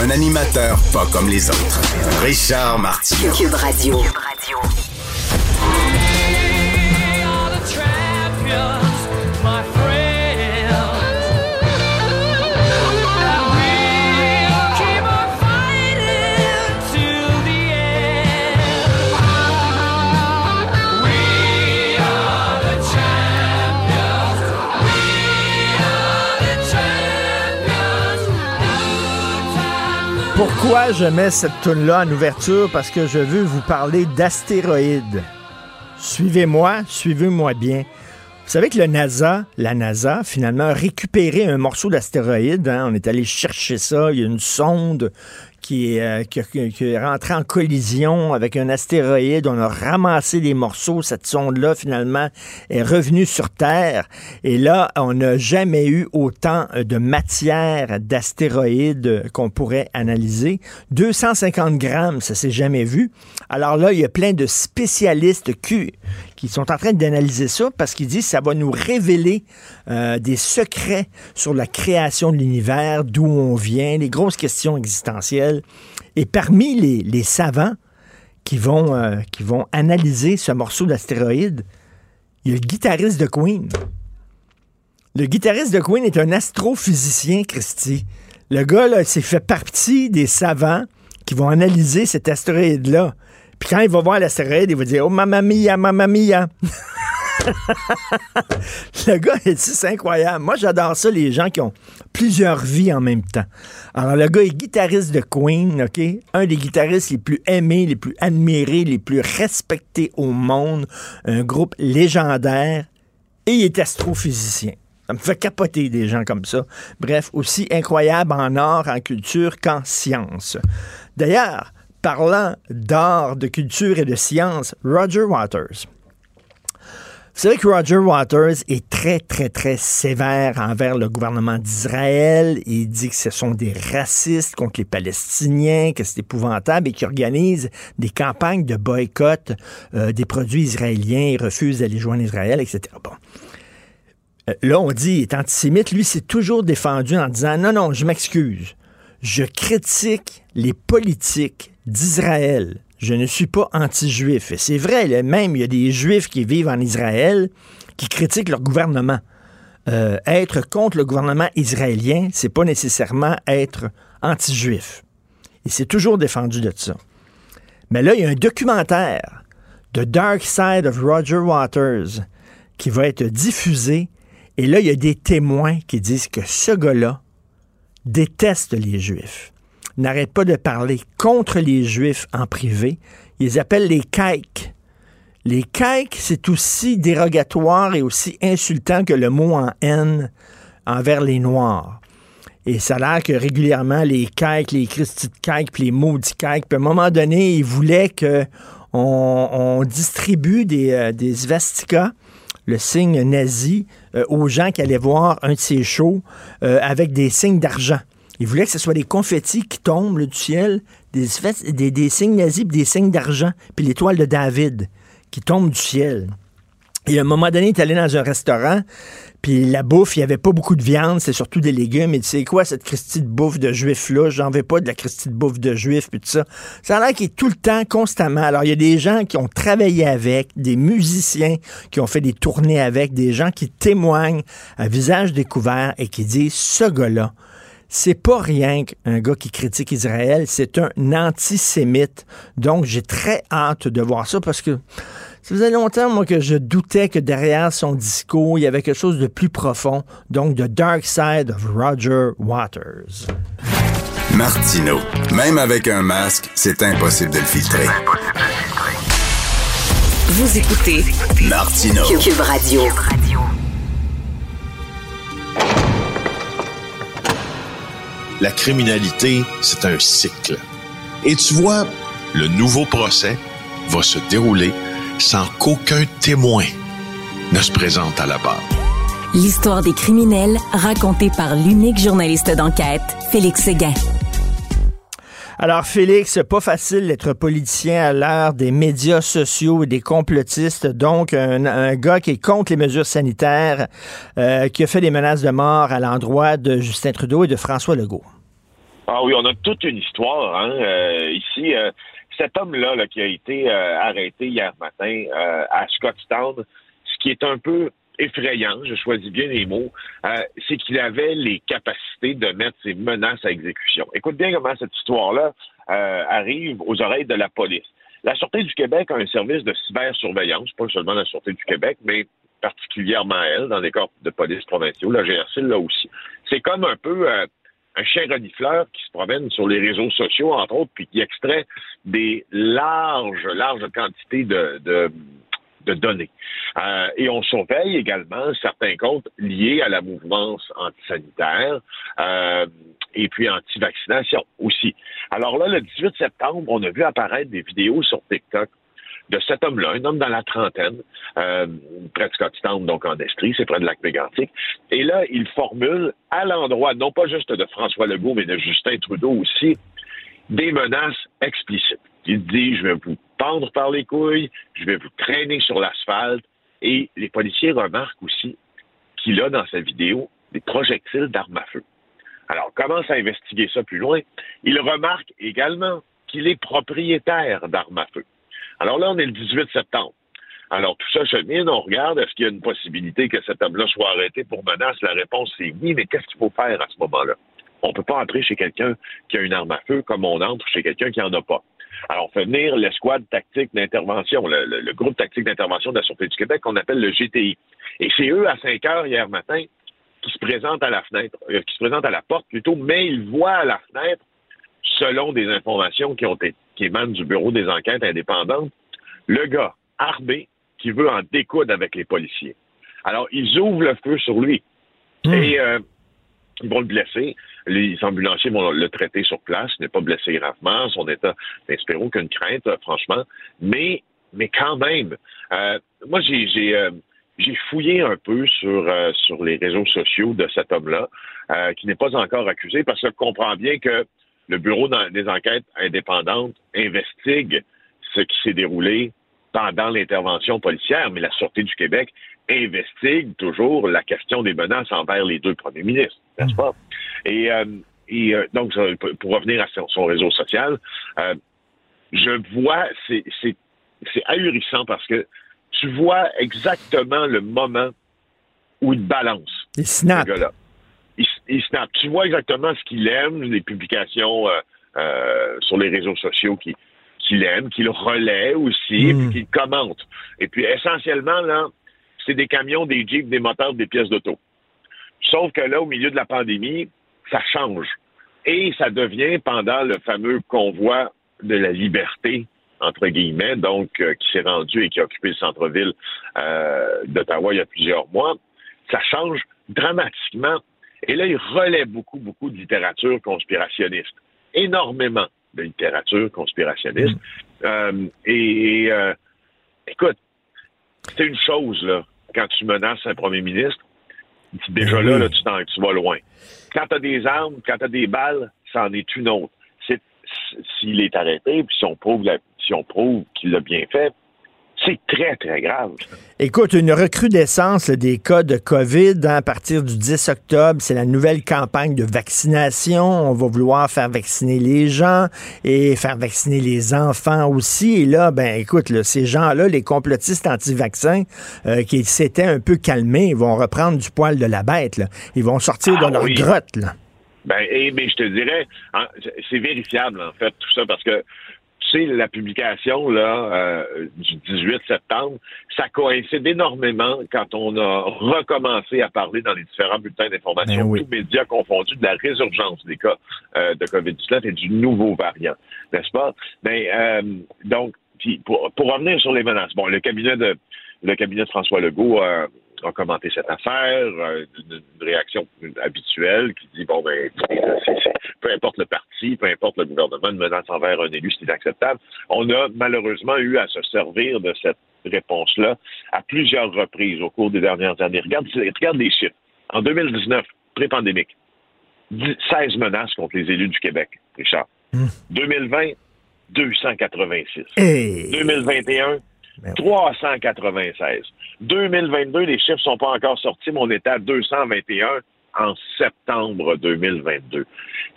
Un animateur pas comme les autres. Richard Martineau. Cube Radio. Pourquoi je mets cette tune-là en ouverture? Parce que je veux vous parler d'astéroïdes. Suivez-moi, suivez-moi bien. Vous savez que le NASA, la NASA, finalement, a récupéré un morceau d'astéroïde. hein. On est allé chercher ça. Il y a une sonde qui est, euh, qui, est rentrée en collision avec un astéroïde. On a ramassé des morceaux. Cette sonde-là, finalement, est revenue sur Terre. Et là, on n'a jamais eu autant de matière d'astéroïdes qu'on pourrait analyser. 250 grammes, ça s'est jamais vu. Alors là, il y a plein de spécialistes qui, qui sont en train d'analyser ça parce qu'ils disent que ça va nous révéler euh, des secrets sur la création de l'univers, d'où on vient, les grosses questions existentielles. Et parmi les, les savants qui vont, euh, qui vont analyser ce morceau d'astéroïde, il y a le guitariste de Queen. Le guitariste de Queen est un astrophysicien, Christy. Le gars, là, s'est fait partie des savants qui vont analyser cet astéroïde-là. Puis quand il va voir l'astéroïde, il va dire Oh, mamma mia, le gars, c'est incroyable. Moi, j'adore ça, les gens qui ont plusieurs vies en même temps. Alors, le gars est guitariste de Queen, OK? Un des guitaristes les plus aimés, les plus admirés, les plus respectés au monde. Un groupe légendaire. Et il est astrophysicien. Ça me fait capoter des gens comme ça. Bref, aussi incroyable en art, en culture qu'en science. D'ailleurs, parlant d'art, de culture et de science, Roger Waters. Vous savez que Roger Waters est très, très, très sévère envers le gouvernement d'Israël. Il dit que ce sont des racistes contre les Palestiniens, que c'est épouvantable et qu'il organise des campagnes de boycott euh, des produits israéliens. Il refuse d'aller joindre Israël, etc. Bon. Euh, Là, on dit, il est antisémite. Lui, c'est toujours défendu en disant, non, non, je m'excuse. Je critique les politiques d'Israël. Je ne suis pas anti-juif. Et c'est vrai, même, il y a des juifs qui vivent en Israël qui critiquent leur gouvernement. Euh, être contre le gouvernement israélien, c'est pas nécessairement être anti-juif. Il s'est toujours défendu de ça. Mais là, il y a un documentaire, The Dark Side of Roger Waters, qui va être diffusé. Et là, il y a des témoins qui disent que ce gars-là déteste les Juifs, n'arrête pas de parler contre les Juifs en privé. Ils appellent les caïques. Les caïques, c'est aussi dérogatoire et aussi insultant que le mot en haine envers les Noirs. Et ça a l'air que régulièrement, les caïques, les Christy de caïques, puis les maudits caïques, puis à un moment donné, ils voulaient que on, on distribue des, euh, des le signe nazi, euh, aux gens qui allaient voir un de ces shows euh, avec des signes d'argent. Ils voulaient que ce soit des confettis qui tombent du ciel, des, signes nazis, des signes d'argent, puis l'étoile de David qui tombe du ciel. Et à un moment donné, il est allé dans un restaurant, puis la bouffe, il n'y avait pas beaucoup de viande, c'est surtout des légumes. Et tu sais quoi, cette Christie de bouffe de juif-là? J'en veux pas de la Christie de bouffe de juif, puis tout ça. Ça a l'air qu'il est tout le temps, constamment. Alors, il y a des gens qui ont travaillé avec, des musiciens qui ont fait des tournées avec, des gens qui témoignent à visage découvert et qui disent, ce gars-là, c'est pas rien qu'un gars qui critique Israël, c'est un antisémite. Donc, j'ai très hâte de voir ça parce que ça faisait longtemps, moi, que je doutais que derrière son discours, il y avait quelque chose de plus profond. Donc, The Dark Side of Roger Waters. Martino. Même avec un masque, c'est impossible de le filtrer. Vous écoutez Martino. Cube Radio. La criminalité, c'est un cycle. Et tu vois, le nouveau procès va se dérouler sans qu'aucun témoin ne se présente à la barre. L'histoire des criminels racontée par l'unique journaliste d'enquête, Félix Séguin. Alors, Félix, pas facile d'être politicien à l'heure des médias sociaux et des complotistes. Donc, un, gars qui est contre les mesures sanitaires, euh, qui a fait des menaces de mort à l'endroit de Justin Trudeau et de François Legault. Ah oui, on a toute une histoire hein, euh, ici. Euh, cet homme-là là, qui a été arrêté hier matin à Scottstown, ce qui est un peu effrayant, je choisis bien les mots, euh, c'est qu'il avait les capacités de mettre ses menaces à exécution. Écoute bien comment cette histoire-là euh, arrive aux oreilles de la police. La Sûreté du Québec a un service de cybersurveillance, pas seulement la Sûreté du Québec, mais particulièrement elle, dans les corps de police provinciaux, la GRC là aussi. C'est comme un peu euh, un chien renifleur qui se promène sur les réseaux sociaux, entre autres, puis qui extrait des larges, larges quantités de, de données. Euh, et on surveille également certains comptes liés à la mouvance antisanitaire euh, et puis anti-vaccination aussi. Alors là, le 18 septembre, on a vu apparaître des vidéos sur TikTok de cet homme-là, un homme dans la trentaine, euh, près de Scottsdale, donc en Estrie, c'est près de lac mégantic. Et là, il formule à l'endroit, non pas juste de François Legault, mais de Justin Trudeau aussi, des menaces explicites. Il dit, je vais vous pendre par les couilles, je vais vous traîner sur l'asphalte. Et les policiers remarquent aussi qu'il a dans sa vidéo des projectiles d'armes à feu. Alors, commence à investiguer ça plus loin. Il remarque également qu'il est propriétaire d'armes à feu. Alors là, on est le 18 septembre. Alors, tout ça chemine, on regarde, est-ce qu'il y a une possibilité que cet homme-là soit arrêté pour menace? La réponse, c'est oui, mais qu'est-ce qu'il faut faire à ce moment-là? On ne peut pas entrer chez quelqu'un qui a une arme à feu comme on entre chez quelqu'un qui n'en a pas. Alors, on fait venir l'escouade tactique d'intervention, le, groupe tactique d'intervention de la Sûreté du Québec qu'on appelle le GTI. Et c'est eux, à 5 heures hier matin, qui se présentent à la fenêtre, euh, qui se présentent à la porte plutôt, mais ils voient à la fenêtre, selon des informations qui ont été, qui émanent du Bureau des enquêtes indépendantes, le gars armé qui veut en découdre avec les policiers. Alors, ils ouvrent le feu sur lui. Hmm. Et euh, ils vont le blesser. Les ambulanciers vont le traiter sur place. N'est pas blessé gravement. Son état, n'espérons aucune crainte, euh, franchement. Mais, quand même, euh, moi, j'ai, euh, j'ai, fouillé un peu sur, sur les réseaux sociaux de cet homme-là, qui n'est pas encore accusé, parce que je comprends bien que le Bureau des enquêtes indépendantes investigue ce qui s'est déroulé pendant l'intervention policière, mais la Sûreté du Québec investigue toujours la question des menaces envers les deux premiers ministres, n'est-ce pas? Et, euh, et euh, donc, pour revenir à son, réseau social, euh, je vois, c'est ahurissant parce que tu vois exactement le moment où il balance. Il snap. -là. Il, snap. Tu vois exactement ce qu'il aime, les publications sur les réseaux sociaux qui, qu'il aime, qu'il relaie aussi, et puis qu'il commente. Et puis essentiellement, là, c'est des camions, des jeeps, des moteurs, des pièces d'auto. Sauf que là, au milieu de la pandémie, ça change. Et ça devient pendant le fameux convoi de la liberté, entre guillemets, donc euh, qui s'est rendu et qui a occupé le centre-ville euh, d'Ottawa il y a plusieurs mois, ça change dramatiquement. Et là, il relaie beaucoup, beaucoup de littérature conspirationniste. Énormément de littérature conspirationniste. Mm. Euh, et, écoute, c'est une chose, là, quand tu menaces un premier ministre, déjà là, là, tu, tu vas loin. Quand tu as des armes, quand tu as des balles, ça en est une autre. S'il est arrêté, puis si on prouve, si on prouve qu'il l'a bien fait, c'est très, très grave. Écoute, une recrudescence des cas de COVID hein, à partir du 10 octobre, c'est la nouvelle campagne de vaccination. On va vouloir faire vacciner les gens et faire vacciner les enfants aussi. Et là, ben écoute, ces gens-là, les complotistes anti-vaccins, euh, qui s'étaient un peu calmés, vont reprendre du poil de la bête. Ils vont sortir de ah leur grotte. Là. Ben, et, mais je te dirais, hein, c'est vérifiable, en fait, tout ça, parce que sais, la publication là, euh, du 18 septembre, ça coïncide énormément quand on a recommencé à parler dans les différents bulletins d'information, ben tous médias confondus, de la résurgence des cas euh, de COVID-19 et du nouveau variant, n'est-ce pas? Ben, euh, donc, pour, pour revenir sur les menaces, bon, le cabinet de le cabinet de François Legault a commenté cette affaire, une, réaction habituelle qui dit bon ben peu importe le gouvernement, une menace envers un élu, c'est inacceptable. On a malheureusement eu à se servir de cette réponse-là à plusieurs reprises au cours des dernières années. Regarde, regarde les chiffres. En 2019, pré-pandémique, 16 menaces contre les élus du Québec, Richard. 2020, 286. 2021, 396. 2022, les chiffres sont pas encore sortis, mais on était à 221 en septembre 2022.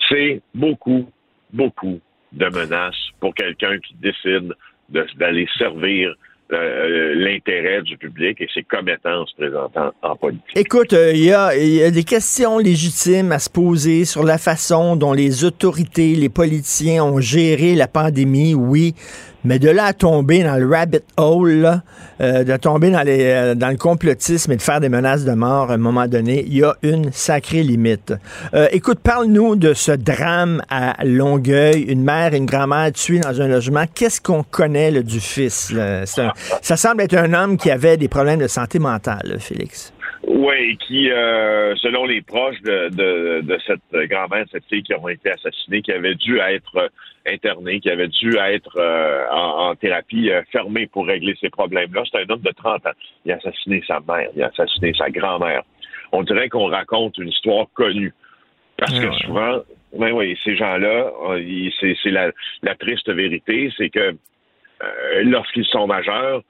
C'est beaucoup, beaucoup de menaces pour quelqu'un qui décide d'aller servir euh, l'intérêt du public et ses commettances présentant en politique. Écoute, euh, il y, a, des questions légitimes à se poser sur la façon dont les autorités, les politiciens ont géré la pandémie, oui. Mais de là à tomber dans le rabbit hole, euh, de tomber dans, les, euh, dans le complotisme et de faire des menaces de mort à un moment donné, il y a une sacrée limite. Euh, écoute, parle-nous de ce drame à Longueuil, une mère et une grand-mère tuées dans un logement. Qu'est-ce qu'on connaît du fils? ça semble être un homme qui avait des problèmes de santé mentale, Félix. Oui, qui, euh, selon les proches de, de, de cette grand-mère, cette fille qui ont été assassinées, qui avait dû être internée, qui avait dû être euh, en, thérapie euh, fermée pour régler ces problèmes-là. C'est un homme de 30 ans. Il a assassiné sa mère, il a assassiné sa grand-mère. On dirait qu'on raconte une histoire connue. Parce que souvent, oui, oui, ces gens-là, c'est la, la, triste vérité, c'est que lorsqu'ils sont majeurs,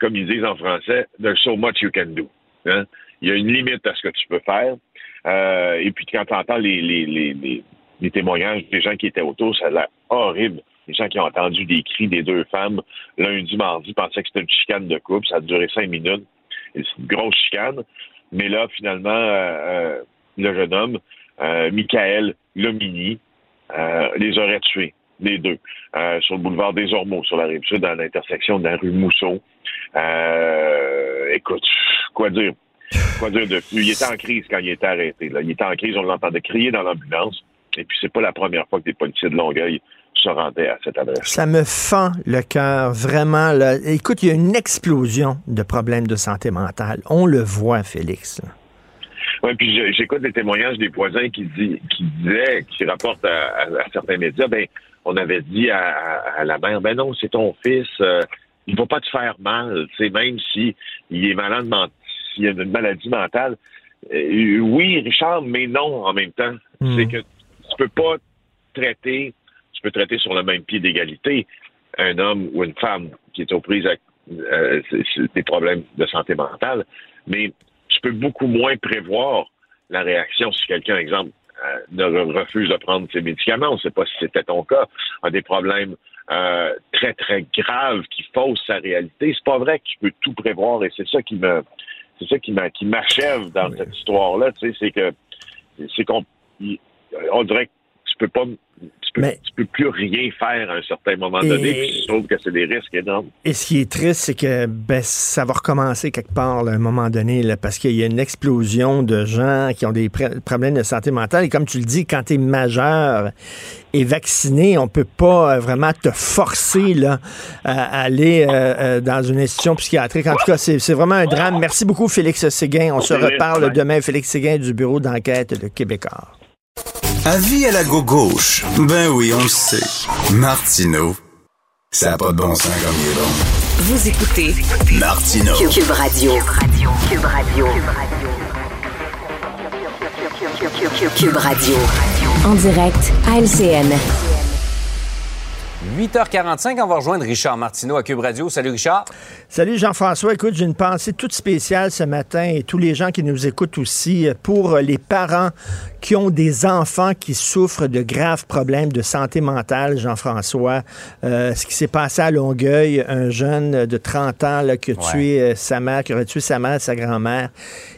comme ils disent en français, there's so much you can do. Hein? Il y a une limite à ce que tu peux faire. Euh, et puis quand tu entends les, les, les, les, témoignages des gens qui étaient autour, ça a l'air horrible. Les gens qui ont entendu des cris des deux femmes lundi, mardi, pensaient que c'était une chicane de couple. Ça a duré cinq minutes. C'est une grosse chicane. Mais là, finalement, euh, euh le jeune homme, euh, Michael Lomini, euh, les aurait tués, les deux, euh, sur le boulevard des Ormeaux, sur la rive sud, à l'intersection de la rue Mousseau. écoute, quoi dire? Quoi dire? Il était en crise quand il était arrêté. Là. Il était en crise, on l'entendait crier dans l'ambulance. Et puis, c'est pas la première fois que des policiers de Longueuil se rendaient à cette adresse. Ça me fend le cœur, vraiment. Là. Écoute, il y a une explosion de problèmes de santé mentale. On le voit, Félix. Oui, puis j'écoute des témoignages des voisins qui, dit, qui disaient, qui rapportent à, certains médias, ben, on avait dit à, la mère, ben non, c'est ton fils, euh, il ne va pas te faire mal, c'est même si il est malade il y a une maladie mentale. Euh, oui, Richard, mais non en même temps. Hmm. C'est que tu peux pas traiter, tu peux traiter sur le même pied d'égalité un homme ou une femme qui est aux prises à euh, des problèmes de santé mentale, mais tu peux beaucoup moins prévoir la réaction si quelqu'un, exemple, euh, ne refuse de prendre ses médicaments. On ne sait pas si c'était ton cas, a des problèmes très, très graves qui faussent sa réalité. C'est pas vrai que tu peux tout prévoir et c'est ça qui me c'est ça qui m'achève dans cette histoire-là, tu sais, c'est que c'est qu'on on dirait que tu peux pas tu peux, peux plus rien faire à un certain moment donné. je trouve que c'est des risques énormes. Et ce qui est triste, c'est que ben, ça va recommencer quelque part à un moment donné, là, parce qu'il y a une explosion de gens qui ont des problèmes de santé mentale. Et comme tu le dis, quand tu es majeur et vacciné, on peut pas euh, vraiment te forcer là, à aller euh, euh, dans une institution psychiatrique. En tout cas, c'est vraiment un drame. Merci beaucoup, Félix Séguin. On se reparle demain. Félix Séguin du bureau d'enquête de Québécois. Avis à la gauche. Ben oui, on le sait. Martineau, ça n'a pas de bon sens comme il est bon. Vous écoutez Martineau. Cube Radio. Cube Radio. Cube Radio. En direct à LCN. 8h45, on va rejoindre Richard Martineau à Cube Radio. Salut Richard. Salut Jean-François. Écoute, j'ai une pensée toute spéciale ce matin et tous les gens qui nous écoutent aussi pour les parents qui ont des enfants qui souffrent de graves problèmes de santé mentale, Jean-François. Euh, ce qui s'est passé à Longueuil, un jeune de 30 ans qui a tué euh, sa mère, qui aurait tué sa mère, sa grand-mère.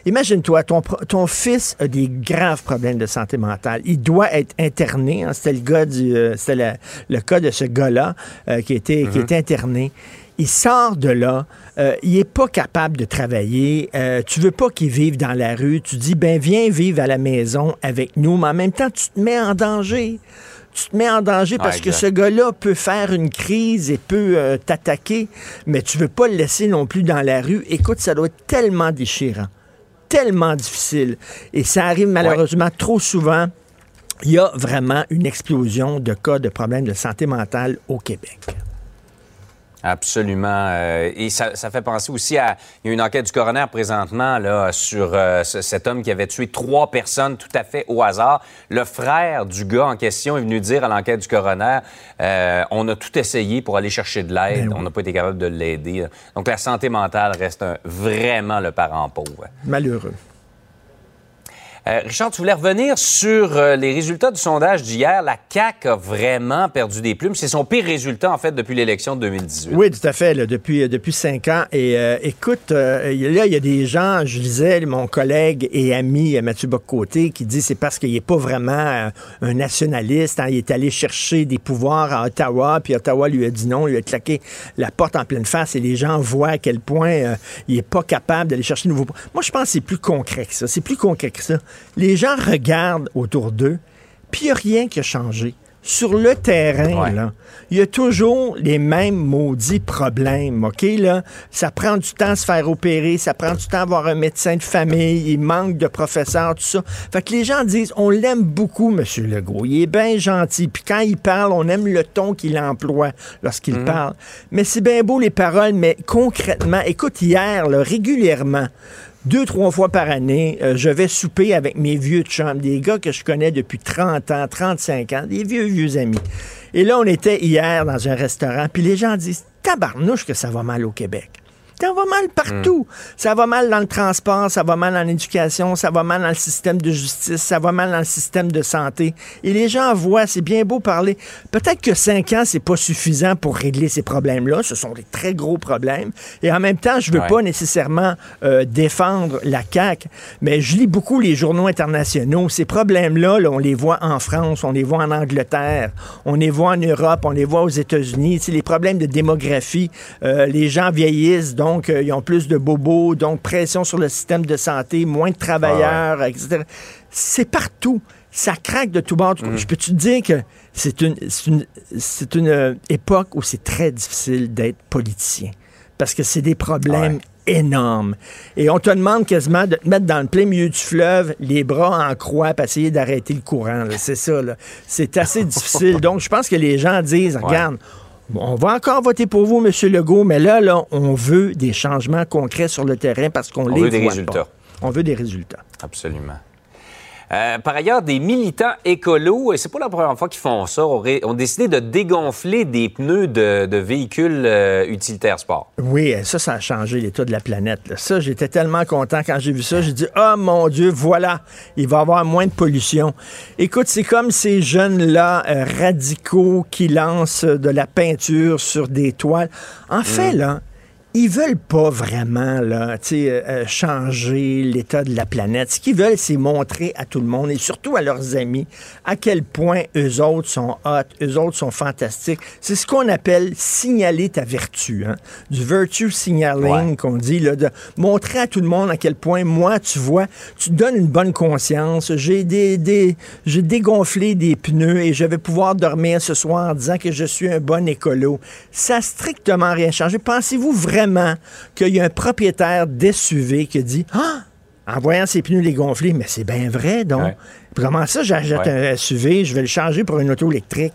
Imagine-toi, ton, ton fils a des graves problèmes de santé mentale. Il doit être interné. Hein. C'était le gars du, euh, c'était le, cas de ce gars-là qui était, qui était interné il sort de là, euh, il n'est pas capable de travailler, euh, tu veux pas qu'il vive dans la rue, tu dis, ben viens vivre à la maison avec nous, mais en même temps, tu te mets en danger. Tu te mets en danger parce que ce gars-là peut faire une crise et peut euh, t'attaquer, mais tu veux pas le laisser non plus dans la rue. Écoute, ça doit être tellement déchirant, tellement difficile. Et ça arrive malheureusement trop souvent il y a vraiment une explosion de cas de problèmes de santé mentale au Québec. Absolument. Euh, et ça, fait penser aussi à. Il y a une enquête du coroner présentement là, sur euh, cet homme qui avait tué trois personnes tout à fait au hasard. Le frère du gars en question est venu dire à l'enquête du coroner euh, on a tout essayé pour aller chercher de l'aide. Ben on n'a pas été capable de l'aider. Donc la santé mentale reste vraiment le parent pauvre. Malheureux. Euh, Richard, tu voulais revenir sur euh, les résultats du sondage d'hier. La CAQ a vraiment perdu des plumes. C'est son pire résultat, en fait, depuis l'élection de 2018. Oui, tout à fait, depuis, euh, depuis cinq ans. Et écoute, là, il y a des gens, je disais, mon collègue et ami Mathieu Boccoté, qui dit c'est parce qu'il n'est pas vraiment un nationaliste. Hein. il est allé chercher des pouvoirs à Ottawa, puis Ottawa lui a dit non, lui a claqué la porte en pleine face. Et les gens voient à quel point il n'est pas capable d'aller chercher de nouveaux... Moi, je pense que c'est plus concret que ça. C'est plus concret que ça les gens regardent autour d'eux, puis il n'y a rien qui a changé. Sur le terrain, là, il y a toujours les mêmes maudits problèmes, OK? Là? Ça prend du temps à se faire opérer, ça prend du temps à avoir un médecin de famille, il manque de professeurs, tout ça. Fait que les gens disent, on l'aime beaucoup, M. Legault, il est bien gentil, puis quand il parle, on aime le ton qu'il emploie lorsqu'il mhm. parle. Mais c'est bien beau les paroles, mais concrètement, écoute, hier, là, régulièrement, deux, trois fois par année, euh, je vais souper avec mes vieux chums, des gars que je connais depuis 30 ans, 35 ans, des vieux, vieux amis. Et là, on était hier dans un restaurant, puis les gens disent, tabarnouche que ça va mal au Québec. Ça va mal partout. Hmm. Ça va mal dans le transport, ça va mal dans l'éducation, ça va mal dans le système de justice, ça va mal dans le système de santé. Et les gens voient, c'est bien beau parler. Peut-être que cinq ans, c'est pas suffisant pour régler ces problèmes-là. Ce sont des très gros problèmes. Et en même temps, je veux pas nécessairement euh, défendre la CAQ, mais je lis beaucoup les journaux internationaux. Ces problèmes-là, on les voit en France, on les voit en Angleterre, on les voit en Europe, on les voit aux États-Unis. C'est les problèmes de démographie. Euh, les gens vieillissent, donc donc euh, ils ont plus de bobos, donc pression sur le système de santé, moins de travailleurs, etc. C'est partout. Ça craque de tout bord. Mm. Je peux te dire que c'est une, c'est une, euh, époque où c'est très difficile d'être politicien? Parce que c'est des problèmes énormes. Et on te demande quasiment de te mettre dans le plein milieu du fleuve, les bras en croix, pour essayer d'arrêter le courant. C'est ça. C'est assez difficile. Donc, je pense que les gens disent, regarde, on va encore voter pour vous, M. Legault, mais là, là, on veut des changements concrets sur le terrain parce qu'on les veut des résultats. On veut des résultats. Absolument. Euh, par ailleurs, des militants écolos, et c'est pas la première fois qu'ils font ça, ont, décidé de dégonfler des pneus de, véhicules euh, utilitaires sport. Oui, ça, ça a changé l'état de la planète. Ça, j'étais tellement content quand j'ai vu ça. J'ai dit, oh mon Dieu, voilà, il va y avoir moins de pollution. Écoute, c'est comme ces jeunes-là euh, radicaux qui lancent de la peinture sur des toiles. En fait, mm. là, ils veulent pas vraiment là, euh, euh, changer l'état de la planète. Ce qu'ils veulent, c'est montrer à tout le monde et surtout à leurs amis à quel point eux autres sont hot, eux autres sont fantastiques. C'est ce qu'on appelle signaler ta vertu, hein? du virtue signaling qu'on dit, là, de montrer à tout le monde à quel point moi, tu vois, tu donnes une bonne conscience. J'ai des, des j'ai dégonflé des pneus et je vais pouvoir dormir ce soir en disant que je suis un bon écolo. Ça n'a strictement rien changé. Pensez-vous vraiment qu'il y a un propriétaire d'SUV qui dit Ah! En voyant ses pneus les gonfler, mais c'est bien vrai, donc. Comment ça, j'achète un SUV, je vais le changer pour une auto électrique?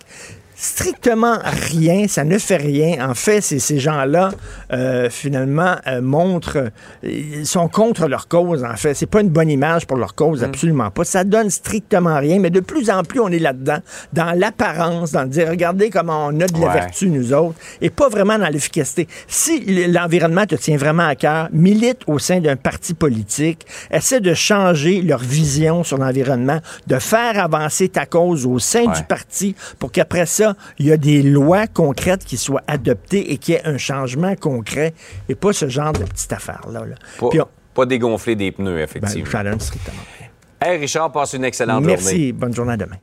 Strictement rien, ça ne fait rien. En fait, ces gens-là, euh, finalement, euh, montrent, ils sont contre leur cause, en fait. C'est pas une bonne image pour leur cause, mm. absolument pas. Ça donne strictement rien, mais de plus en plus, on est là-dedans, dans l'apparence, dans le dire, regardez comment on a de la vertu, nous autres, et pas vraiment dans l'efficacité. Si l'environnement te tient vraiment à cœur, milite au sein d'un parti politique, essaie de changer leur vision sur l'environnement, de faire avancer ta cause au sein du parti pour qu'après ça, il y a des lois concrètes qui soient adoptées et qu'il y ait un changement concret et pas ce genre de petite affaire-là. Pas, dégonfler des pneus, effectivement. Ben, strictement Hey Richard, passe une excellente journée. Merci. Bonne journée à demain.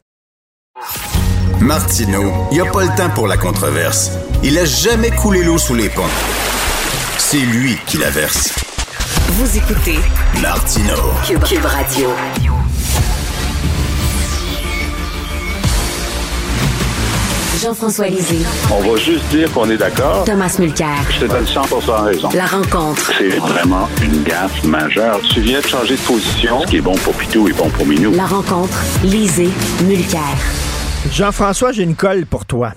Martineau, il n'y a pas le temps pour la controverse. Il a jamais coulé l'eau sous les ponts. C'est lui qui la verse. Vous écoutez Martineau. Cube Radio. Jean-François Lisée. On va juste dire qu'on est d'accord. Thomas Mulcair. Je te donne 100% raison. La rencontre. C'est vraiment une gaffe majeure. Tu viens de changer de position. Ce qui est bon pour Pitou est bon pour Minou. La rencontre. Lisée. Mulcair. Jean-François, j'ai une colle pour toi.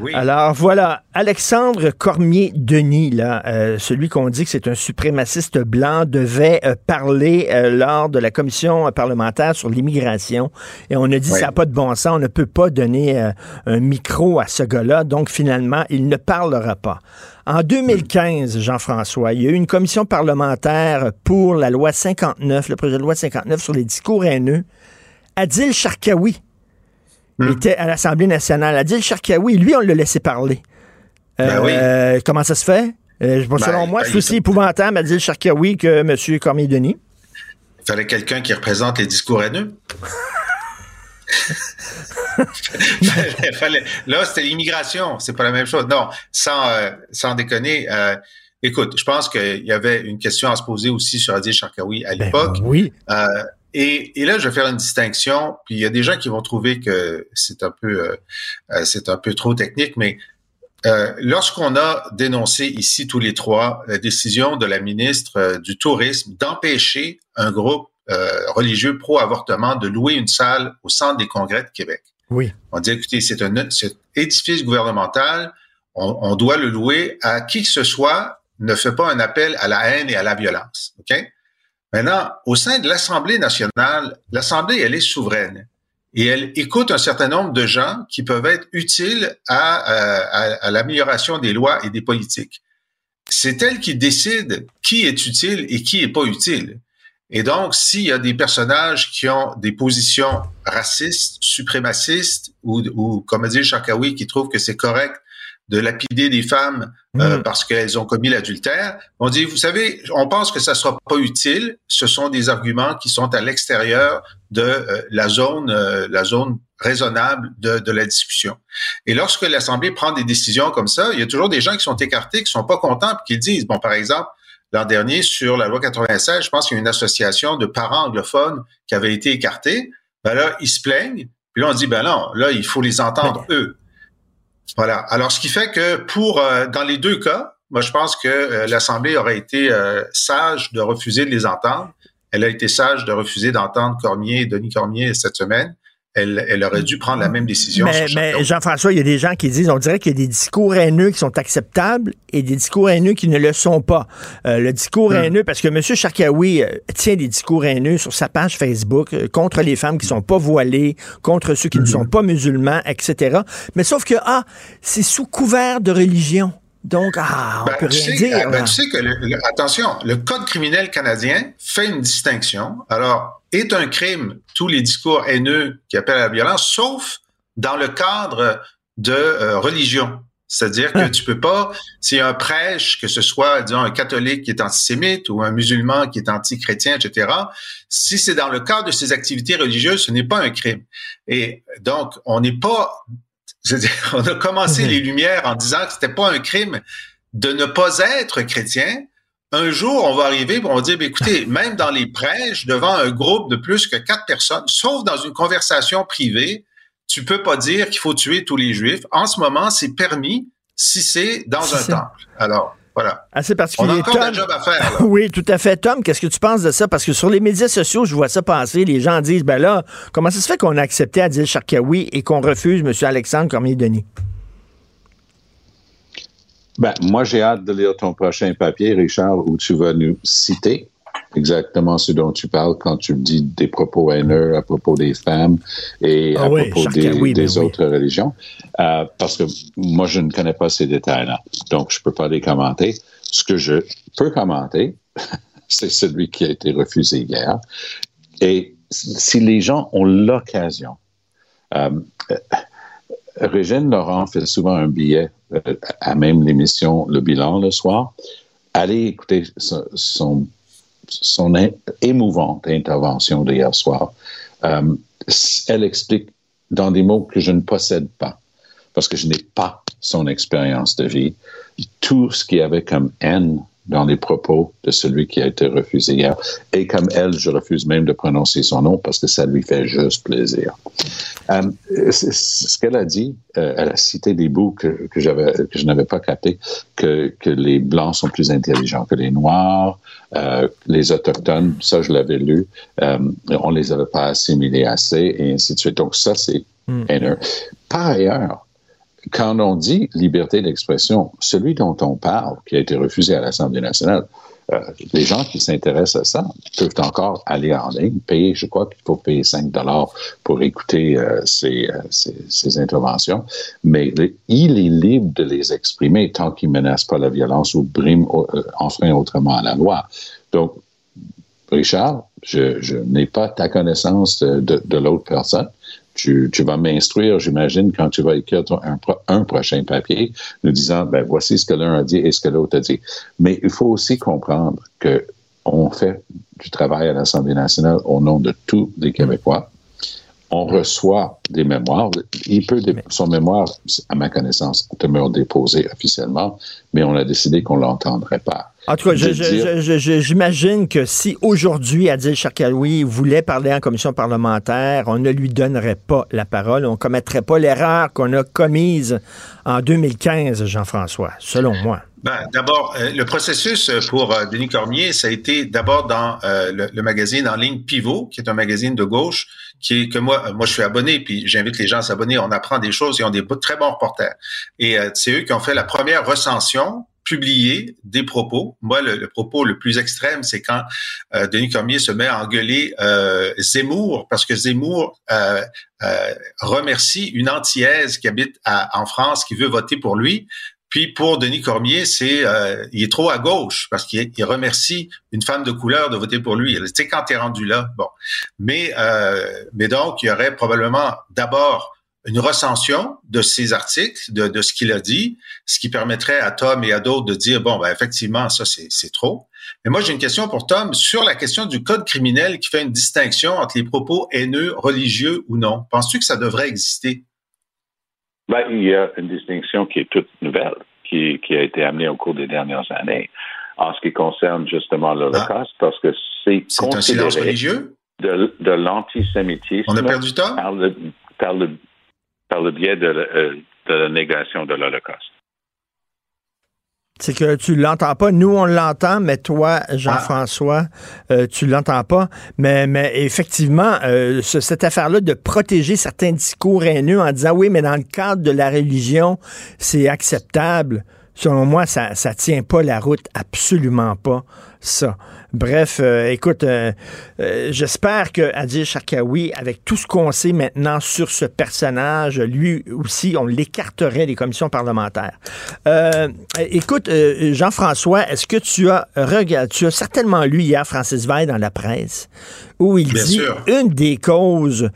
Oui. Alors voilà, Alexandre Cormier-Denis, là, euh, celui qu'on dit que c'est un suprémaciste blanc, devait euh, parler euh, lors de la commission parlementaire sur l'immigration. Et on a dit Oui. ça n'a pas de bon sens, on ne peut pas donner un micro à ce gars-là. Donc finalement, il ne parlera pas. En 2015, Jean-François, il y a eu une commission parlementaire pour la loi 59, le projet de loi 59 sur les discours haineux. Adil Sharkawi était à l'Assemblée nationale. Adil Sharkawi, lui, on l'a laissé parler. Ben oui. Euh, Comment ça se fait? Euh, bon, selon Ben, moi, ben, c'est aussi épouvantable, Adil Sharkawi, que M. Cormier-Denis. Il fallait quelqu'un qui représente les discours haineux. Là, c'était l'immigration, c'est pas la même chose. Non, sans, euh, sans déconner. euh, écoute, je pense qu'il y avait une question à se poser aussi sur Adil Sharkawi à Ben, l'époque. oui. Euh, et, et là, je vais faire une distinction. Puis il y a des gens qui vont trouver que c'est un peu, euh, euh, c'est un peu trop technique, mais euh, lorsqu'on a dénoncé ici tous les trois la décision de la ministre euh, du Tourisme d'empêcher un groupe euh, religieux pro-avortement de louer une salle au Centre des Congrès de Québec, Oui. on dit écoutez, c'est un édifice gouvernemental, on, on doit le louer à qui que ce soit ne fait pas un appel à la haine et à la violence. OK? Maintenant, au sein de l'Assemblée nationale, l'Assemblée, elle est souveraine et elle écoute un certain nombre de gens qui peuvent être utiles à, euh, à, l'amélioration des lois et des politiques. C'est elle qui décide qui est utile et qui est pas utile. Et donc, s'il y a des personnages qui ont des positions racistes, suprémacistes, ou, ou comme dit Chakawi, qui trouvent que c'est correct de lapider des femmes euh, Mm. parce qu'elles ont commis l'adultère, on dit, vous savez, on pense que ça sera pas utile. Ce sont des arguments qui sont à l'extérieur de euh, la zone, euh, la zone raisonnable de, de la discussion. Et lorsque l'Assemblée prend des décisions comme ça, il y a toujours des gens qui sont écartés, qui sont pas contents, puis qui disent, bon, par exemple, l'an dernier sur la loi 96, je pense qu'il y a une association de parents anglophones qui avait été écartée. Ben là, ils se plaignent. Puis là, on dit, ben non, là, il faut les entendre eux. Voilà. Alors, ce qui fait que pour, euh, dans les deux cas, moi, je pense que euh, l'Assemblée aurait été euh, sage de refuser de les entendre. Elle a été sage de refuser d'entendre Cormier, Denis Cormier cette semaine. Elle, elle aurait dû prendre la même décision. Mais, Jean-François, il y a des gens qui disent, on dirait qu'il y a des discours haineux qui sont acceptables et des discours haineux qui ne le sont pas. Euh, le discours Hmm. haineux, parce que M. Charkaoui euh, tient des discours haineux sur sa page Facebook euh, contre les femmes qui sont pas voilées, contre ceux qui ne Hmm. sont pas musulmans, etc. Mais sauf que, ah, c'est sous couvert de religion. Donc, ah, on Ben, peut tu rien sais, dire. ben, tu sais que, le- le- attention, le Code criminel canadien fait une distinction. Alors, est un crime tous les discours haineux qui appellent à la violence, sauf dans le cadre de euh, religion. C'est-à-dire que Ah. tu peux pas, si un prêche, que ce soit, disons, un catholique qui est antisémite ou un musulman qui est anti-chrétien, etc., si c'est dans le cadre de ces activités religieuses, ce n'est pas un crime. Et donc, on n'est pas, je veux dire, on a commencé Mhm. les Lumières en disant que c'était pas un crime de ne pas être chrétien. Un jour, on va arriver, et on va dire, ben, écoutez, même dans les prêches, devant un groupe de plus que quatre personnes, sauf dans une conversation privée, tu peux pas dire qu'il faut tuer tous les juifs. En ce moment, c'est permis si c'est dans un temple. Alors, voilà. Assez On particulier. a encore Tom- job à faire. là. Oui, tout à fait. Tom, qu'est-ce que tu penses de ça? Parce que sur les médias sociaux, je vois ça passer. Les gens disent, ben là, comment ça se fait qu'on a accepté Adil Sharkawi et qu'on refuse M. Alexandre Cormier-Denis? Ben, moi, j'ai hâte de lire ton prochain papier, Richard, où tu vas nous citer exactement ce dont tu parles quand tu dis des propos haineux à propos des femmes et Ah à oui, propos des, ben des oui. autres religions. Euh, parce que moi, je ne connais pas ces détails-là. Donc, je peux pas les commenter. Ce que je peux commenter, c'est celui qui a été refusé hier. Et si les gens ont l'occasion, euh, euh, Régine Laurent fait souvent un billet à même l'émission Le Bilan le soir. Allez écouter son, son, émouvante intervention d'hier soir. Euh, elle explique dans des mots que je ne possède pas, parce que je n'ai pas son expérience de vie, tout ce qu'il y avait comme haine dans les propos de celui qui a été refusé hier. Et comme elle, je refuse même de prononcer son nom parce que ça lui fait juste plaisir. Euh, ce qu'elle a dit, euh, elle a cité des bouts que, que, j'avais, que je n'avais pas capté, que, que les Blancs sont plus intelligents que les Noirs, euh, les Autochtones, ça je l'avais lu, euh, on les avait pas assimilés assez, et ainsi de suite. Donc ça, c'est mm. Par ailleurs, quand on dit liberté d'expression, celui dont on parle, qui a été refusé à l'Assemblée nationale, euh, les gens qui s'intéressent à ça peuvent encore aller en ligne, payer, je crois qu'il faut payer 5 dollars pour écouter euh, ces, euh, ces, ces, interventions, mais il est libre de les exprimer tant qu'il ne menace pas la violence ou brime, enfreint autrement la loi. Donc, Richard, je, n'ai pas ta connaissance de l'autre personne tu, tu vas m'instruire, j'imagine, quand tu vas écrire un, un, prochain papier, nous disant, ben, voici ce que l'un a dit et ce que l'autre a dit. Mais il faut aussi comprendre que on fait du travail à l'Assemblée nationale au nom de tous les Québécois. On reçoit des mémoires. Il peut, son mémoire, à ma connaissance, demeure déposé officiellement, mais on a décidé qu'on l'entendrait pas. En tout cas, j'imagine que si aujourd'hui Adil Sharkawi voulait parler en commission parlementaire, on ne lui donnerait pas la parole, on ne commettrait pas l'erreur qu'on a commise en 2015, Jean-François, selon moi. Ben, d'abord, euh, le processus pour euh, Denis Cormier, ça a été d'abord dans euh, le, magazine en ligne Pivot, qui est un magazine de gauche, qui est que moi, moi je suis abonné, puis j'invite les gens à s'abonner. On apprend des choses, ils ont des très bons reporters. Et c'est eux qui ont fait la première recension publier des propos. Moi, le, propos le plus extrême, c'est quand euh, Denis Cormier se met à engueuler euh, Zemmour, parce que Zemmour euh, remercie une antillaise qui habite en France, qui veut voter pour lui. Puis pour Denis Cormier, c'est il est trop à gauche parce qu'il remercie une femme de couleur de voter pour lui. Tu sais quand t'es rendu là, bon. Mais mais donc il y aurait probablement d'abord une recension de ces articles, de, de ce qu'il a dit, ce qui permettrait à Tom et à d'autres de dire, bon, ben, effectivement, ça, c'est trop. Mais moi, j'ai une question pour Tom sur la question du code criminel qui fait une distinction entre les propos haineux, religieux ou non. Penses-tu que ça devrait exister? Ben, il y a une distinction qui est toute nouvelle, qui, qui a été amenée au cours des dernières années en ce qui concerne justement l'Holocauste, ah. parce que c'est C'est un silence religieux? De, de l'antisémitisme. On a perdu Tom? Par le, par le, par le biais de, euh, de la négation de l'Holocauste. C'est que tu l'entends pas. Nous, on l'entend, mais toi, Jean-François, euh, tu l'entends pas. Mais, mais effectivement, euh, cette affaire-là de protéger certains discours haineux en disant oui, mais dans le cadre de la religion, c'est acceptable. Selon moi, ça ne tient pas la route, absolument pas ça. Bref, euh, écoute, euh, euh, j'espère que Adil Sharkawi, avec tout ce qu'on sait maintenant sur ce personnage, lui aussi, on l'écarterait des commissions parlementaires. écoute, Jean-François, est-ce que tu as regardé, tu as certainement lu hier Francis Veil dans la presse, où il dit une des causes,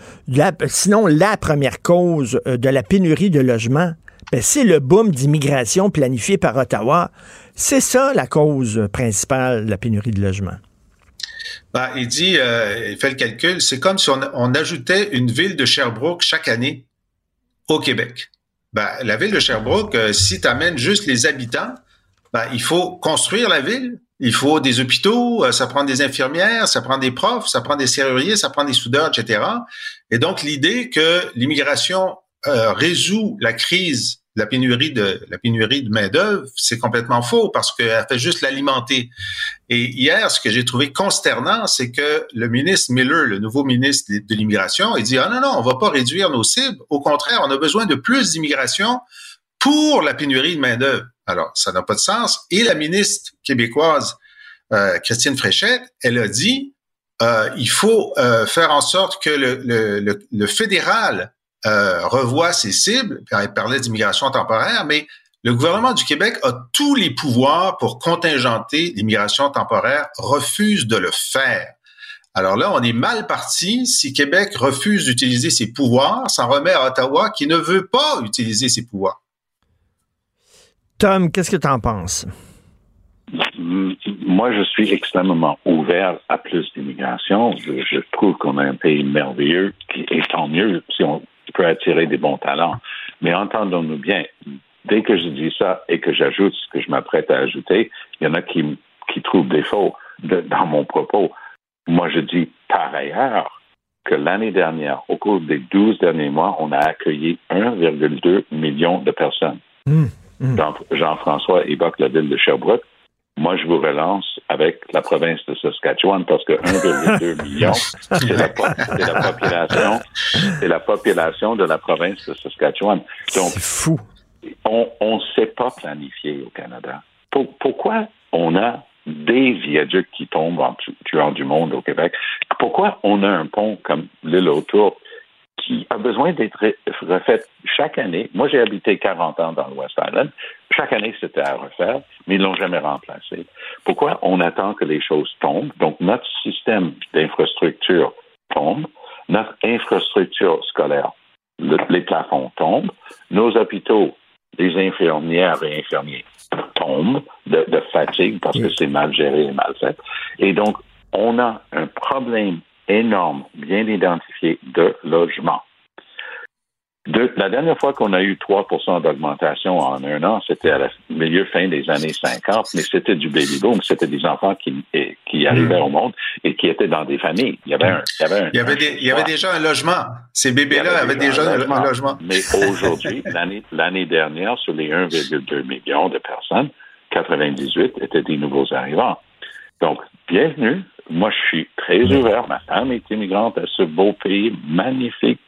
sinon la première cause de la pénurie de logements, ben, c'est le boom d'immigration planifié par Ottawa. C'est ça la cause principale de la pénurie de logement. Ben, il dit, euh, il fait le calcul, c'est comme si on, ajoutait une ville de Sherbrooke chaque année au Québec. Ben, la ville de Sherbrooke, euh, si tu amènes juste les habitants, il faut construire la ville, il faut des hôpitaux, euh, ça prend des infirmières, ça prend des profs, ça prend des serruriers, ça prend des soudeurs, etc. Et donc l'idée que l'immigration résout la crise la pénurie de la pénurie de main d'œuvre, c'est complètement faux parce qu'elle fait juste l'alimenter. Et hier, ce que j'ai trouvé consternant, c'est que le ministre Miller, le nouveau ministre de l'immigration, il dit ah non non, on va pas réduire nos cibles. Au contraire, on a besoin de plus d'immigration pour la pénurie de main d'œuvre. Alors ça n'a pas de sens. Et la ministre québécoise euh, Christine Fréchette, elle a dit euh, il faut euh, faire en sorte que le, le, le, le fédéral euh, revoit ses cibles. Elle parlait d'immigration temporaire, mais le gouvernement du Québec a tous les pouvoirs pour contingenter l'immigration temporaire, refuse de le faire. Alors là, on est mal parti si Québec refuse d'utiliser ses pouvoirs, s'en remet à Ottawa qui ne veut pas utiliser ses pouvoirs. Tom, qu'est-ce que tu en penses? Moi, je suis extrêmement ouvert à plus d'immigration. Je, je, trouve qu'on a un pays merveilleux, et tant mieux si on peut attirer des bons talents. Mais entendons-nous bien, dès que je dis ça et que j'ajoute ce que je m'apprête à ajouter, il y en a qui, qui trouvent défaut dans mon propos. Moi, je dis par ailleurs que l'année dernière, au cours des 12 derniers mois, on a accueilli 1,2 million de personnes. Mmh, mmh. Jean-François évoque la ville de Sherbrooke. Moi, je vous relance avec la province de Saskatchewan parce que 1,2 million, c'est la, population, c'est la population de la province de Saskatchewan. Donc, fou. On ne sait pas planifier au Canada. pourquoi on a des viaducs qui tombent en tuant du monde au Québec? Pourquoi on a un pont comme l'île autour qui a besoin d'être refait chaque année? Moi, j'ai habité 40 ans dans le West Island. Chaque année, c'était à refaire, mais ils l'ont jamais remplacé. Pourquoi on attend que les choses tombent? Donc, notre système d'infrastructure tombe, notre infrastructure scolaire, les plafonds tombent, nos hôpitaux, les infirmières et infirmiers tombent de, de fatigue parce que c'est mal géré et mal fait. Et donc, on a un problème énorme, bien identifié, de logement la dernière fois qu'on a eu 3% d'augmentation en un an, c'était à la milieu fin des années 50, mais c'était du baby boom, c'était des enfants qui, qui arrivaient mm. au monde et qui étaient dans des familles. Il y avait un, il y avait, il y avait, il y avait déjà un logement. Ces bébés-là avaient déjà, un logement. Mais aujourd'hui, l'année, l'année dernière, sur les 1,2 millions de personnes, 98 étaient des nouveaux arrivants. Donc, bienvenue moi, je suis très ouvert. Ma femme est immigrante à ce beau pays magnifique.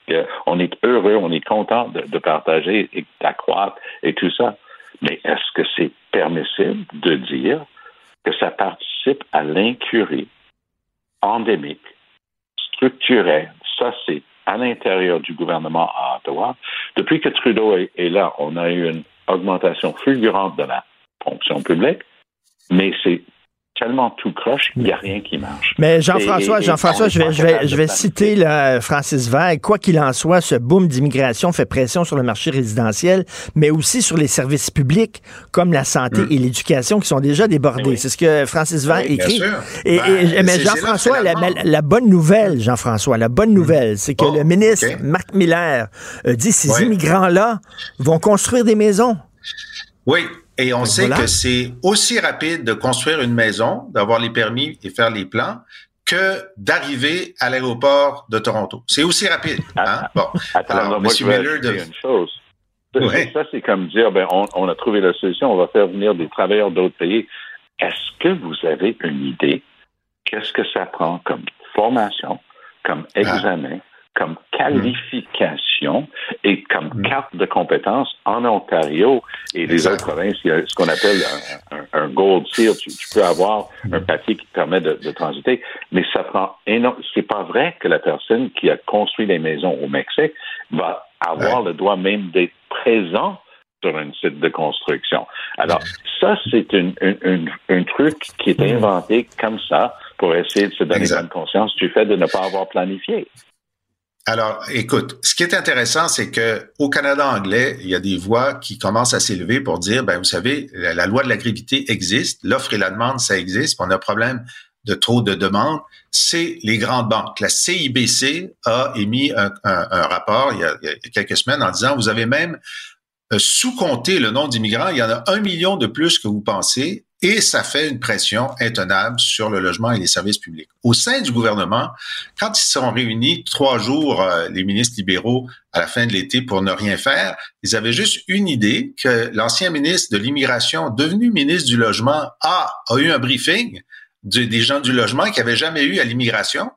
On est heureux, on est content de, partager et d'accroître et tout ça. Mais est-ce que c'est permissible de dire que ça participe à l'incurie endémique, structurelle? Ça, c'est à l'intérieur du gouvernement à Ottawa? Depuis que Trudeau est, est là, on a eu une augmentation fulgurante de la fonction publique, mais c'est tellement tout croche qu'il n'y a rien qui marche. Mais Jean-François, Jean-François, je vais, je vais, je vais citer là, Francis Veil. Quoi qu'il en soit, ce boom d'immigration fait pression sur le marché résidentiel, mais aussi sur les services publics comme la santé mm. et l'éducation qui sont déjà débordés. C'est ce que Francis Veil écrit. Et, ben, mais Jean-François, la, bonne nouvelle, Jean-François, la bonne mm. nouvelle, c'est que oh, le ministre Marc Miller dit ces immigrants-là vont construire des maisons. Oui, et on sait que c'est aussi rapide de construire une maison, d'avoir les permis et faire les plans, que d'arriver à l'aéroport de Toronto. C'est aussi rapide. Hein? Bon. Alors, moi, je vais de... une chose. Ça, c'est comme dire, ben, on, a trouvé la solution, on va faire venir des travailleurs d'autres pays. Est-ce que vous avez une idée? Qu'est-ce que ça prend comme formation, comme ah. Comme qualification et comme mm. carte de compétences en Ontario et les autres provinces. Il y a ce qu'on appelle un, gold seal. Tu, peux avoir un mm. papier qui te permet de, transiter, mais ça prend énorme. C'est pas vrai que la personne qui a construit les maisons au Mexique va avoir le droit même d'être présent sur un site de construction. Alors, ça, c'est un truc qui est mm. inventé comme ça pour essayer de se donner bonne conscience du fait de ne pas avoir planifié. Alors, écoute, ce qui est intéressant, c'est que au Canada anglais, il y a des voix qui commencent à s'élever pour dire, ben vous savez, la, loi de la gravité existe, l'offre et la demande, ça existe, on a un problème de trop de demandes, c'est les grandes banques. La CIBC a émis un, rapport il y, a, quelques semaines en disant, vous avez même euh, sous-compté le nombre d'immigrants, il y en a un million de plus que vous pensez, et ça fait une pression intenable sur le logement et les services publics. Au sein du gouvernement, quand ils sont réunis trois jours, euh, les ministres libéraux, à la fin de l'été pour ne rien faire, ils avaient juste une idée que l'ancien ministre de l'immigration, devenu ministre du logement, a, a eu un briefing des gens du logement qui n'avaient jamais eu à l'immigration.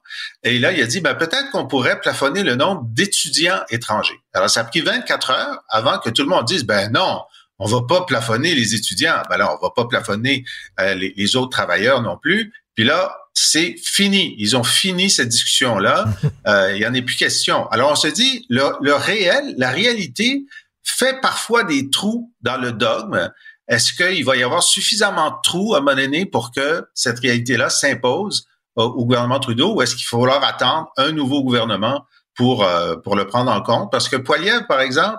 Et là, il a dit, ben, peut-être qu'on pourrait plafonner le nombre d'étudiants étrangers. Alors, ça a pris 24 heures avant que tout le monde dise, ben non, on va pas plafonner les étudiants. Ben là, on va pas plafonner euh, les, autres travailleurs non plus. Puis là, c'est fini. Ils ont fini cette discussion-là. Euh, il y en a plus question. Alors, on se dit, le, le réel, la réalité fait parfois des trous dans le dogme. Est-ce qu'il va y avoir suffisamment de trous à un moment donné pour que cette réalité-là s'impose au, gouvernement Trudeau ou est-ce qu'il faut falloir attendre un nouveau gouvernement pour, euh, pour le prendre en compte? Parce que Poiliev, par exemple,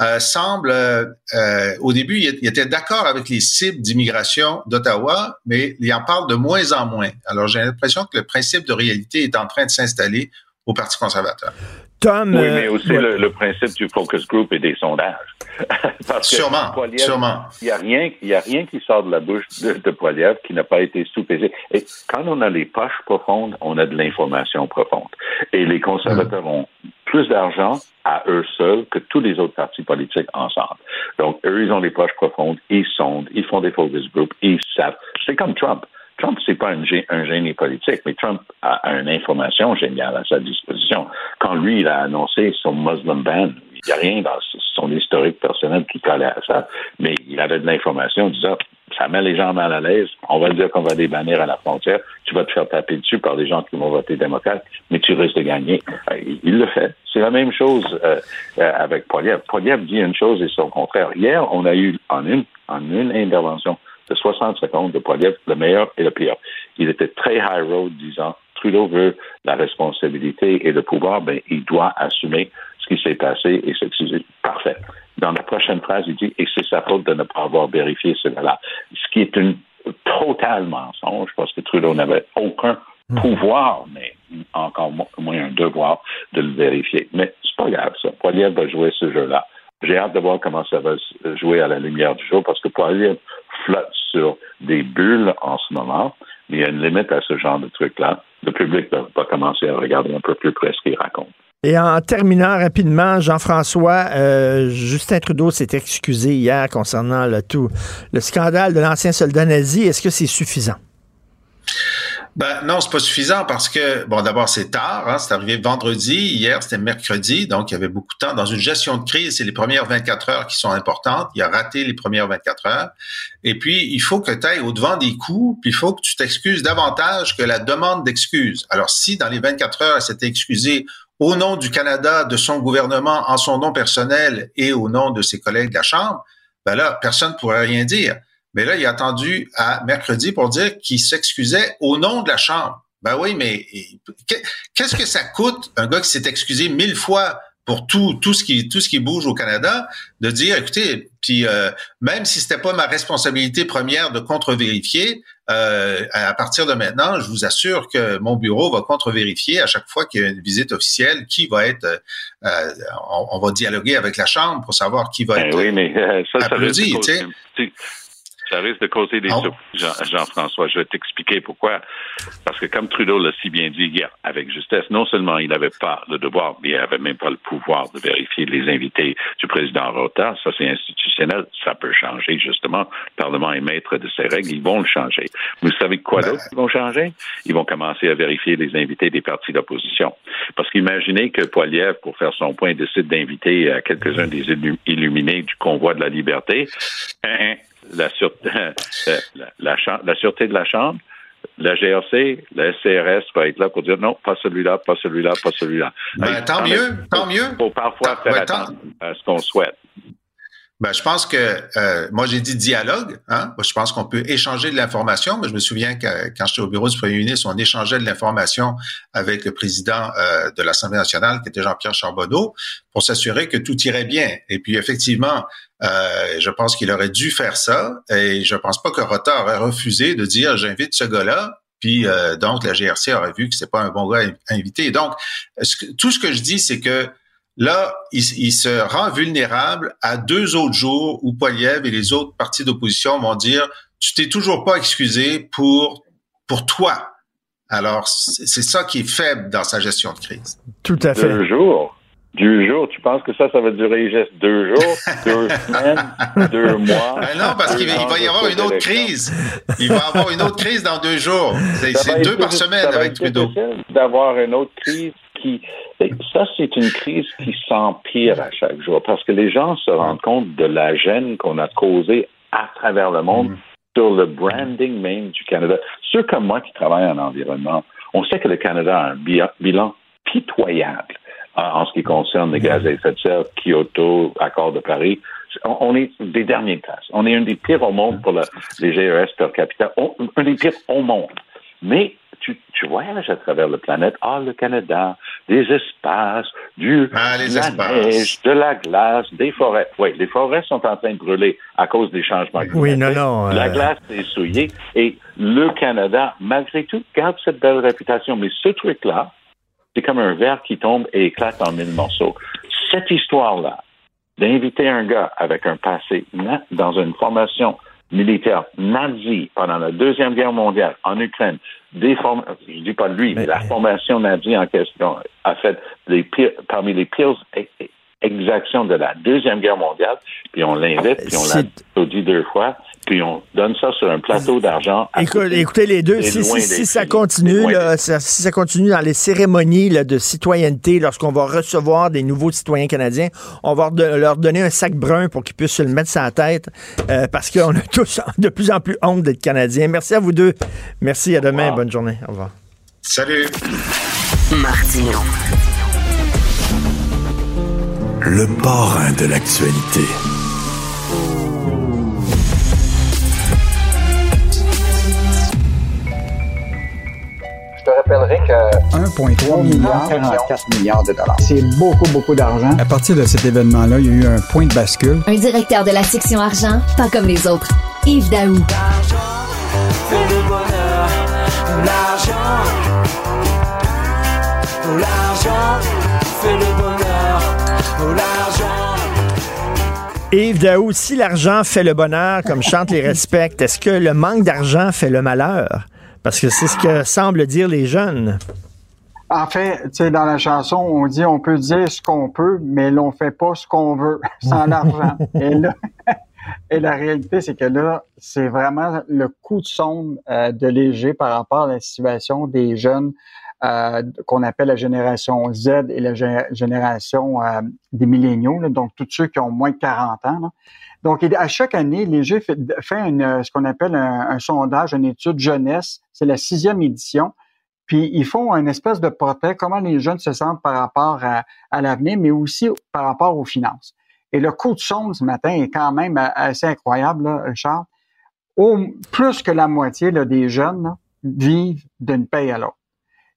euh, semble, euh, au début, il, était d'accord avec les cibles d'immigration d'Ottawa, mais il en parle de moins en moins. Alors, j'ai l'impression que le principe de réalité est en train de s'installer au Parti conservateur. Tom. Oui, euh, mais aussi ouais. le, le principe du focus group et des sondages. Parce que Sûrement, Poilievre, sûrement. Il n'y a rien, il y a rien qui sort de la bouche de, de Poilievre qui n'a pas été sous-pesé. Et quand on a les poches profondes, on a de l'information profonde. Et les conservateurs ont plus d'argent à eux seuls que tous les autres partis politiques ensemble. Donc, eux, ils ont les poches profondes, ils sondent, ils font des focus groups, ils savent. C'est comme Trump. Trump, c'est pas un, gé- un génie politique, mais Trump a, une information géniale à sa disposition. Quand lui, il a annoncé son Muslim ban, il n'y a rien dans son historique personnel qui collait à ça, mais il avait de l'information disant ça met les gens mal à l'aise, on va dire qu'on va les bannir à la frontière, tu vas te faire taper dessus par des gens qui vont voter démocrate, mais tu risques de gagner. Euh, il, il le fait. C'est la même chose euh, euh, avec Poliev. Poliev dit une chose et son contraire. Hier, on a eu en une, en une intervention de 60 secondes de Poliev, le meilleur et le pire. Il était très high road disant Trudeau veut la responsabilité et le pouvoir, ben, il doit assumer ce qui s'est passé et s'excuser. Parfait. Dans la prochaine phrase, il dit et c'est sa faute de ne pas avoir vérifié cela. Ce qui est un total mensonge parce que Trudeau n'avait aucun pouvoir, mais encore mo- moins un devoir de le vérifier. Mais c'est pas grave, ça. Poilievre va jouer ce jeu-là. J'ai hâte de voir comment ça va jouer à la lumière du jour parce que Poilievre flotte sur des bulles en ce moment, mais il y a une limite à ce genre de truc-là. Le public va, va commencer à regarder un peu plus près ce qu'il raconte. Et en terminant rapidement, Jean-François, euh, Justin Trudeau s'est excusé hier concernant le tout le scandale de l'ancien soldat nazi. Est-ce que c'est suffisant? Ben non, c'est pas suffisant parce que bon, d'abord c'est tard, hein, c'est arrivé vendredi, hier c'était mercredi, donc il y avait beaucoup de temps. Dans une gestion de crise, c'est les premières 24 heures qui sont importantes. Il a raté les premières 24 heures. Et puis il faut que tu ailles au devant des coups, puis il faut que tu t'excuses davantage que la demande d'excuses. Alors si dans les 24 heures, il s'était excusé au nom du Canada, de son gouvernement, en son nom personnel et au nom de ses collègues de la Chambre, ben là, personne ne pourrait rien dire. Mais là, il a attendu à mercredi pour dire qu'il s'excusait au nom de la Chambre. Ben oui, mais qu'est-ce que ça coûte, un gars qui s'est excusé mille fois pour tout, tout ce qui tout ce qui bouge au Canada, de dire, écoutez, puis euh, même si c'était pas ma responsabilité première de contre-vérifier, euh, à partir de maintenant, je vous assure que mon bureau va contre-vérifier à chaque fois qu'il y a une visite officielle, qui va être, euh, on, on, va dialoguer avec la Chambre pour savoir qui va ben être oui, mais, ça, ça applaudi, sais ça risque de causer des oh. surprises, Jean-François. Je vais t'expliquer pourquoi. Parce que comme Trudeau l'a si bien dit hier, avec justesse, non seulement il n'avait pas le devoir, mais il n'avait même pas le pouvoir de vérifier les invités du président Rota. Ça, c'est institutionnel. Ça peut changer, justement. Le Parlement est maître de ses règles. Ils vont le changer. Vous savez quoi d'autre ils vont changer? Ils vont commencer à vérifier les invités des partis d'opposition. Parce qu'imaginez que Poiliev, pour faire son point, décide d'inviter euh, quelques-uns des illuminés du convoi de la liberté. Hein, la, sûre, la, la, sûreté de la Chambre, la GRC, la SCRS va être là pour dire non, pas celui-là, pas celui-là, pas celui-là. Ben, tant mieux, tant mieux. Il faut parfois faire attention à ce qu'on souhaite. Ben, je pense que euh, moi j'ai dit dialogue. Hein? Je pense qu'on peut échanger de l'information, mais je me souviens que quand j'étais au bureau du premier ministre, on échangeait de l'information avec le président euh, de l'Assemblée nationale, qui était Jean-Pierre Charbonneau, pour s'assurer que tout irait bien. Et puis effectivement, euh, je pense qu'il aurait dû faire ça, et je pense pas que Rota aurait refusé de dire j'invite ce gars-là. Puis euh, donc la GRC aurait vu que c'est pas un bon gars à inviter. Donc tout ce que je dis, c'est que Là, il, il, se rend vulnérable à deux autres jours où Poiliev et les autres partis d'opposition vont dire tu t'es toujours pas excusé pour pour toi. Alors c'est ça qui est faible dans sa gestion de crise. Tout à fait. Deux jours. Deux jours. Tu penses que ça, ça va durer juste deux jours, deux semaines, deux mois? Ben non, parce qu'il va y avoir une autre crise. Il va y avoir une autre crise dans deux jours. C'est deux par semaine avec Trudeau. D'avoir une autre crise qui ça, c'est une crise qui s'empire à chaque jour parce que les gens se rendent compte de la gêne qu'on a causée à travers le monde mmh. sur le branding même du Canada. Ceux comme moi qui travaillent en environnement, on sait que le Canada a un bilan pitoyable en ce qui concerne les gaz à effet de serre, Kyoto, accord de Paris. On est des derniers classes. On est un des pires au monde pour la, les GES per capita, on, un des pires au monde. Mais tu, tu voyages à travers la planète, ah, le Canada, des espaces, du, ah, les de la espaces. neige, de la glace, des forêts. Oui, les forêts sont en train de brûler à cause des changements climatiques. Oui, non, non. La euh... glace est souillée et le Canada, malgré tout, garde cette belle réputation. Mais ce truc-là, C'est comme un verre qui tombe et éclate en mille morceaux. Cette histoire-là, d'inviter un gars avec un passé dans une formation militaire nazie pendant la Deuxième Guerre mondiale en Ukraine, des je dis pas de lui, mais, la formation nazie en question a fait des parmi les pires exactions de la Deuxième Guerre mondiale, puis on l'invite, puis on l'a dit deux fois, puis on donne ça sur un plateau d'argent. écoutez les deux, si, ça continue, si ça continue dans les cérémonies de citoyenneté, lorsqu'on va recevoir des nouveaux citoyens canadiens, on va leur donner un sac brun pour qu'ils puissent se le mettre sur la tête, euh, parce qu'on a tous de plus en plus honte d'être Canadiens. Merci à vous deux. Merci, à demain. Bonne journée. Au revoir. Salut. Martino. Le parrain de l'actualité. 1,3 milliard, 44 milliards de dollars. C'est beaucoup, beaucoup d'argent. À partir de cet événement-là, il y a eu un point de bascule. Un directeur de la section argent, pas comme les autres. Yves Daou. Yves Daou, si l'argent fait le bonheur, comme chante les respects, est-ce que le manque d'argent fait le malheur? Parce que c'est ce que semblent dire les jeunes. En fait, tu sais, dans la chanson, on dit on peut dire ce qu'on peut, mais l'on fait pas ce qu'on veut sans l'argent. Et là, et la réalité, c'est que là, c'est vraiment le coup de sonde euh, de léger par rapport à la situation des jeunes euh, qu'on appelle la génération Z et la génération euh, des milléniaux, donc tous ceux qui ont moins de 40 ans. Donc, à chaque année, Léger fait, fait ce qu'on appelle un, sondage, une étude jeunesse. C'est la sixième édition. Puis, ils font une espèce de portrait, comment les jeunes se sentent par rapport à, l'avenir, mais aussi par rapport aux finances. Et le coup de sonde ce matin est quand même assez incroyable, là, Charles. Plus que la moitié des jeunes vivent d'une paye à l'autre.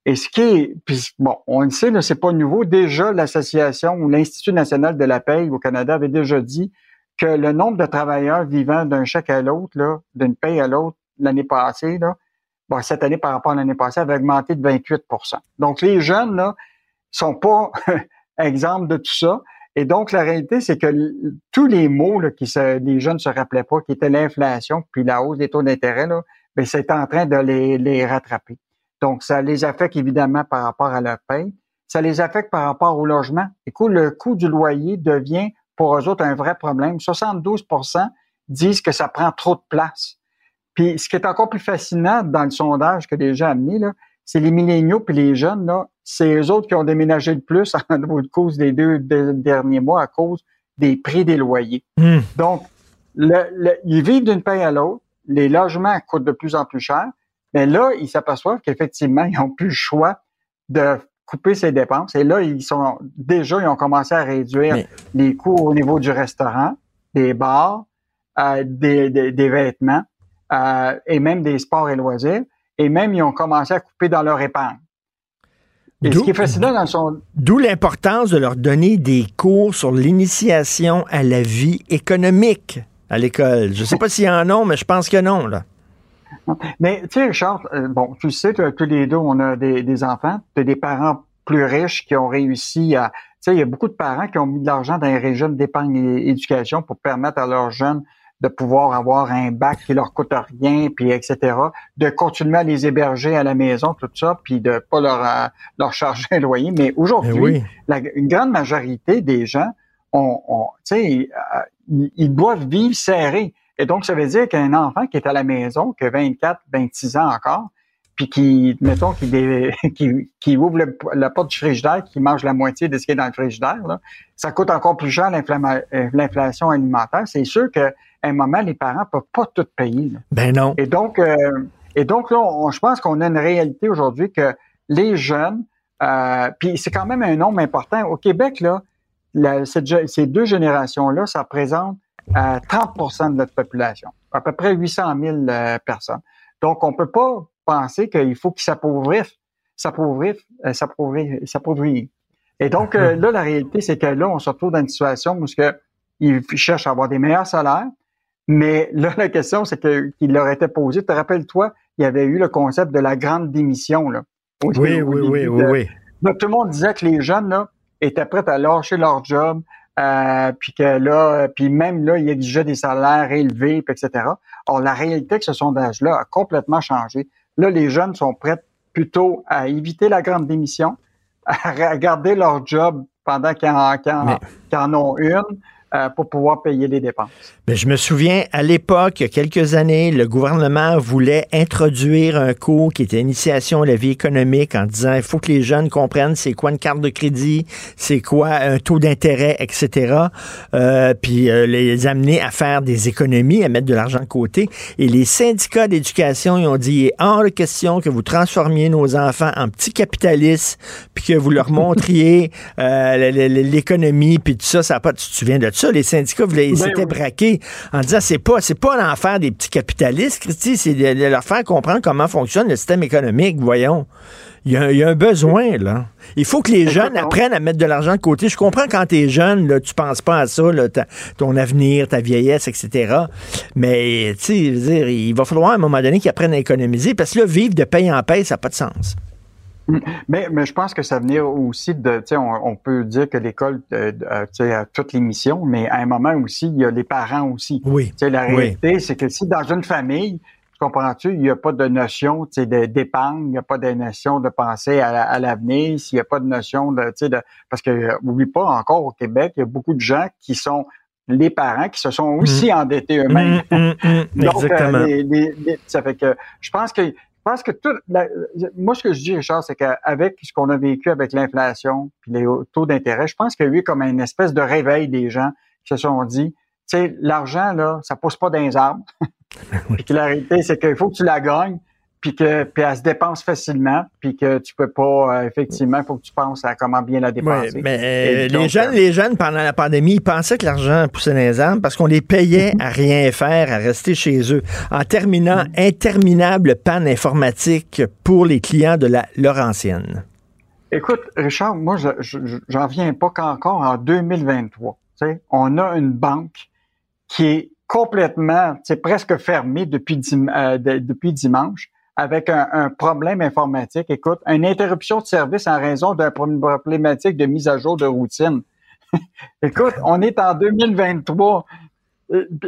Et ce qui est, puis bon, on le sait, c'est pas nouveau. Déjà, l'association ou l'Institut national de la paye au Canada avait déjà dit que le nombre de travailleurs vivant d'un chèque à l'autre, là, d'une paye à l'autre l'année passée, là, bon, cette année par rapport à l'année passée, avait augmenté de 28% Donc, les jeunes, là, sont pas exemples de tout ça. Et donc, la réalité, c'est que tous les mots là, qui se, les jeunes se rappelaient pas, qui étaient l'inflation puis la hausse des taux d'intérêt, là, ben, c'est en train de les, les rattraper. Donc, ça les affecte évidemment par rapport à leur paye. Ça les affecte par rapport au logement. Écoute, le coût du loyer devient pour eux autres un vrai problème. 72% disent que ça prend trop de place. Puis, ce qui est encore plus fascinant dans le sondage que les gens ont amené, là, c'est les milléniaux puis les jeunes, là, c'est eux autres qui ont déménagé le plus à cause des deux derniers mois à cause des prix des loyers. Hmm. Donc, le, ils vivent d'une paye à l'autre. Les logements coûtent de plus en plus cher. Mais là, ils s'aperçoivent qu'effectivement, ils n'ont plus le choix de couper ses dépenses. Et là, ils sont déjà, ils ont commencé à réduire les coûts au niveau du restaurant, des bars, euh, des, des, vêtements euh, et même des sports et loisirs. Et même, ils ont commencé à couper dans leur épargne. Et ce qui est fascinant dans son... D'où l'importance de leur donner des cours sur l'initiation à la vie économique à l'école. Je ne sais pas s'il y en a, mais je pense que non, là. Mais tu sais, Richard, euh, bon, tu sais tous les deux, on a des, enfants, tu as des parents plus riches qui ont réussi à... Tu sais, il y a beaucoup de parents qui ont mis de l'argent dans les régimes d'épargne et éducation pour permettre à leurs jeunes de pouvoir avoir un bac qui leur coûte rien, puis etc., de continuer à les héberger à la maison, tout ça, puis de pas leur, euh, leur charger un loyer. Mais aujourd'hui, eh une grande majorité des gens, ont, tu sais, euh, ils doivent vivre serrés. Et donc, ça veut dire qu'un enfant qui est à la maison, qui a 24, 26 ans encore, puis qui, mettons, qui, qui, qui ouvre la porte du frigidaire, qui mange la moitié de ce qui est dans le frigidaire, là, ça coûte encore plus cher euh, l'inflation alimentaire. C'est sûr qu'à un moment, les parents peuvent pas tout payer. Ben non. Et donc, euh, et donc là, je pense qu'on a une réalité aujourd'hui que les jeunes, euh, puis c'est quand même un nombre important. Au Québec, là, ces deux générations-là, ça représente à 30% de notre population, à peu près 800 000 euh, personnes. Donc, on peut pas penser qu'il faut qu'ils s'appauvrissent, s'appauvrissent, euh, s'appauvrir. Et donc, euh, là, la réalité, c'est que là, on se retrouve dans une situation où ils cherchent à avoir des meilleurs salaires, mais là, la question, c'est que, qu'il leur était posé. Te rappelles-toi, il y avait eu le concept de la grande démission, là. oui, oui, oui, oui, tout le monde disait que les jeunes là, étaient prêts à lâcher leur job, euh, puis que là, puis même là, ils exigeaient des salaires élevés, puis etc. Or, la réalité de ce sondage-là a complètement changé. Là, les jeunes sont prêts plutôt à éviter la grande démission, à garder leur job pendant qu'ils en, en, ont une, euh, pour pouvoir payer les dépenses. Mais je me souviens, à l'époque, il y a quelques années, le gouvernement voulait introduire un cours qui était initiation à la vie économique en disant il faut que les jeunes comprennent c'est quoi une carte de crédit, c'est quoi un taux d'intérêt, etc. Euh, puis euh, les amener à faire des économies, à mettre de l'argent de côté. Et les syndicats d'éducation, ils ont dit il est hors question que vous transformiez nos enfants en petits capitalistes, puis que vous leur montriez l'économie, puis tout ça, ça n'a pas... Tu te souviens de ça, les syndicats voulaient, ben s'étaient braqués en disant c'est pas, c'est pas l'enfer des petits capitalistes, Christy, c'est de, leur faire comprendre comment fonctionne le système économique, voyons. Il y, a, un besoin, là. Il faut que les jeunes apprennent à mettre de l'argent de côté. Je comprends quand tu es jeune, là, tu penses pas à ça, ton avenir, ta vieillesse, etc. Mais, tu sais, il va falloir à un moment donné qu'ils apprennent à économiser parce que là, vivre de paye en paye, ça n'a pas de sens. Mais, mais je pense que ça venait aussi de, tu sais, on, peut dire que l'école, euh, euh, tu sais, a toutes les missions, mais à un moment aussi, il y a les parents aussi. Oui. Tu sais, la réalité, c'est que si dans une famille, tu comprends-tu, il n'y a pas de notion, tu sais, d'épargne, il n'y a pas de notion de penser à, l'avenir, s'il n'y a pas de notion de, tu sais, de, parce que, euh, oublie pas, encore au Québec, il y a beaucoup de gens qui sont les parents qui se sont aussi mmh. endettés eux-mêmes. Mmh, mmh, Donc, ça fait que je pense que pense que tout, moi, ce que je dis, Richard, c'est qu'avec ce qu'on a vécu avec l'inflation puis les taux d'intérêt, je pense qu'il y a eu comme une espèce de réveil des gens qui se sont dit, tu sais, l'argent, là, ça pousse pas dans les arbres. puis que la réalité, c'est qu'il faut que tu la gagnes puis que puis elle se dépense facilement, puis que tu peux pas euh, effectivement, il faut que tu penses à comment bien la dépenser. mais euh, les jeunes, euh, les jeunes pendant la pandémie, ils pensaient que l'argent poussait dans les arbres parce qu'on les payait à rien faire, à rester chez eux. En terminant, mm. interminable panne informatique pour les clients de la Laurentienne. Écoute, Richard, moi, j'en viens pas qu'encore en 2023. On a une banque qui est complètement, c'est presque fermée depuis, depuis dimanche avec un, problème informatique. Écoute, une interruption de service en raison d'un problématique de mise à jour de routine. Écoute, on est en 2023.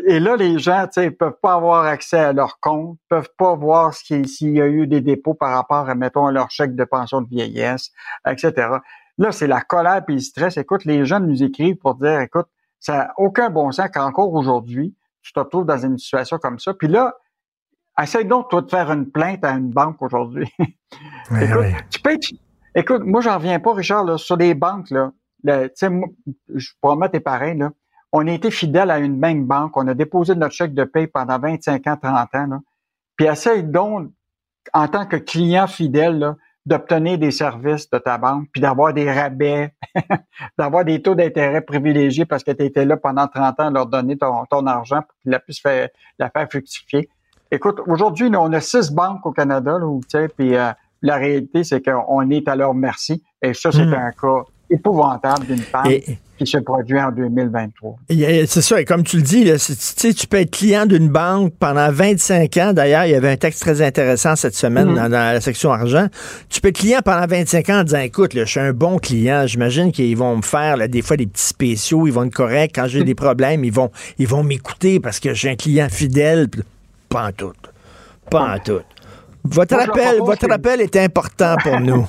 Et là, les gens, tu sais, peuvent pas avoir accès à leur compte, peuvent pas voir s'il y a eu des dépôts par rapport à, mettons, leur chèque de pension de vieillesse, etc. Là, c'est la colère et le stress. Écoute, les jeunes nous écrivent pour dire, écoute, ça n'a aucun bon sens qu'encore aujourd'hui, tu te retrouves dans une situation comme ça. Puis là, Essaye donc, toi, de faire une plainte à une banque aujourd'hui. écoute, tu peux écoute, moi, j'en reviens pas, Richard, là, sur les banques, là. tu sais, je promets, t'es pareil, là. On a été fidèle à une même banque. On a déposé notre chèque de paie pendant 25 ans, 30 ans, là. Puis essaye donc, en tant que client fidèle, d'obtenir des services de ta banque, puis d'avoir des rabais, d'avoir des taux d'intérêt privilégiés parce que tu étais là pendant 30 ans à leur donner ton, ton argent pour qu'ils puissent faire, la faire fructifier. Écoute, aujourd'hui, on a six banques au Canada, là, où, puis euh, la réalité, c'est qu'on est à leur merci. Et ça, c'est hmm. un cas épouvantable d'une femme qui se produit en 2023. C'est ça, et comme tu le dis, là, tu peux être client d'une banque pendant 25 ans. D'ailleurs, il y avait un texte très intéressant cette semaine hmm. dans, la section argent. Tu peux être client pendant 25 ans en disant, écoute, je suis un bon client. J'imagine qu'ils vont me faire des fois des petits spéciaux, ils vont être corrects. Quand j'ai des problèmes, ils vont ils vont m'écouter parce que j'ai un client fidèle. Pas en tout. Pas en tout. Votre appel, votre appel est important pour nous.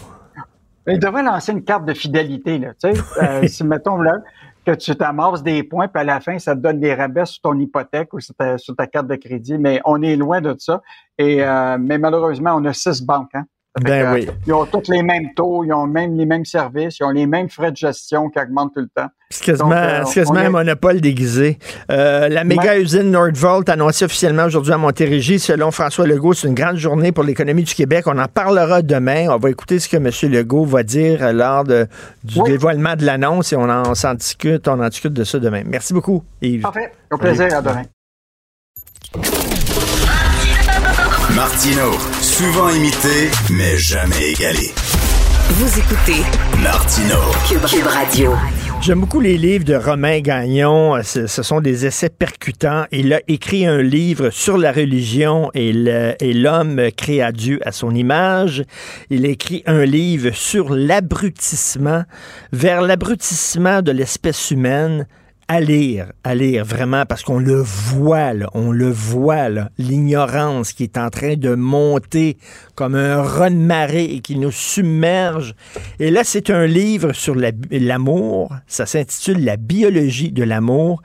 Il devrait lancer une carte de fidélité, là. Tu sais, euh, si mettons là que tu t'amasses des points, puis à la fin, ça te donne des rabais sur ton hypothèque ou sur ta, carte de crédit. Mais on est loin de ça. Et euh, mais malheureusement, on a six banques. Hein? Ben oui. Ils ont tous les mêmes taux, ils ont même les mêmes services, ils ont les mêmes frais de gestion qui augmentent tout le temps. C'est quasiment, euh, un monopole déguisé. Euh, la méga usine Nordvolt annoncée officiellement aujourd'hui à Montérégie. Selon François Legault, c'est une grande journée pour l'économie du Québec. On en parlera demain. On va écouter ce que M. Legault va dire lors de, du dévoilement de l'annonce et on en s'en discute. On en discute de ça demain. Merci beaucoup, Yves. Parfait. Au plaisir. À demain. Martino, souvent imité, mais jamais égalé. Vous écoutez Martino, Cube, Radio. J'aime beaucoup les livres de Romain Gagnon. Ce, ce sont des essais percutants. Il a écrit un livre sur la religion et l'homme créé à Dieu à son image. Il a écrit un livre sur l'abrutissement, vers l'abrutissement de l'espèce humaine. À lire, à lire vraiment, parce qu'on le voit, là, on le voit, là, l'ignorance qui est en train de monter comme un raz de marée et qui nous submerge. Et là, c'est un livre sur la- l'amour. Ça s'intitule La biologie de l'amour.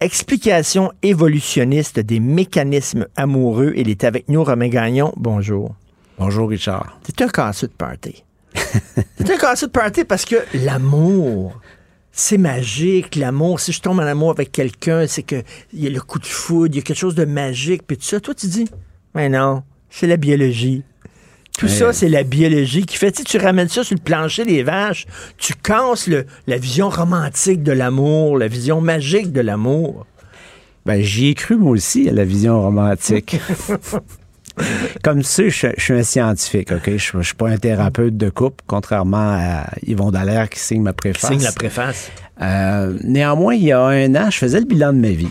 Explication évolutionniste des mécanismes amoureux. Il est avec nous, Romain Gagnon. Bonjour. Bonjour, Richard. C'est un casseux de party. c'est un casseux de party parce que l'amour, c'est magique, l'amour. Si je tombe en amour avec quelqu'un, c'est que il y a le coup de foudre, il y a quelque chose de magique, puis tout ça. Toi, tu dis, mais non, c'est la biologie. Tout Ouais. ça, c'est la biologie qui fait. Tu, sais, tu ramènes ça sur le plancher des vaches, tu casses le- la vision romantique de l'amour, la vision magique de l'amour. Ben, j'y ai cru, moi aussi, à la vision romantique. Comme tu sais, je, je suis un scientifique, OK? Je ne suis pas un thérapeute de couple, contrairement à Yvon Dallaire qui signe ma préface. Signe la préface. Euh, néanmoins, il y a un an, je faisais le bilan de ma vie.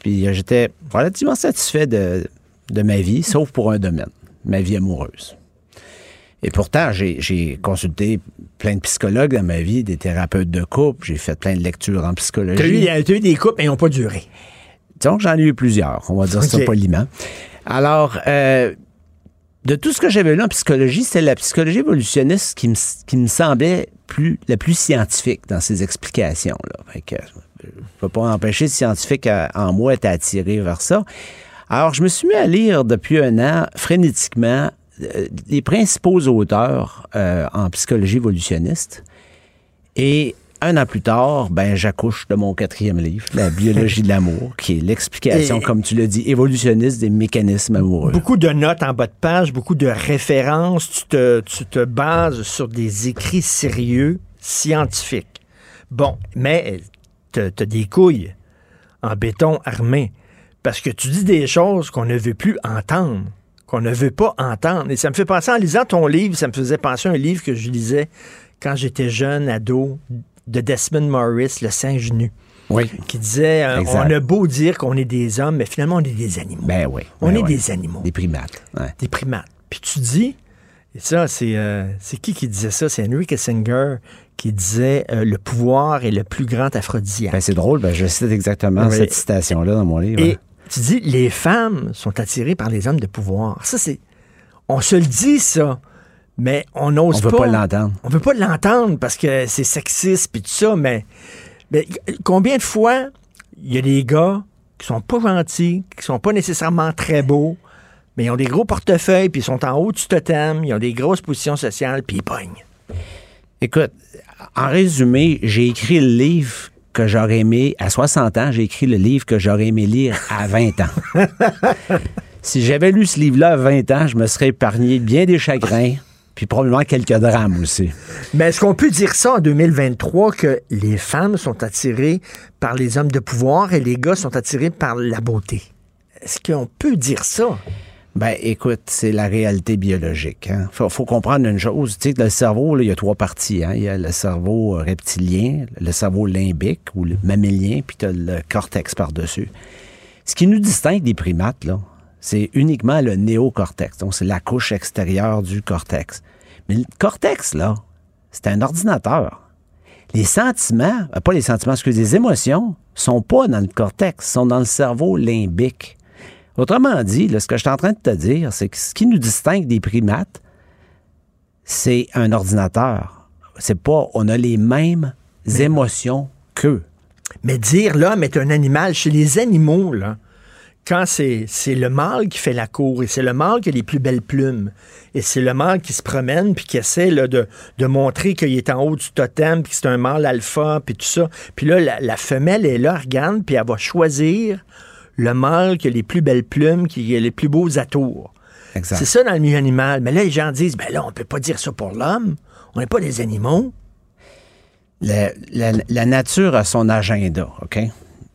Puis euh, j'étais relativement satisfait de, de ma vie, sauf pour un domaine, ma vie amoureuse. Et pourtant, j'ai consulté plein de psychologues dans ma vie, des thérapeutes de couple, j'ai fait plein de lectures en psychologie. Tu as eu, des couples et ils n'ont pas duré. Que j'en ai eu plusieurs, on va dire ça poliment. Alors, euh, de tout ce que j'avais lu en psychologie, c'est la psychologie évolutionniste qui me, semblait plus, la plus scientifique dans ses explications-là. Fait que, je ne peux pas empêcher le scientifique en moi d'être attiré vers ça. Alors, je me suis mis à lire depuis un an, frénétiquement, euh, les principaux auteurs euh, en psychologie évolutionniste. Et un an plus tard, ben, j'accouche de mon quatrième livre, La biologie de l'amour, qui est l'explication, comme tu l'as dit, évolutionniste des mécanismes amoureux. Beaucoup de notes en bas de page, beaucoup de références. Tu te, tu te bases sur des écrits sérieux, scientifiques. Bon, mais tu as des couilles en béton armé parce que tu dis des choses qu'on ne veut plus entendre, qu'on ne veut pas entendre. Et ça me fait penser, en lisant ton livre, ça me faisait penser à un livre que je lisais quand j'étais jeune, ado, de Desmond Morris, Le singe nu. Oui. Qui disait, euh, on a beau dire qu'on est des hommes, mais finalement, on est des animaux. Ben oui. On ben est oui. des animaux. Des primates. ouais. Des primates. Puis tu dis, et ça, c'est euh, c'est qui qui disait ça? C'est Henry Kissinger qui disait euh, le pouvoir est le plus grand aphrodisiaque. Ben, c'est drôle, ben, je cite exactement Oui. cette citation-là dans mon livre. Et tu dis, les femmes sont attirées par les hommes de pouvoir. Ça, c'est. On se le dit, ça. Mais on n'ose On pas. veut pas l'entendre. On veut pas l'entendre parce que c'est sexiste puis tout ça, mais, mais combien de fois il y a des gars qui sont pas gentils, qui sont pas nécessairement très beaux, mais ils ont des gros portefeuilles puis ils sont en haut du totem, ils ont des grosses positions sociales puis ils pognent. Écoute, en résumé, j'ai écrit le livre que j'aurais aimé, à 60 ans, j'ai écrit le livre que j'aurais aimé lire à 20 ans. si j'avais lu ce livre-là à 20 ans, je me serais épargné bien des chagrins, puis probablement quelques drames aussi. Mais est-ce qu'on peut dire ça en 2023 que les femmes sont attirées par les hommes de pouvoir et les gars sont attirés par la beauté? Est-ce qu'on peut dire ça? Ben, écoute, c'est la réalité biologique. Il faut, faut comprendre une chose. Tu sais, le cerveau, là, il y a trois parties. hein. Il y a le cerveau euh, reptilien, le cerveau limbique ou le mammilien, puis tu as le cortex par-dessus. Ce qui nous distingue des primates, là, c'est uniquement le néocortex. Donc, c'est la couche extérieure du cortex. Mais le cortex, là, c'est un ordinateur. Les sentiments, euh, pas les sentiments, excusez, les émotions, sont pas dans le cortex, sont dans le cerveau limbique. Autrement dit, là, ce que je suis en train de te dire, c'est que ce qui nous distingue des primates, c'est un ordinateur. C'est pas, on a les mêmes émotions qu'eux. Mais dire l'homme est un animal, chez les animaux, là, quand c'est le mâle qui fait la cour et c'est le mâle qui a les plus belles plumes et c'est le mâle qui se promène puis qui essaie là, de, de montrer qu'il est en haut du totem puis que c'est un mâle alpha puis tout ça. Puis là, la, la femelle est là, regarde, puis elle va choisir le mâle qui a les plus belles plumes, qui a les plus beaux atours. C'est ça dans le milieu animal. Mais là, les gens disent, ben là, on peut pas dire ça pour l'homme. On n'est pas des animaux. La, la- la nature a son agenda, OK?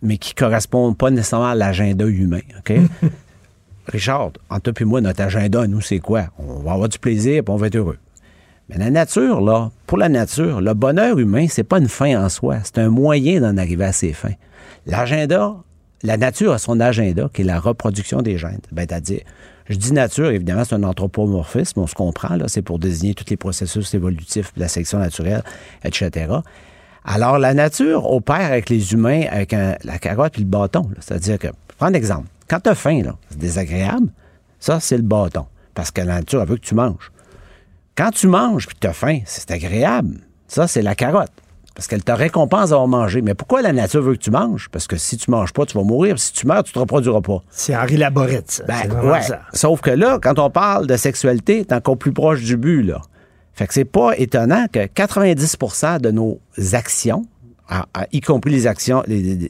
Mais qui ne correspond pas nécessairement à l'agenda humain, OK? Richard, entre toi et moi, notre agenda, nous, c'est quoi? On va avoir du plaisir et on va être heureux. Mais la nature, là, pour la nature, le bonheur humain, c'est pas une fin en soi, c'est un moyen d'en arriver à ses fins. L'agenda, la nature a son agenda, qui est la reproduction des gènes. Ben, c'est-à-dire, je dis nature, évidemment, c'est un anthropomorphisme, on se comprend, là, c'est pour désigner tous les processus évolutifs, la sélection naturelle, etc. Alors, la nature opère avec les humains avec la carotte et le bâton. C'est-à-dire que, prends un exemple, quand tu as faim, c'est désagréable, ça, c'est le bâton, parce que la nature, elle veut que tu manges. Quand tu manges puis tu as faim, c'est agréable. Ça, c'est la carotte. Parce qu'elle te récompense d'avoir mangé. Mais pourquoi la nature veut que tu manges? Parce que si tu manges pas, tu vas mourir. Si tu meurs, tu te reproduiras pas. C'est Henri Laborette, ça. Ben, ouais. Sauf que là, quand on parle de sexualité, t'es encore plus proche du but, là. Fait que c'est pas étonnant que 90% de nos actions, y compris les actions, les,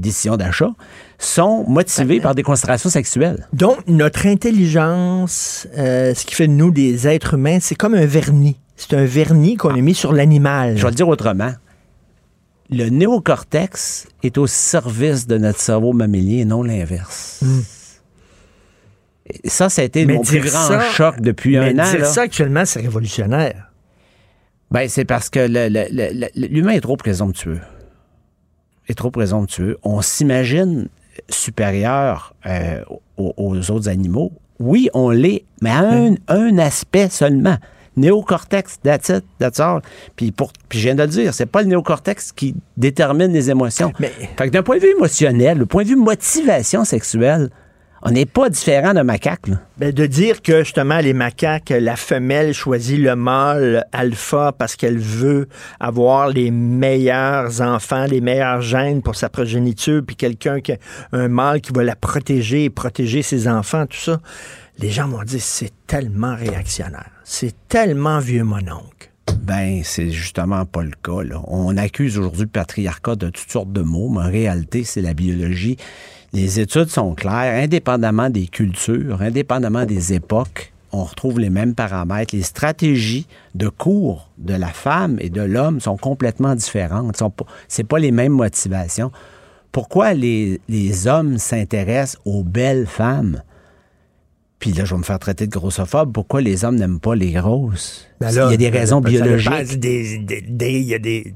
décisions d'achat, sont motivées par des considérations sexuelles. Donc, notre intelligence, euh, ce qui fait de nous des êtres humains, c'est comme un vernis. C'est un vernis qu'on a mis sur l'animal. Je vais le dire autrement. Le néocortex est au service de notre cerveau mammilien et non l'inverse. Hmm. Ça, ça a été mon plus grand choc depuis un an. Dire ça actuellement, c'est révolutionnaire. Ben, c'est parce que l'humain est trop présomptueux. Est trop présomptueux. On s'imagine supérieur euh, aux, autres animaux. Oui, on l'est, mais à un, un aspect seulement néocortex, that's it, that's all. Puis, pour, puis je viens de le dire, c'est pas le néocortex qui détermine les émotions. Mais... Fait que d'un point de vue émotionnel, le point de vue motivation sexuelle, on n'est pas différent d'un macaque. Ben, de dire que justement les macaques, la femelle choisit le mâle alpha parce qu'elle veut avoir les meilleurs enfants, les meilleurs gènes pour sa progéniture, puis quelqu'un qui un mâle qui va la protéger et protéger ses enfants, tout ça. Les gens m'ont dit c'est tellement réactionnaire, c'est tellement vieux mononcle. Ben, c'est justement pas le cas. On accuse aujourd'hui le patriarcat de toutes sortes de mots, mais en réalité, c'est la biologie les études sont claires, indépendamment des cultures, indépendamment des époques, on retrouve les mêmes paramètres. Les stratégies de cours de la femme et de l'homme sont complètement différentes. Ce n'est pas les mêmes motivations. Pourquoi les, hommes s'intéressent aux belles femmes? Puis là, je vais me faire traiter de grossophobe. Pourquoi les hommes n'aiment pas les grosses? Ben il y a des raisons biologiques. il y a des,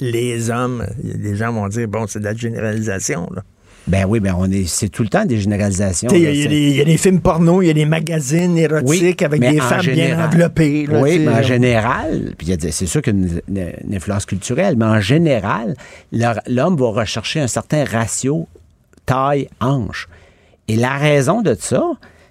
les hommes, les gens vont dire, bon, c'est de la généralisation. Là. Ben oui, ben on est, c'est tout le temps des généralisations. Il y, a des films porno, il y a des magazines érotiques avec des femmes bien enveloppées. oui, mais en général, puis c'est sûr qu'il y a une, influence culturelle, mais en général, l'homme va rechercher un certain ratio taille-hanche. Et la raison de ça,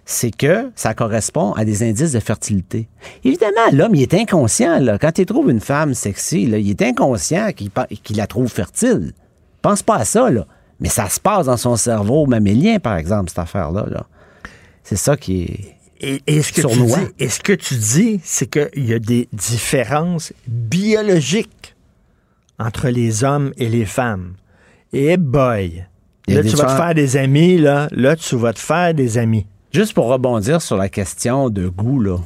c'est que ça correspond à des indices de fertilité. Évidemment, l'homme, il est inconscient. Là. Quand il trouve une femme sexy, là, il est inconscient qu'il la trouve fertile. Pense pas à ça. Là. Mais ça se passe dans son cerveau mammélien, par exemple, cette affaire-là. C'est ça qui est. Et, et ce, que tu dis, et ce que tu dis, c'est qu'il y a des différences biologiques entre les hommes et les femmes. Et boy, là, tu vas te faire des amis, là. Là, tu vas te faire des amis. Juste pour rebondir sur la question de goût, là.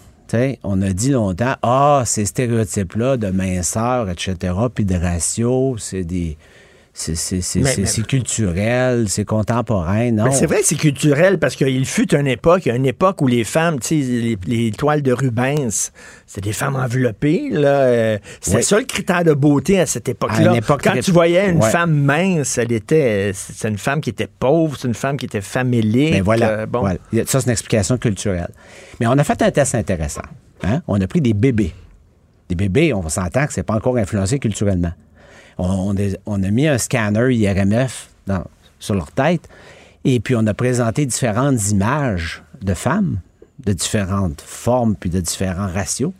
on a dit longtemps, ah, ces stéréotypes-là de minceur, etc., puis de ratio, c'est des, c'est culturel, c'est contemporain, non? C'est vrai que c'est culturel parce qu'il fut une époque, une époque où les femmes, les, les toiles de Rubens, c'était des femmes enveloppées. Là. C'était ça le critère de beauté à cette époque-là. Quand tu voyais une femme mince, elle était, c'est une femme qui était pauvre, c'est une femme qui était familière. Ben voilà, bon. Ça, c'est une explication culturelle. Mais on a fait un test intéressant. Hein? On a pris des bébés. Des bébés, on s'entend que c'est pas encore influencé culturellement on, a mis un scanner IRMF sur leur tête et puis on a présenté différentes images de femmes de différentes formes puis de différents ratios.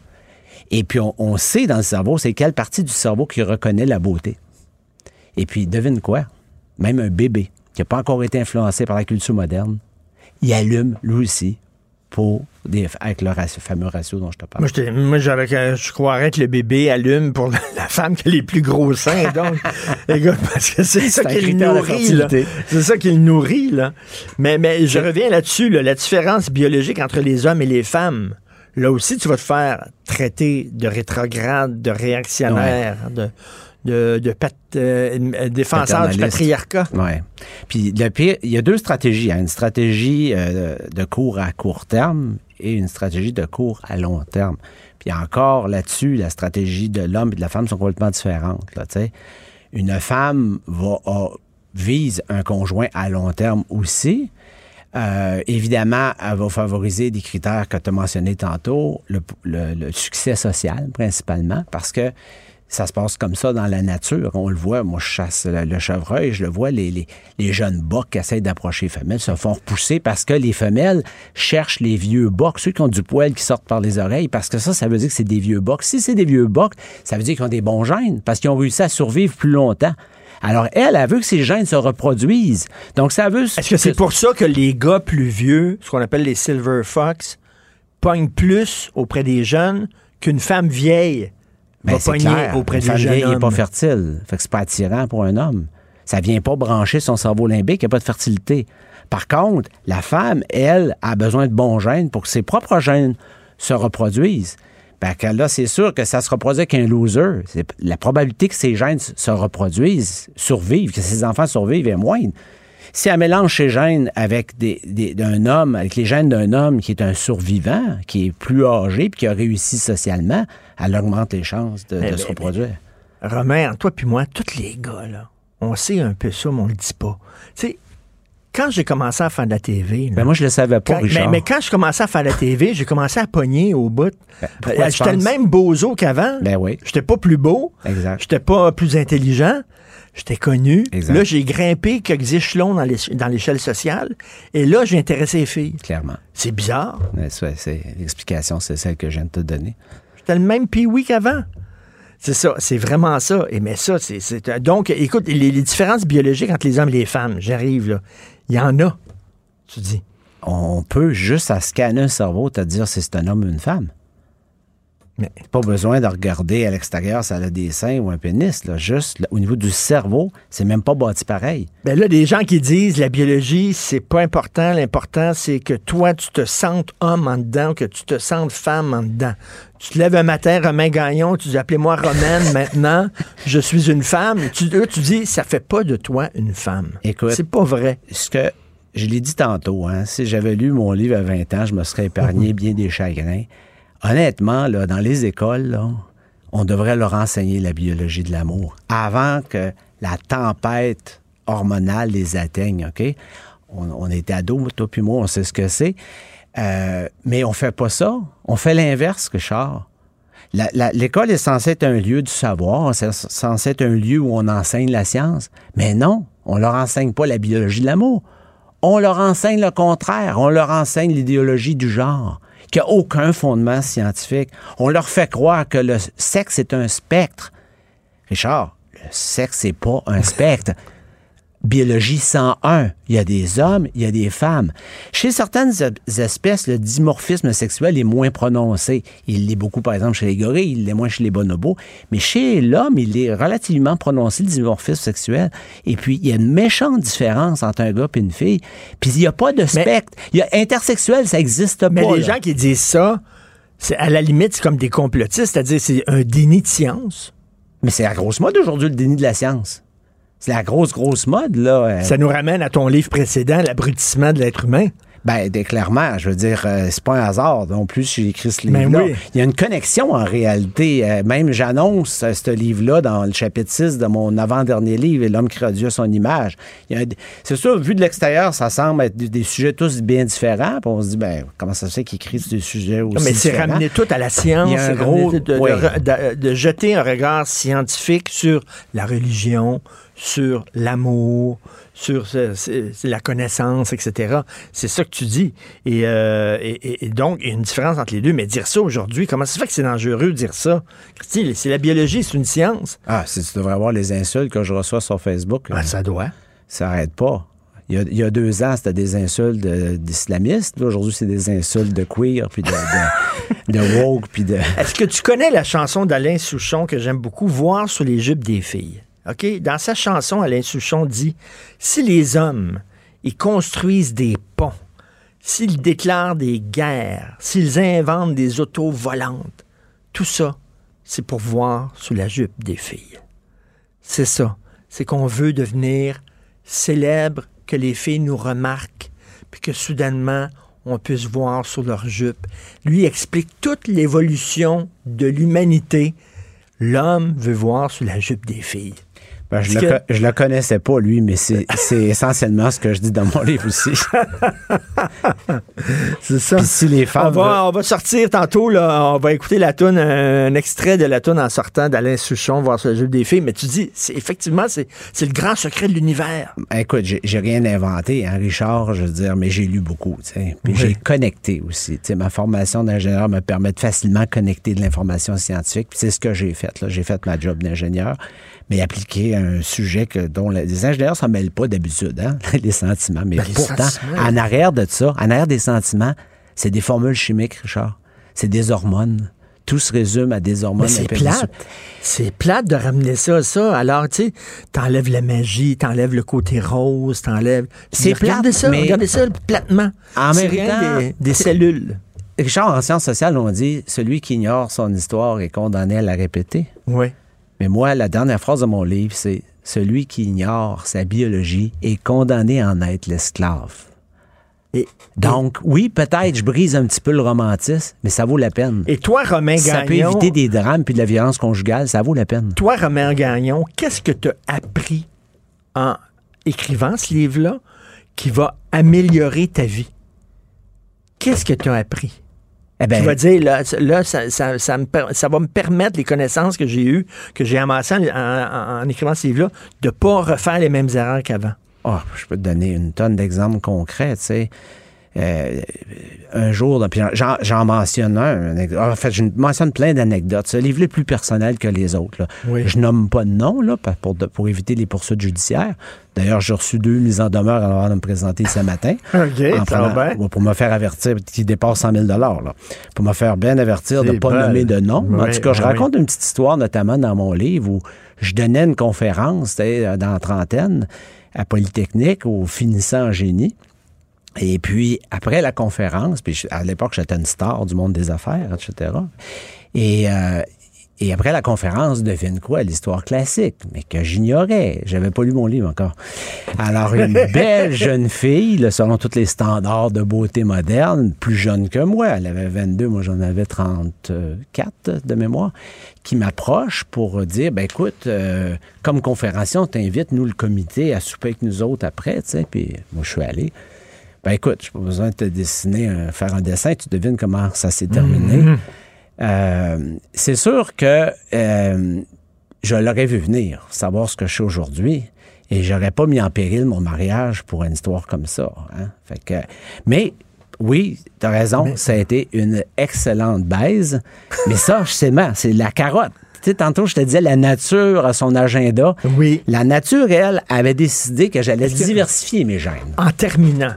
Et puis on, sait dans le cerveau, c'est quelle partie du cerveau qui reconnaît la beauté. Et puis devine quoi? Même un bébé qui n'a pas encore été influencé par la culture moderne, il allume lui aussi pour des, avec le fameux ratio dont je te parle. Moi, je, je croirais que le bébé allume pour la, femme qui a les plus gros seins. Donc, parce que c'est ça qui le nourrit. C'est ça qui le nourrit. Là. Mais, mais je reviens là-dessus, la différence biologique entre les hommes et les femmes. Là aussi, tu vas te faire traiter de rétrograde, de réactionnaire, de de, de euh, défenseur du patriarcat. Oui. Puis le pire, il y a deux stratégies. Hein. Une stratégie euh, de cours à court terme et une stratégie de cours à long terme. Puis encore là-dessus, la stratégie de l'homme et de la femme sont complètement différentes. Là, une femme va a- vise un conjoint à long terme aussi. Euh, évidemment, elle va favoriser des critères que tu as mentionnés tantôt, le, le- le succès social principalement, parce que ça se passe comme ça dans la nature. On le voit, moi je chasse le, chevreuil, je le vois, les, les- les jeunes bocs qui essayent d'approcher les femelles se font repousser parce que les femelles cherchent les vieux bocs, ceux qui ont du poil qui sortent par les oreilles, parce que ça, ça veut dire que c'est des vieux bocs. Si c'est des vieux bocs, ça veut dire qu'ils ont des bons gènes, parce qu'ils ont réussi à survivre plus longtemps. Alors, elle, elle veut que ces gènes se reproduisent. Donc, ça veut... Est-ce que c'est pour ça que les gars plus vieux, ce qu'on appelle les silver fox, pognent plus auprès des jeunes qu'une femme vieille? Ben, va clair. auprès Une des femme jeunes vieille n'est pas fertile. Fait que c'est pas attirant pour un homme. Ça vient pas brancher son cerveau limbique, il n'y a pas de fertilité. Par contre, la femme, elle, a besoin de bons gènes pour que ses propres gènes se reproduisent. Ben, là, c'est sûr que ça se reproduit avec un loser. La probabilité que ces gènes se reproduisent, survivent, que ses enfants survivent est moindre. Si elle mélange ses gènes avec des, des- d'un homme, avec les gènes d'un homme qui est un survivant, qui est plus âgé puis qui a réussi socialement, elle augmente les chances de, Mais- de se mais- reproduire. Romain, toi puis moi, tous les gars, là, on sait un peu ça, mais on le dit pas. Tu sais, quand j'ai commencé à faire de la TV... là, Ben moi, je le savais pas, quand- Richard. mais, mais quand je commençais à faire de la TV, j'ai commencé à pogner au bout. pourquoi Euh, J'étais le même bozo qu'avant. Ben oui. J'étais pas plus beau. Exact. J'étais pas plus intelligent. J'étais connu. Exact. Là, j'ai grimpé quelques échelons dans l'é- dans l'échelle sociale. Et là, j'ai intéressé les filles. Clairement. C'est bizarre. Ouais, c'est- c'est- L'explication, c'est celle que je viens de te donner. J'étais le même pee qu'avant. C'est ça, c'est vraiment ça. Et mais ça, c'est. c'est- Donc, écoute, les, les différences biologiques entre les hommes et les femmes, j'arrive là. Il y en a, tu dis. On peut juste à scanner un cerveau te dire si c'est un homme ou une femme. Mais Pas besoin de regarder à l'extérieur si elle a des seins ou un pénis. Là. Juste là, au niveau du cerveau, c'est même pas bâti pareil. Ben là, des gens qui disent la biologie, c'est pas important. L'important, c'est que toi, tu te sentes homme en dedans, que tu te sentes femme en dedans. Tu te lèves un matin, Romain Gagnon, tu dis appelez-moi Romaine maintenant, je suis une femme. Tu, là, tu dis ça fait pas de toi une femme. Écoute. C'est pas vrai. Ce que je l'ai dit tantôt, hein, si j'avais lu mon livre à 20 ans, je me serais épargné bien des chagrins. Honnêtement, là, dans les écoles, on devrait leur enseigner la biologie de l'amour avant que la tempête hormonale les atteigne, OK? On, on est ados, toi puis on sait ce que c'est. Euh, mais on fait pas ça. On fait l'inverse, Richard. La- la- L'école est censée être un lieu du savoir, c'est censé être un lieu où on enseigne la science. Mais non, on leur enseigne pas la biologie de l'amour. On leur enseigne le contraire. On leur enseigne l'idéologie du genre, qui n'a aucun fondement scientifique. On leur fait croire que le sexe est un spectre. Richard, le sexe n'est pas un spectre. Biologie 101, il y a des hommes, il y a des femmes. Chez certaines espèces, le dimorphisme sexuel est moins prononcé. Il l'est beaucoup, par exemple, chez les gorilles, il l'est moins chez les bonobos. Mais chez l'homme, il est relativement prononcé, le dimorphisme sexuel. Et puis, il y a une méchante différence entre un gars et une fille. Puis, il n'y a pas de spectre. Il y a intersexuel, ça n'existe pas. Mais les là. gens qui disent ça, c'est à la limite, c'est comme des complotistes, c'est-à-dire c'est un déni de science. Mais c'est la grosse mode aujourd'hui, le déni de la science. C'est la grosse, grosse mode, là. Ça nous ramène à ton livre précédent, L'abrutissement de l'être humain. Ben, clairement, je veux dire, euh, c'est pas un hasard non plus si j'ai écrit ce Ben livre-là. oui. Il y a une connexion en réalité. Euh, même j'annonce euh, ce livre-là dans le chapitre 6 de mon avant-dernier livre, L'homme qui Dieu son image. C'est sûr, vu de l'extérieur, ça semble être des, sujets tous bien différents. Puis on se dit, ben, comment ça se fait qu'il écrit des sujets aussi Non, mais c'est ramener tout à la science. Il y a un c'est gros- ramener de, de- oui. de- de jeter un regard scientifique sur la religion, sur l'amour, sur ce- la connaissance, etc. C'est ça que tu dis. Et, euh, et- donc, il y a une différence entre les deux. Mais dire ça aujourd'hui, comment ça se fait que c'est dangereux de dire ça? Christy, c'est la biologie, c'est une science. Ah, si tu devrais voir les insultes que je reçois sur Facebook. Ben, ça doit. Ça n'arrête pas. Il y, a, il y a deux ans, c'était des insultes d'islamistes. Aujourd'hui, c'est des insultes de queer, puis de, de, de woke, puis de... Est-ce que tu connais la chanson d'Alain Souchon que j'aime beaucoup, Voir sur les jupes des filles? Dans sa chanson, Alain Souchon dit Si les hommes, ils construisent des ponts, s'ils déclarent des guerres, s'ils inventent des autos volantes, tout ça, c'est pour voir sous la jupe des filles. C'est ça. C'est qu'on veut devenir célèbre, que les filles nous remarquent, puis que soudainement, on puisse voir sur leur jupe. Lui explique toute l'évolution de l'humanité. L'homme veut voir sur la jupe des filles. Ben, je, le, que- je le connaissais pas, lui, mais c'est essentiellement ce que je dis dans mon livre aussi. C'est ça. Puis si les On femmes. va, on va sortir tantôt, là, on va écouter la toune, un, extrait de la toune en sortant d'Alain Souchon, voir sur le jeu des filles. Mais tu dis, effectivement, c'est, le grand secret de l'univers. Écoute, j'ai j'ai rien inventé, hein, Richard, je veux dire, mais j'ai lu beaucoup, tu sais. Puis Oui. j'ai connecté aussi. Tu sais, ma formation d'ingénieur me permet de facilement connecter de l'information scientifique. Puis c'est ce que j'ai fait. là. J'ai fait ma job d'ingénieur, mais appliqué à un sujet que, dont les ingénieurs s'en mêlent pas d'habitude, hein, les sentiments. Mais Ben, pourtant, sentiments. en arrière de ça, en arrière des sentiments, c'est des formules chimiques, Richard. C'est des hormones. Tout se résume à des hormones. Mais c'est plate. C'est plate de ramener ça à ça. Alors, tu sais, t'enlèves la magie, t'enlèves le côté rose, t'enlèves. C'est Regardez plate, ça, mais- regardez ça platement. En temps, des, cellules. Richard, en sciences sociales, on dit celui qui ignore son histoire est condamné à la répéter. Oui. Mais moi, la dernière phrase de mon livre, c'est celui qui ignore sa biologie est condamné à en être l'esclave. Et, Donc, oui, peut-être je brise un petit peu le romantisme, mais ça vaut la peine. et toi, Romain ça peut Gagnon, éviter des drames puis de la violence conjugale, ça vaut la peine. toi, Romain Gagnon, qu'est-ce que tu as appris en écrivant ce livre-là qui va améliorer ta vie? Qu'est-ce que tu as appris? Eh ben, Tu vas dire, là, ça, ça- ça me per- ça va me permettre, les connaissances que j'ai eues, que j'ai amassées en, en- en écrivant ce livre-là, de ne pas refaire les mêmes erreurs qu'avant. oh, je peux te donner une tonne d'exemples concrets, tu sais. Euh, un jour, j'en, mentionne un. En fait, je mentionne plein d'anecdotes. Ce livre est plus personnel que les autres. là. Oui. Je nomme pas de nom là, pour, éviter les poursuites judiciaires. D'ailleurs, j'ai reçu deux mises en demeure avant de me présenter ce matin. OK, En ça va prenant- bien. pour me faire avertir, qui dépasse 100 000 là. Pour me faire bien avertir de ne C'est pas nommer de nom. En tout cas, je oui. raconte une petite histoire, notamment dans mon livre, où je donnais une conférence dans la trentaine à Polytechnique, au finissant en génie. Et puis, après la conférence, puis à l'époque, j'étais une star du monde des affaires, etc. Et, euh, et après la conférence, devine quoi? L'histoire classique, mais que j'ignorais. J'avais pas lu mon livre encore. Alors, une belle jeune fille, là, selon tous les standards de beauté moderne, plus jeune que moi, elle avait 22, moi j'en avais 34 de mémoire, qui m'approche pour dire, ben écoute, euh, comme conférencier, on t'invite, nous, le comité, à souper avec nous autres après, tu sais. Puis moi, je suis allé. Ben écoute, j'ai pas besoin de te dessiner, faire un dessin, tu devines comment ça s'est terminé. Euh, c'est sûr que euh, je l'aurais vu venir, savoir ce que je suis aujourd'hui, et j'aurais pas mis en péril mon mariage pour une histoire comme ça. hein. Fait que, mais oui, tu as raison, ça a été une excellente baise, mais ça, je sais mal, c'est la carotte. Tu sais, tantôt, je te disais, la nature a son agenda. Oui. La nature, elle, avait décidé que j'allais diversifier mes gènes. En terminant,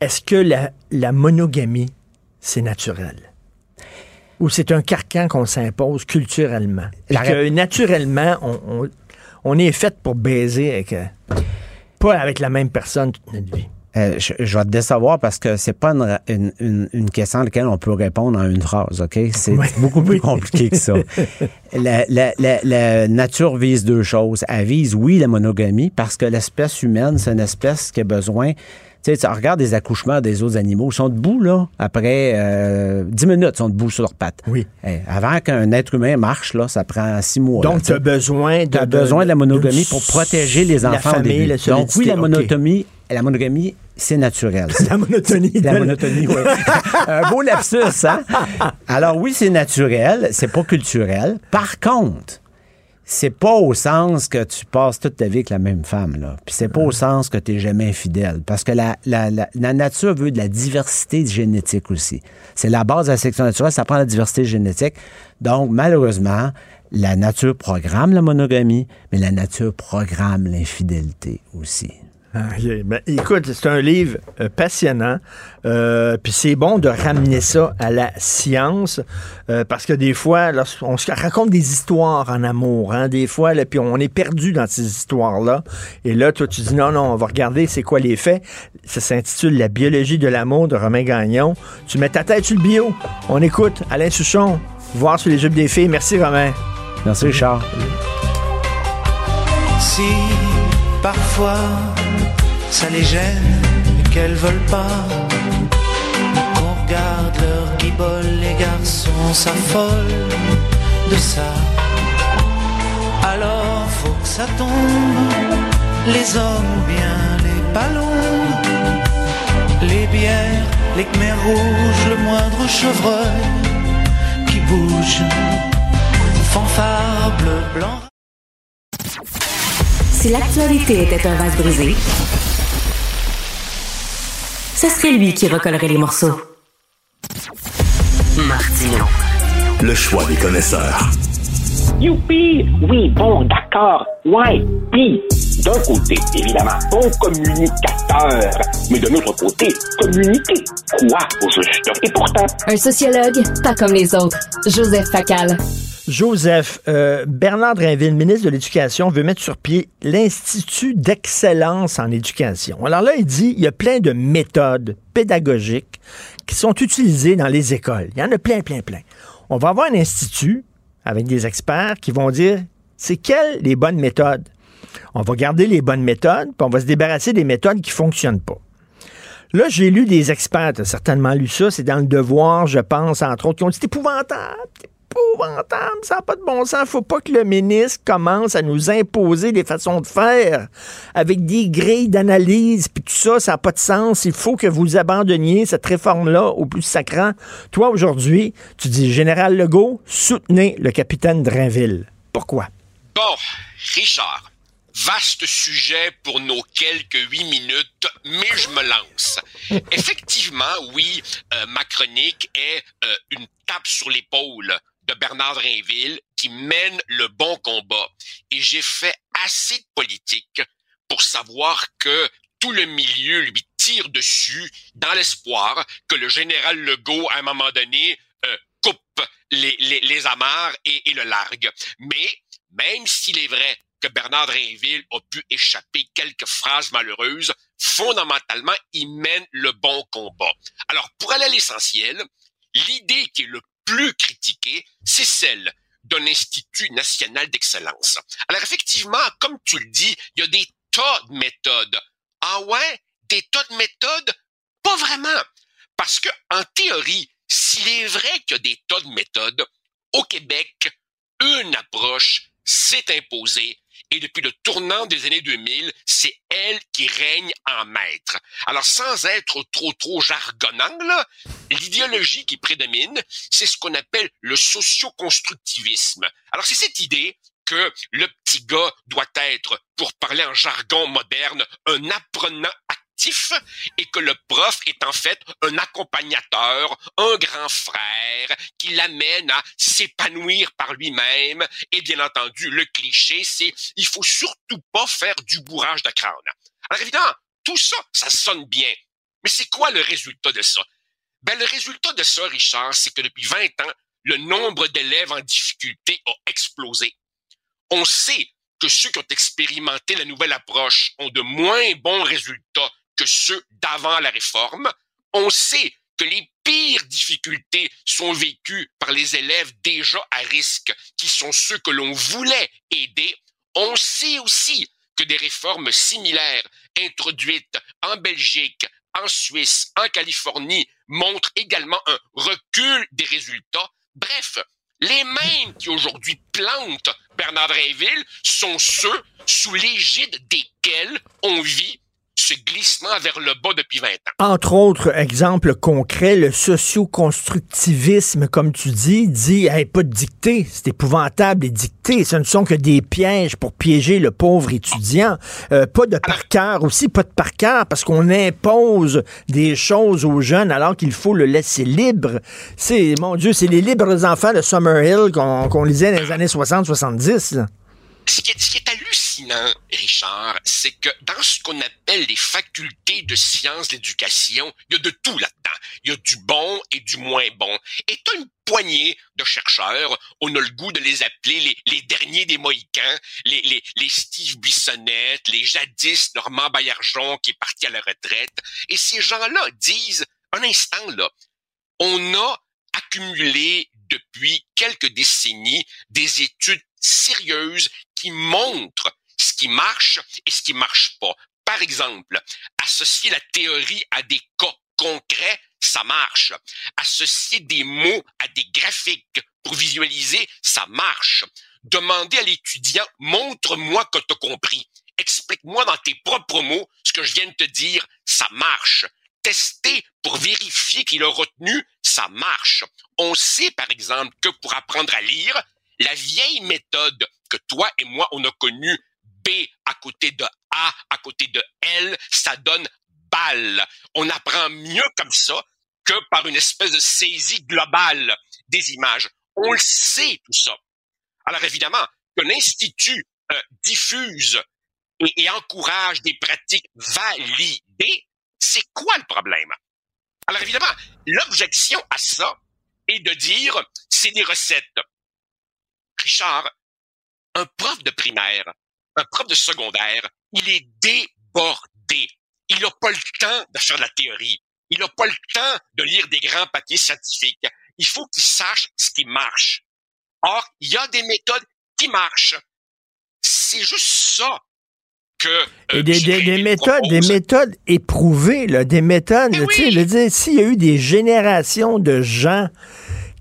est-ce que la, la monogamie, c'est naturel? Ou c'est un carcan qu'on s'impose culturellement? La que naturellement, on, on- on est fait pour baiser avec, euh, pas avec la même personne toute notre vie. Euh, je, je vais te décevoir parce que c'est pas une, une- une- une question à laquelle on peut répondre en une phrase, OK? C'est Oui. beaucoup plus compliqué que ça. La, la- la- la nature vise deux choses. Elle vise, oui, la monogamie, parce que l'espèce humaine, c'est une espèce qui a besoin... Tu sais, tu regardes des accouchements des autres animaux, ils sont debout, là, après euh, 10 minutes, ils sont debout sur leurs pattes. Oui. Eh, avant qu'un être humain marche, là, ça prend six mois. là, Donc, tu as besoin de, Tu as besoin de la monogamie pour protéger les la enfants au famille, la Donc, oui, la OK. monotomie, la monogamie, c'est naturel. La monotonie. La monotonie, oui. Un beau lapsus, hein? Alors oui, c'est naturel, c'est pas culturel. Par contre, c'est pas au sens que tu passes toute ta vie avec la même femme, là. Puis c'est pas au sens que tu jamais infidèle. Parce que la, la, la, la nature veut de la diversité génétique aussi. C'est la base de la sélection naturelle, ça prend la diversité génétique. Donc, malheureusement, la nature programme la monogamie, mais la nature programme l'infidélité aussi. Ah. Ben, écoute, c'est un livre euh, passionnant. Euh, Puis c'est bon de ramener ça à la science. euh, parce que des fois, lorsqu'on se raconte des histoires en amour, hein, des fois, là, puis on est perdu dans ces histoires-là. Et là, toi, tu dis non, non, on va regarder c'est quoi les faits. Ça s'intitule La biologie de l'amour de Romain Gagnon. Tu mets ta tête sur le bio. On écoute Alain Souchon, voir sur les jupes des filles. Merci, Romain. Merci, Richard. Si parfois ça les gêne qu'elles veulent pas Guibole, les garçons s'affolent de ça. Alors faut que ça tombe, les hommes ou bien les ballons, les bières, les khmers rouges, le moindre chevreuil qui bouge, fanfare bleu blanc. Si l'actualité était un vase brisé, ce serait lui qui recollerait les morceaux. Martino. Le choix des connaisseurs. Youpi! Oui, bon, d'accord. Ouais, puis, d'un côté, évidemment, bon communicateur, mais de l'autre côté, communiquer. Quoi, au juste? Et pourtant... Un sociologue, pas comme les autres. Joseph Facal. Joseph, euh, Bernard Drinville, ministre de l'Éducation, veut mettre sur pied l'Institut d'excellence en éducation. Alors là, il dit il y a plein de méthodes pédagogiques qui sont utilisées dans les écoles. Il y en a plein, plein, plein. On va avoir un institut avec des experts qui vont dire c'est quelles les bonnes méthodes? On va garder les bonnes méthodes, puis on va se débarrasser des méthodes qui ne fonctionnent pas. Là, j'ai lu des experts, tu as certainement lu ça, c'est dans le devoir, je pense, entre autres, qui ont dit c'est épouvantable, épouvantable, ça n'a pas de bon sens. Faut pas que le ministre commence à nous imposer des façons de faire avec des grilles d'analyse, puis tout ça, ça n'a pas de sens. Il faut que vous abandonniez cette réforme-là au plus sacrant. Toi, aujourd'hui, tu dis, Général Legault, soutenez le capitaine Drainville. Pourquoi? Bon, Richard, vaste sujet pour nos quelques huit minutes, mais je me lance. Effectivement, oui, euh, ma chronique est euh, une tape sur l'épaule de Bernard Drinville qui mène le bon combat. Et j'ai fait assez de politique pour savoir que tout le milieu lui tire dessus dans l'espoir que le général Legault, à un moment donné, euh, coupe les, les, amarres et, et, le largue. Mais même s'il est vrai que Bernard Drinville a pu échapper quelques phrases malheureuses, fondamentalement, il mène le bon combat. Alors, pour aller à l'essentiel, l'idée qui est le critiquée, c'est celle d'un institut national d'excellence. Alors effectivement, comme tu le dis, il y a des tas de méthodes. Ah ouais, des tas de méthodes? Pas vraiment. Parce que, en théorie, s'il est vrai qu'il y a des tas de méthodes, au Québec, une approche s'est imposée et depuis le tournant des années 2000, c'est elle qui règne en maître. Alors sans être trop trop jargonnant, l'idéologie qui prédomine, c'est ce qu'on appelle le socio-constructivisme. Alors c'est cette idée que le petit gars doit être, pour parler en jargon moderne, un apprenant et que le prof est en fait un accompagnateur, un grand frère qui l'amène à s'épanouir par lui-même. Et bien entendu, le cliché, c'est il faut surtout pas faire du bourrage de crâne. Alors évidemment, tout ça, ça sonne bien. Mais c'est quoi le résultat de ça? Ben, le résultat de ça, Richard, c'est que depuis 20 ans, le nombre d'élèves en difficulté a explosé. On sait que ceux qui ont expérimenté la nouvelle approche ont de moins bons résultats que ceux d'avant la réforme. On sait que les pires difficultés sont vécues par les élèves déjà à risque, qui sont ceux que l'on voulait aider. On sait aussi que des réformes similaires introduites en Belgique, en Suisse, en Californie montrent également un recul des résultats. Bref, les mêmes qui aujourd'hui plantent Bernard Drinville sont ceux sous l'égide desquels on vit ce glissement vers le bas depuis 20 ans. Entre autres exemples concrets, le socio-constructivisme, comme tu dis, dit hey, pas de dictée, c'est épouvantable les dictées, ce ne sont que des pièges pour piéger le pauvre étudiant. Euh, pas de par cœur aussi, pas de par cœur, parce qu'on impose des choses aux jeunes alors qu'il faut le laisser libre. C'est, mon Dieu, c'est les libres enfants de Summerhill qu'on lisait dans les années 60-70 ce qui, est, ce qui est hallucinant, Richard, c'est que dans ce qu'on appelle les facultés de sciences d'éducation, il y a de tout là-dedans. Il y a du bon et du moins bon. Et une poignée de chercheurs, on a le goût de les appeler les, les derniers des Mohicans, les, les, les Steve Bissonnette, les jadis Normand Baillargeon qui est parti à la retraite. Et ces gens-là disent, un instant là, on a accumulé depuis quelques décennies des études sérieuses qui montrent ce qui marche et ce qui marche pas. Par exemple, associer la théorie à des cas concrets, ça marche. Associer des mots à des graphiques pour visualiser, ça marche. Demander à l'étudiant, montre-moi que tu as compris. Explique-moi dans tes propres mots ce que je viens de te dire, ça marche. Tester pour vérifier qu'il a retenu, ça marche. On sait, par exemple, que pour apprendre à lire, la vieille méthode que toi et moi, on a connue, B à côté de A à côté de L, ça donne balle. On apprend mieux comme ça que par une espèce de saisie globale des images. On le sait, tout ça. Alors évidemment, que l'Institut euh, diffuse et encourage des pratiques validées, c'est quoi le problème? Alors évidemment, l'objection à ça est de dire c'est des recettes. Richard, un prof de primaire, un prof de secondaire, il est débordé. Il n'a pas le temps de faire de la théorie. Il n'a pas le temps de lire des grands papiers scientifiques. Il faut qu'il sache ce qui marche. Or, il y a des méthodes qui marchent. C'est juste ça que euh, Et des, des- des méthodes, des méthodes éprouvées, là, des méthodes, tu sais, dire, s'il y a eu des générations de gens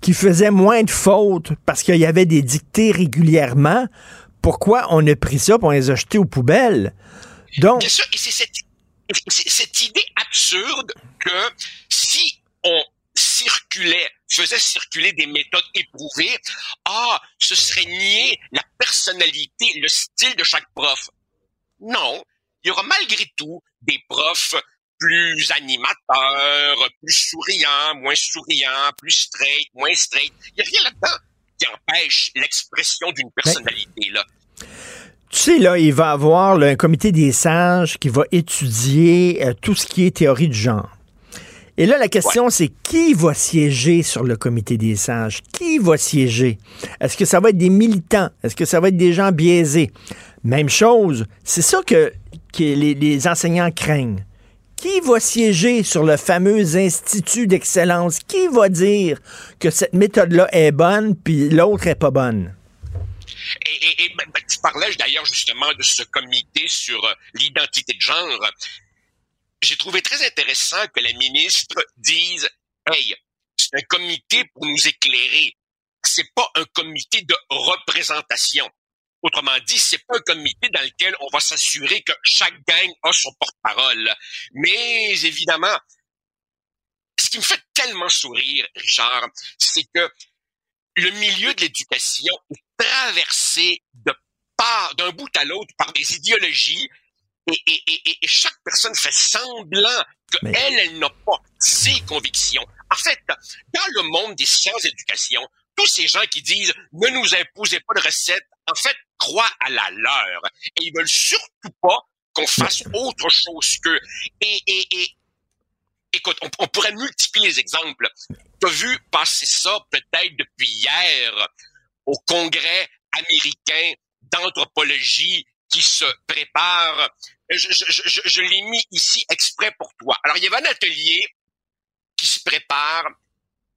qui faisaient moins de fautes parce qu'il y avait des dictées régulièrement, pourquoi on a pris ça on les a jetés aux poubelles? Donc, Bien sûr, et c'est cette, cette idée absurde que si on circulait, faisait circuler des méthodes éprouvées, ah, ce serait nier la personnalité, le style de chaque prof. Non, il y aura malgré tout des profs plus animateurs, plus souriants, moins souriants, plus straight, moins straight. Il n'y a rien là-dedans qui empêche l'expression d'une personnalité, là. Tu sais, là, il va y avoir là, un comité des sages qui va étudier euh, tout ce qui est théorie du genre. Et là, la question, c'est qui va siéger sur le comité des sages? Qui va siéger? Est-ce que ça va être des militants? Est-ce que ça va être des gens biaisés? Même chose. C'est ça que, que les, les enseignants craignent. Qui va siéger sur le fameux institut d'excellence? Qui va dire que cette méthode-là est bonne puis l'autre est pas bonne? Et, et- et, ben, ben, tu parlais d'ailleurs justement de ce comité sur euh, l'identité de genre. J'ai trouvé très intéressant que la ministre dise Hey, c'est un comité pour nous éclairer. C'est pas un comité de représentation. Autrement dit, c'est pas un comité dans lequel on va s'assurer que chaque gang a son porte-parole. Mais évidemment, ce qui me fait tellement sourire, Richard, c'est que le milieu de l'éducation est traversé de part, d'un bout à l'autre par des idéologies et, et- et- et- chaque personne fait semblant qu'elle, elle, elle n'a pas ses convictions. En fait, dans le monde des sciences d'éducation, tous ces gens qui disent ne nous imposez pas de recettes, en fait, croient à la leur. Et ils veulent surtout pas qu'on fasse autre chose qu'eux. Et, et, et écoute, on, pourrait multiplier les exemples. Tu as vu passer ça peut-être depuis hier au Congrès américain d'anthropologie qui se prépare. Je, je l'ai mis ici exprès pour toi. Alors, il y avait un atelier qui se prépare,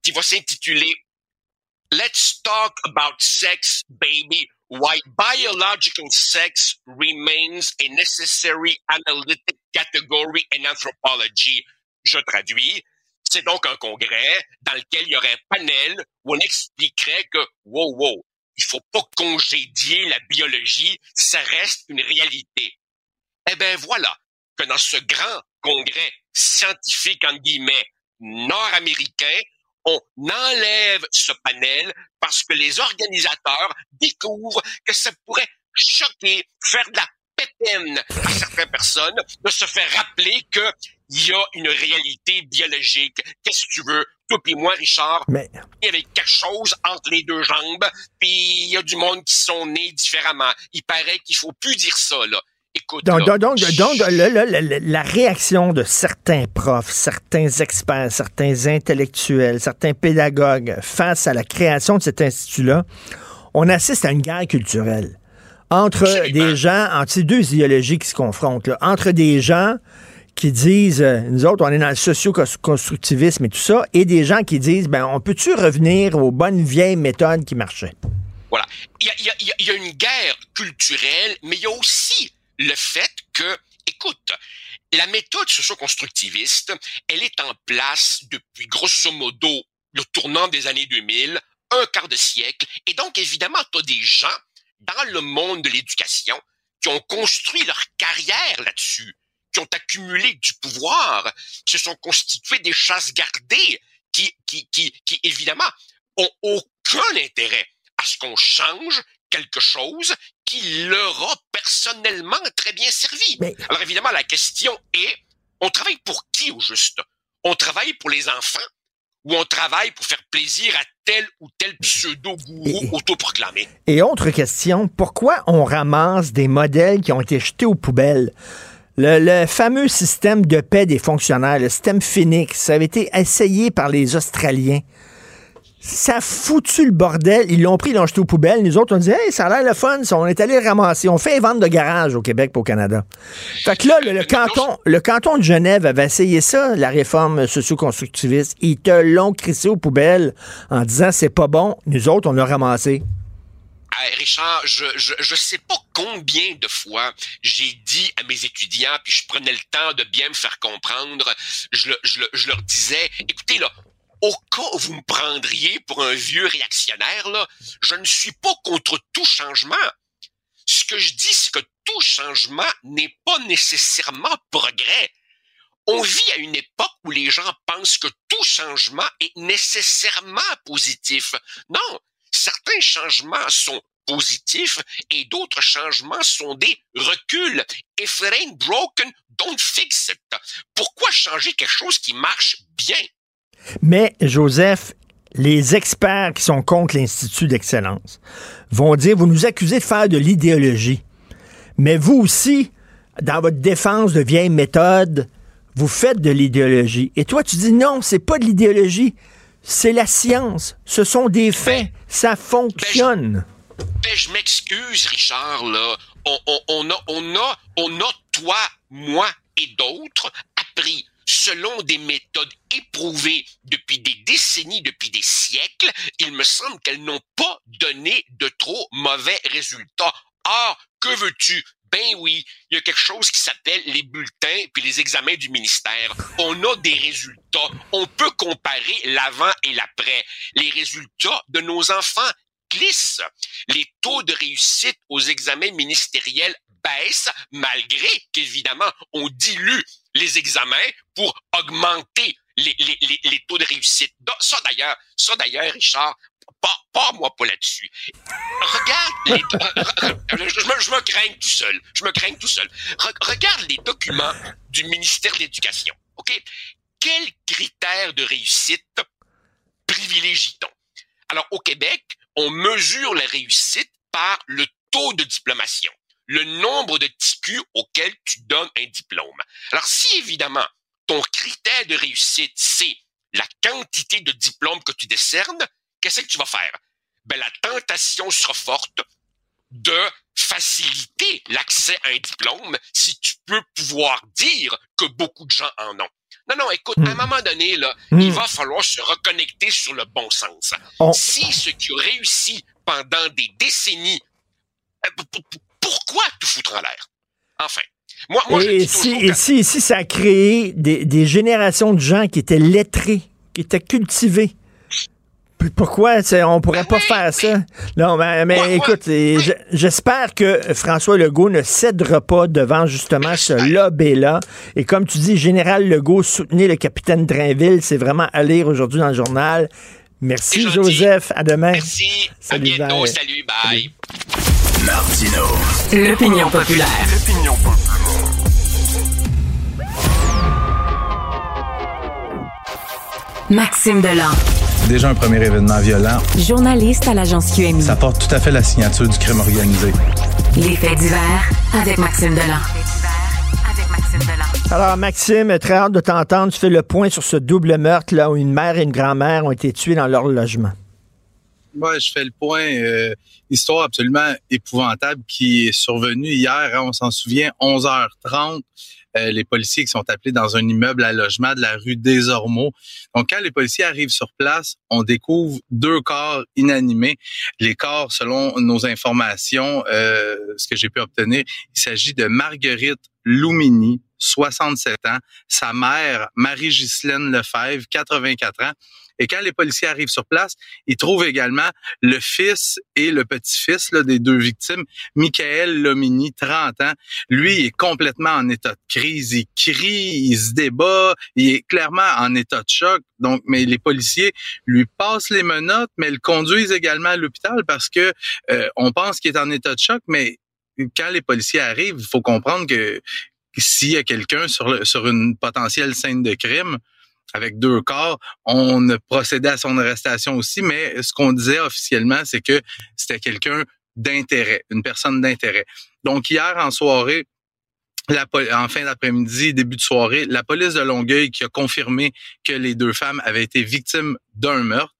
qui va s'intituler Let's talk about sex, baby. Why biological sex remains a necessary analytic category in anthropology. Je traduis. C'est donc un congrès dans lequel il y aurait un panel où on expliquerait que, wow, wow, il faut pas congédier la biologie, ça reste une réalité. Eh ben voilà que dans ce grand congrès scientifique, en guillemets, nord-américain, on enlève ce panel parce que les organisateurs découvrent que ça pourrait choquer, faire de la pétaine à certaines personnes de se faire rappeler qu'il y a une réalité biologique. Qu'est-ce que tu veux? Toi puis moi, Richard, Mais- il y avait quelque chose entre les deux jambes, puis il y a du monde qui sont nés différemment. Il paraît qu'il faut plus dire ça, là. Écoute, Donc, là, donc, donc, la, réaction de certains profs, certains experts, certains intellectuels, certains pédagogues face à la création de cet institut-là, on assiste à une guerre culturelle entre des gens, entre ces deux idéologies qui se confrontent, là, entre des gens qui disent, euh, nous autres, on est dans le socio-constructivisme et tout ça, et des gens qui disent, ben, on peut-tu revenir aux bonnes vieilles méthodes qui marchaient? Voilà. Il y y y a une guerre culturelle, mais il y a aussi le fait que, écoute, la méthode socio-constructiviste, elle est en place depuis grosso modo le tournant des années 2000, un quart de siècle. Et donc, évidemment, tu as des gens dans le monde de l'éducation qui ont construit leur carrière là-dessus, qui ont accumulé du pouvoir, qui se sont constitués des chasses gardées, qui, qui, qui, qui évidemment, ont aucun intérêt à ce qu'on change quelque chose qui leur a personnellement très bien servi. Alors évidemment, la question est, on travaille pour qui au juste? On travaille pour les enfants ou on travaille pour faire plaisir à tel ou tel pseudo-gourou autoproclamé? Et autre question, pourquoi on ramasse des modèles qui ont été jetés aux poubelles? Le, fameux système de paix des fonctionnaires, le système Phoenix, ça avait été essayé par les Australiens. Ça a foutu le bordel. Ils l'ont pris, ils l'ont jeté aux poubelles. Nous autres, on dit, hey, ça a l'air le fun. On est allé ramasser. On fait vendre de garage au Québec et au Canada. Fait que là, le, canton, le canton de Genève avait essayé ça, la réforme socio-constructiviste. Ils te l'ont crissé aux poubelles en disant, c'est pas bon. Nous autres, on l'a ramassé. Richard, je, je, je sais pas combien de fois j'ai dit à mes étudiants, puis je prenais le temps de bien me faire comprendre, je, je, je leur disais, écoutez là, au cas où vous me prendriez pour un vieux réactionnaire, là, je ne suis pas contre tout changement. Ce que je dis, c'est que tout changement n'est pas nécessairement progrès. On vit à une époque où les gens pensent que tout changement est nécessairement positif. Non, certains changements sont positifs et d'autres changements sont des reculs. If it ain't broken, don't fix it. Pourquoi changer quelque chose qui marche bien? Mais, Joseph, les experts qui sont contre l'Institut d'excellence vont dire, vous nous accusez de faire de l'idéologie. Mais vous aussi, dans votre défense de vieilles méthodes, vous faites de l'idéologie. Et toi, tu dis non, c'est pas de l'idéologie, c'est la science. Ce sont des faits. ça fonctionne. Ben, je, m'excuse, Richard, là. On, on, a, on, a, on a, toi, moi et d'autres, appris selon des méthodes éprouvées depuis des décennies, depuis des siècles, il me semble qu'elles n'ont pas donné de trop mauvais résultats. Ah, que veux-tu? Ben oui, il y a quelque chose qui s'appelle les bulletins puis les examens du ministère. On a des résultats. On peut comparer l'avant et l'après. Les résultats de nos enfants glissent. Les taux de réussite aux examens ministériels baissent malgré qu'évidemment on dilue les examens pour augmenter les, les, les, taux de réussite. Ça d'ailleurs, ça d'ailleurs, Richard, pas, pas moi pas là-dessus. Regarde les je, me, tout seul. Regarde les documents du ministère de l'Éducation. OK? Quels critères de réussite privilégie-t-on? Alors, au Québec, on mesure la réussite par le taux de diplomation le nombre de TQ auquel tu donnes un diplôme. Alors, si évidemment, ton critère de réussite, c'est la quantité de diplômes que tu décernes, qu'est-ce que tu vas faire? Ben, la tentation sera forte de faciliter l'accès à un diplôme si tu peux pouvoir dire que beaucoup de gens en ont. Non, non, écoute, à un hmm. moment donné, là, il hmm. va falloir se reconnecter sur le bon sens. Si ce qui a réussi pendant des décennies, euh, pourquoi tout foutre en l'air? Enfin. Moi, moi et, si, si, ça a créé des, générations de gens qui étaient lettrés, qui étaient cultivés. Pourquoi on pourrait pas faire ça? Non, mais, écoute, j'espère que François Legault ne cédera pas devant justement ce lobby-là. Et comme tu dis, Général Legault soutenir le capitaine Drainville, c'est vraiment à lire aujourd'hui dans le journal. Merci, Joseph. À demain. Merci. Salut, à bientôt. Salut, bye. Martino. L'opinion populaire. L'opinion populaire. Maxime Delan. Déjà un premier événement violent. Journaliste à l'agence QMI. Ça porte tout à fait la signature du crime organisé. Les faits divers avec Maxime Delan. Alors, Maxime, très hâte de t'entendre. Tu fais le point sur ce double meurtre là où une mère et une grand-mère ont été tuées dans leur logement. Moi, je fais le point. Euh, histoire absolument épouvantable qui est survenue hier. Hein, on s'en souvient, 11h30. Euh, les policiers qui sont appelés dans un immeuble à logement de la rue des Ormeaux. Donc, quand les policiers arrivent sur place, on découvre deux corps inanimés. Les corps, selon nos informations, euh, ce que j'ai pu obtenir, il s'agit de Marguerite Lumini, 67 ans, sa mère, Marie-Ghislaine Lefebvre, 84 ans. Et quand les policiers arrivent sur place, ils trouvent également le fils et le petit-fils des deux victimes, Michael Lomini, 30 ans. Lui, il est complètement en état de crise. Il crie, il se débat, il est clairement en état de choc. Donc, mais les policiers lui passent les menottes, mais le conduisent également à l'hôpital parce que euh, on pense qu'il est en état de choc, mais quand les policiers arrivent, il faut comprendre que s'il y a quelqu'un sur, sur une potentielle scène de crime, avec deux corps, on a à son arrestation aussi, mais ce qu'on disait officiellement, c'est que c'était quelqu'un d'intérêt, une personne d'intérêt. Donc hier en soirée, en fin d'après-midi, début de soirée, la police de Longueuil qui a confirmé que les deux femmes avaient été victimes d'un meurtre.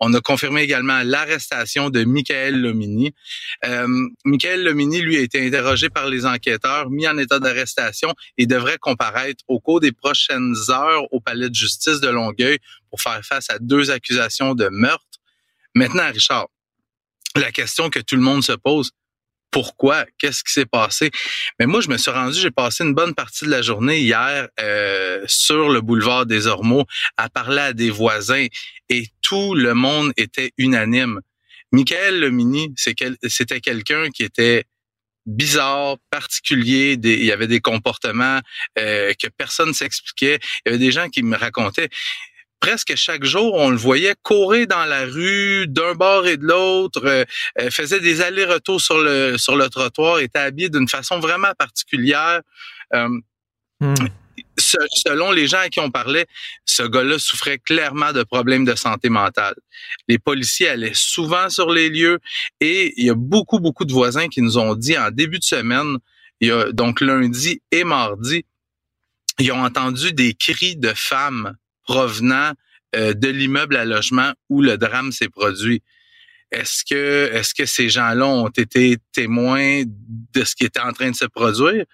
On a confirmé également l'arrestation de Michael Lomini. Euh, Michael Lomini, lui, a été interrogé par les enquêteurs, mis en état d'arrestation et devrait comparaître au cours des prochaines heures au palais de justice de Longueuil pour faire face à deux accusations de meurtre. Maintenant, Richard, la question que tout le monde se pose, pourquoi, qu'est-ce qui s'est passé. Mais moi, je me suis rendu, j'ai passé une bonne partie de la journée hier euh, sur le boulevard des Ormeaux à parler à des voisins et tout le monde était unanime. Michael Lemini, c'était quelqu'un qui était bizarre, particulier. il y avait des comportements euh, que personne s'expliquait. Il y avait des gens qui me racontaient presque chaque jour, on le voyait courir dans la rue d'un bord et de l'autre, euh, euh, faisait des allers-retours sur le sur le trottoir, était habillé d'une façon vraiment particulière. Euh, hmm. Selon les gens à qui on parlait, ce gars-là souffrait clairement de problèmes de santé mentale. Les policiers allaient souvent sur les lieux et il y a beaucoup, beaucoup de voisins qui nous ont dit en début de semaine, il y a, donc lundi et mardi, ils ont entendu des cris de femmes provenant euh, de l'immeuble à logement où le drame s'est produit. Est-ce que est-ce que ces gens-là ont été témoins de ce qui était en train de se produire?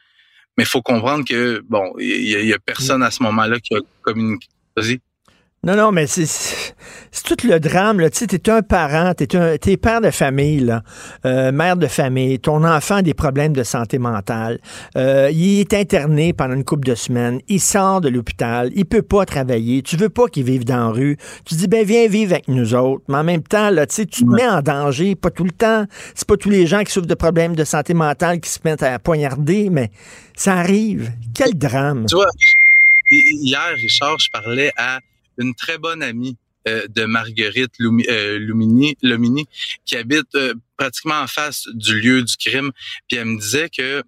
Mais il faut comprendre que bon, il y, a personne à ce moment-là qui a communiqué. Non, non, mais c'est tout le drame. Tu sais, t'es un parent, t'es un es père de famille, là, euh, mère de famille. Ton enfant a des problèmes de santé mentale. Euh, il est interné pendant une couple de semaines. Il sort de l'hôpital. Il peut pas travailler. Tu veux pas qu'il vive dans la rue. Tu dis, ben viens vivre avec nous autres. Mais en même temps, là, tu sais, tu te mets en danger. Pas tout le temps. C'est pas tous les gens qui souffrent de problèmes de santé mentale qui se mettent à poignarder, mais ça arrive. Quel drame. Tu vois, hier, Richard, je parlais à une très bonne amie euh, de Marguerite euh, Lumini, Lumini, qui habite euh, pratiquement en face du lieu du crime. Puis elle me disait que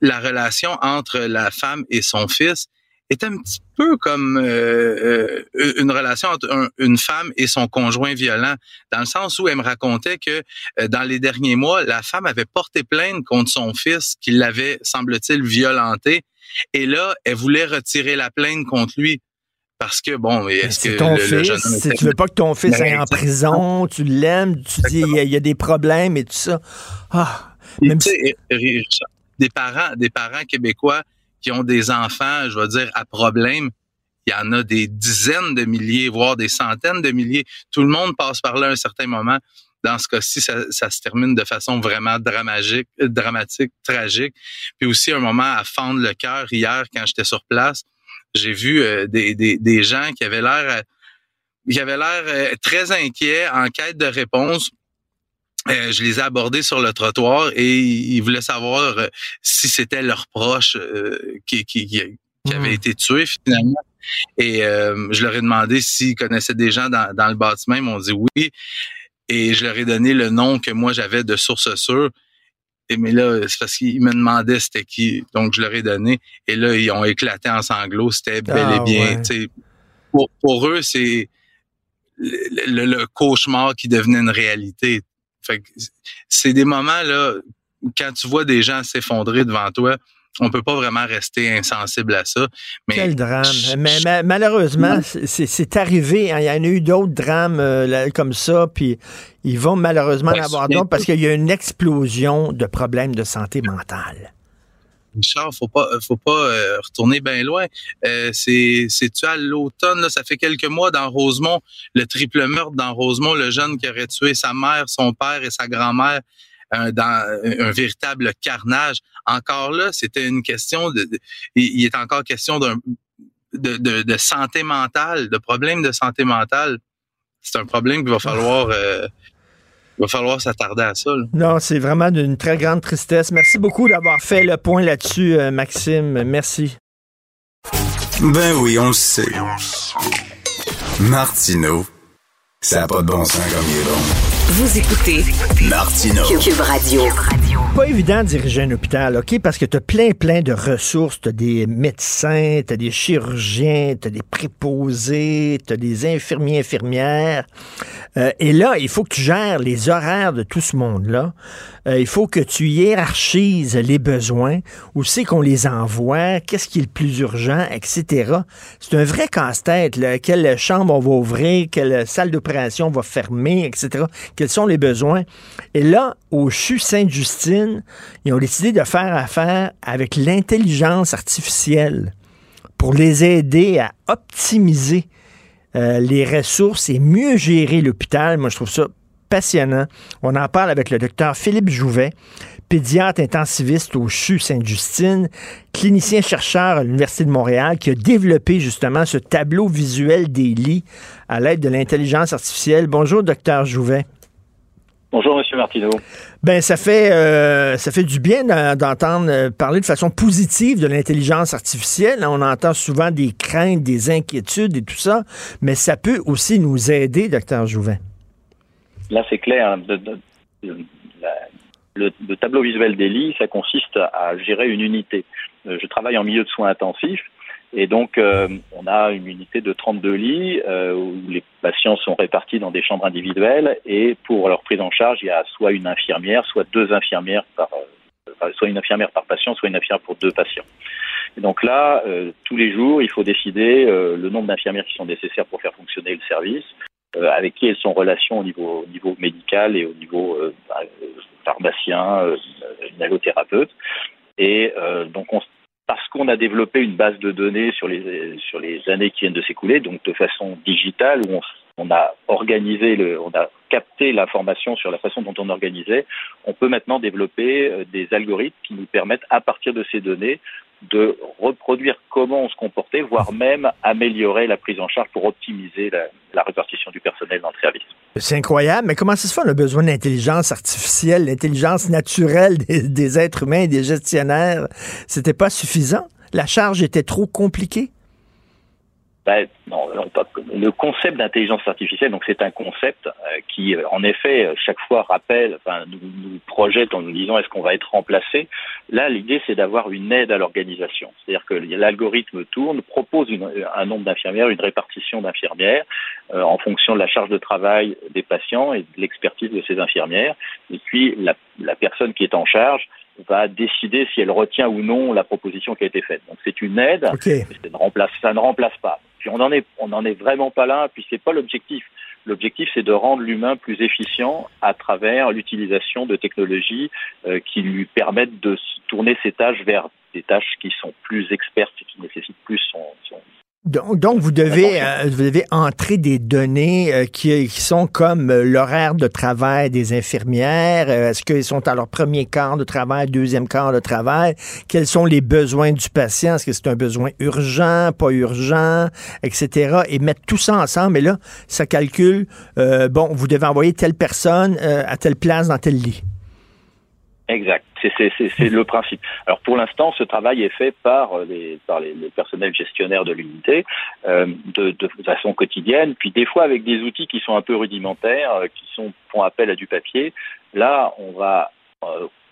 la relation entre la femme et son fils est un petit peu comme une relation entre une femme et son conjoint violent, dans le sens où elle me racontait que dans les derniers mois, la femme avait porté plainte contre son fils qui l'avait, semble-t-il, violenté. Et là, elle voulait retirer la plainte contre lui parce que bon, est-ce que ton fils, si tu veux pas que ton fils aille en prison, tu l'aimes, tu dis il y, a des problèmes et tout ça. Ah, même des parents, des parents québécois qui ont des enfants, je vais dire à problème, il y en a des dizaines de milliers, voire des centaines de milliers. Tout le monde passe par là à un certain moment. Dans ce cas-ci, ça, ça, se termine de façon vraiment dramatique, dramatique, tragique. Puis aussi un moment à fendre le cœur hier quand j'étais sur place j'ai vu euh, des, des, des, gens qui avaient l'air euh, qui avaient l'air euh, très inquiets, en quête de réponse. je les ai abordés sur le trottoir et ils voulaient savoir si c'était leurs proches qui, qui, qui, avaient hmm. été tués finalement. Et je leur ai demandé s'ils connaissaient des gens dans, dans le bâtiment. Ils m'ont dit oui. Et je leur ai donné le nom que moi j'avais de source sûre. Et mais là, c'est parce qu'ils me demandaient c'était qui, donc je leur ai donné. Et là, ils ont éclaté en sanglots. C'était bel et ah, bien. Pour, pour eux, c'est le, cauchemar qui devenait une réalité. Fait c'est des moments là, quand tu vois des gens s'effondrer devant toi, on peut pas vraiment rester insensible à ça. Mais Quel drame. Mais, malheureusement, c'est arrivé. Hein. Il y en a eu d'autres drames euh, comme ça, puis ils vont malheureusement en avoir d'autres parce qu'il y a une explosion de problèmes de santé mentale. Richard, faut pas, faut pas euh, retourner bien loin. Euh, c'est, c'est tu à l'automne, ça fait quelques mois dans Rosemont, le triple meurtre dans Rosemont, le jeune qui aurait tué sa mère, son père et sa grand-mère un, dans un véritable carnage. Encore là, c'était une question de, il est encore question d'un de, de, de, santé mentale, de problèmes de santé mentale. C'est un problème qu'il va falloir euh, il va falloir s'attarder à ça. Non, c'est vraiment d'une très grande tristesse. Merci beaucoup d'avoir fait le point là-dessus, euh, Maxime. Merci. Ben oui, on le sait. Martineau, ça n'a pas de bon sens comme il est bon. Vous écoutez Martino. Cube Radio. Pas évident de diriger un hôpital, OK? Parce que tu as plein, plein de ressources. Tu as des médecins, tu as des chirurgiens, tu as des préposés, tu as des infirmiers, infirmières. Euh, et là, il faut que tu gères les horaires de tout ce monde-là. Euh, il faut que tu hiérarchises les besoins, où c'est qu'on les envoie, qu'est-ce qui est le plus urgent, etc. C'est un vrai casse-tête. Quelle chambre on va ouvrir, quelle salle d'opération on va fermer, etc quels sont les besoins. Et là, au CHU Sainte-Justine, ils ont décidé de faire affaire avec l'intelligence artificielle pour les aider à optimiser euh, les ressources et mieux gérer l'hôpital. Moi, je trouve ça passionnant. On en parle avec le docteur Philippe Jouvet, pédiatre intensiviste au CHU Sainte-Justine, clinicien chercheur à l'Université de Montréal, qui a développé justement ce tableau visuel des lits à l'aide de l'intelligence artificielle. Bonjour, docteur Jouvet. Bonjour, Monsieur Martineau. Ben, ça fait, euh, ça fait du bien d'entendre euh, parler de façon positive de l'intelligence artificielle. On entend souvent des craintes, des inquiétudes et tout ça, mais ça peut aussi nous aider, docteur Jouvin. Là, c'est clair. le, tableau visuel des lits, ça consiste à gérer une unité. Euh, je travaille en milieu de soins intensifs. Et donc, euh, on a une unité de 32 lits euh, où les patients sont répartis dans des chambres individuelles et pour leur prise en charge, il y a soit une infirmière, soit deux infirmières par, euh, soit une infirmière par patient, soit une infirmière pour deux patients. Et donc là, tous les jours, il faut décider le nombre d'infirmières qui sont nécessaires pour faire fonctionner le service, avec qui elles sont en relation au niveau, au niveau médical et au niveau bah, pharmacien, nalothérapeute. Et donc on parce qu'on a développé une base de données sur les, années qui viennent de s'écouler, donc de façon digitale, où on, a organisé, le, on a capté l'information sur la façon dont on organisait, on peut maintenant développer euh, des algorithmes qui nous permettent, à partir de ces données, de reproduire comment on se comportait, voire même améliorer la prise en charge pour optimiser la, répartition du personnel dans le service. C'est incroyable, mais comment ça se fait? On a besoin d'intelligence artificielle, l'intelligence naturelle des, des, êtres humains et des gestionnaires? C'était pas suffisant? La charge était trop compliquée? Ben, non, le concept d'intelligence artificielle, donc c'est un concept euh, qui, euh, en effet, chaque fois rappelle, enfin, nous, nous projette en nous disant est-ce qu'on va être remplacé? Là, l'idée, c'est d'avoir une aide à l'organisation. C'est-à-dire que l'algorithme tourne, propose un nombre d'infirmières, une répartition d'infirmières euh, en fonction de la charge de travail des patients et de l'expertise de ces infirmières. Et puis, la, la personne qui est en charge va décider si elle retient ou non la proposition qui a été faite. Donc c'est une aide, mais ça ne remplace pas. Puis on n'en est, on en est vraiment pas là. Puis c'est pas l'objectif. L'objectif, c'est de rendre l'humain plus efficient à travers l'utilisation de technologies euh, qui lui permettent de tourner ses tâches vers des tâches qui sont plus expertes et qui nécessitent plus son, son, donc, vous devez, euh, vous devez entrer des données euh, qui, sont comme euh, l'horaire de travail des infirmières. Est-ce qu'ils sont à leur premier quart de travail, deuxième quart de travail? Quels sont les besoins du patient? Est-ce que c'est un besoin urgent, pas urgent, etc. Et mettre tout ça ensemble. Et là, ça calcule, bon, vous devez envoyer telle personne à telle place dans tel lit. Exact, c'est le principe. Alors pour l'instant, ce travail est fait par euh, les, par les, personnels gestionnaires de l'unité euh, de, façon quotidienne, puis des fois avec des outils qui sont un peu rudimentaires, euh, qui sont font appel à du papier. Là, on va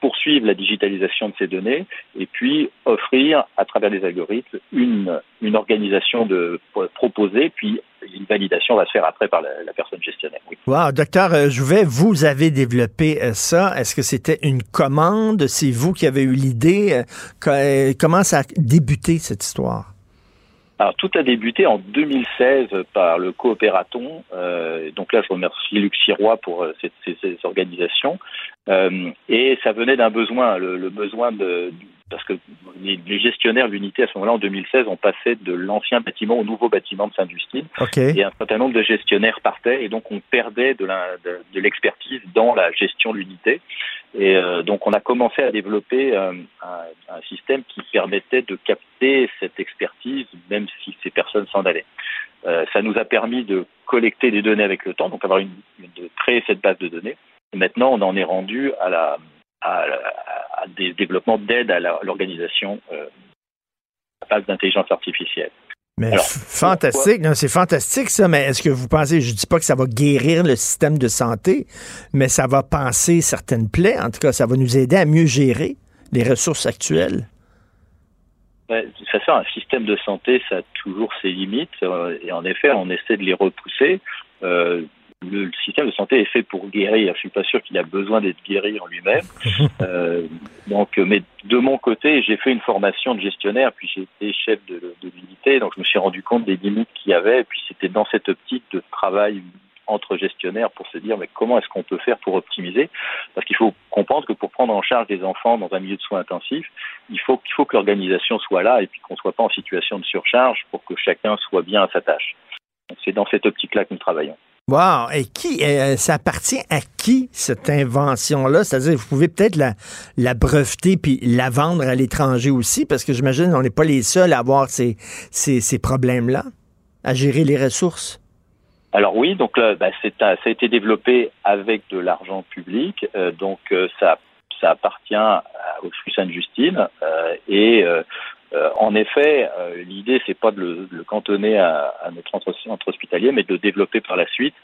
poursuivre la digitalisation de ces données et puis offrir à travers les algorithmes une, une organisation de proposer, puis une validation va se faire après par la, personne gestionnaire. Oui. Wow, docteur euh, Jouvet, vous avez développé euh, ça. Est-ce que c'était une commande? C'est vous qui avez eu l'idée? Comment ça a débuté cette histoire? Alors, tout a débuté en 2016 par le coopératon. Euh, donc là, je remercie Luc Sirois pour euh, ces, organisations. Euh, et ça venait d'un besoin, le, besoin de, parce que les, gestionnaires de l'unité à ce moment-là, en 2016, on passait de l'ancien bâtiment au nouveau bâtiment de Sainte-Justine. OK. Et un certain nombre de gestionnaires partaient et donc on perdait de l'expertise dans la gestion de l'unité. Et euh, donc on a commencé à développer euh, un, un système qui permettait de capter cette expertise même si ces personnes s'en allaient. Euh, ça nous a permis de collecter des données avec le temps, donc avoir une, de créer cette base de données. Et maintenant on en est rendu à la à, des développements d'aide à l'organisation euh, à base d'intelligence artificielle. Mais Alors, fantastique, c'est fantastique ça, mais est-ce que vous pensez, je dis pas que ça va guérir le système de santé, mais ça va penser certaines plaies, en tout cas, ça va nous aider à mieux gérer les ressources actuelles? De toute façon, un système de santé, ça a toujours ses limites. euh, et en effet, on essaie de les repousser. Euh, le, système de santé est fait pour guérir. Je suis pas sûr qu'il a besoin d'être guéri en lui-même. Euh, donc, euh, mais de mon côté, j'ai fait une formation de gestionnaire, puis j'ai été chef de, de l'unité. Donc, je me suis rendu compte des limites qu'il y avait. Et puis, c'était dans cette optique de travail entre gestionnaires pour se dire mais comment est-ce qu'on peut faire pour optimiser? Parce qu'il faut comprendre que pour prendre en charge des enfants dans un milieu de soins intensifs, il faut qu'il faut que l'organisation soit là et puis qu'on soit pas en situation de surcharge pour que chacun soit bien à sa tâche. C'est dans cette optique-là que nous travaillons. Wow! Et qui, euh, ça appartient à qui, cette invention-là? C'est-à-dire, vous pouvez peut-être la, la breveter puis la vendre à l'étranger aussi, parce que j'imagine qu'on n'est pas les seuls à avoir ces, ces, ces problèmes-là, à gérer les ressources. Alors oui, donc là, bah, c'est ça a été développé avec de l'argent public, euh, donc euh, ça, ça appartient au Sainte-Justine euh, et euh, en effet, euh, l'idée c'est pas de le, cantonner à, notre centre, hospitalier, mais de le développer par la suite.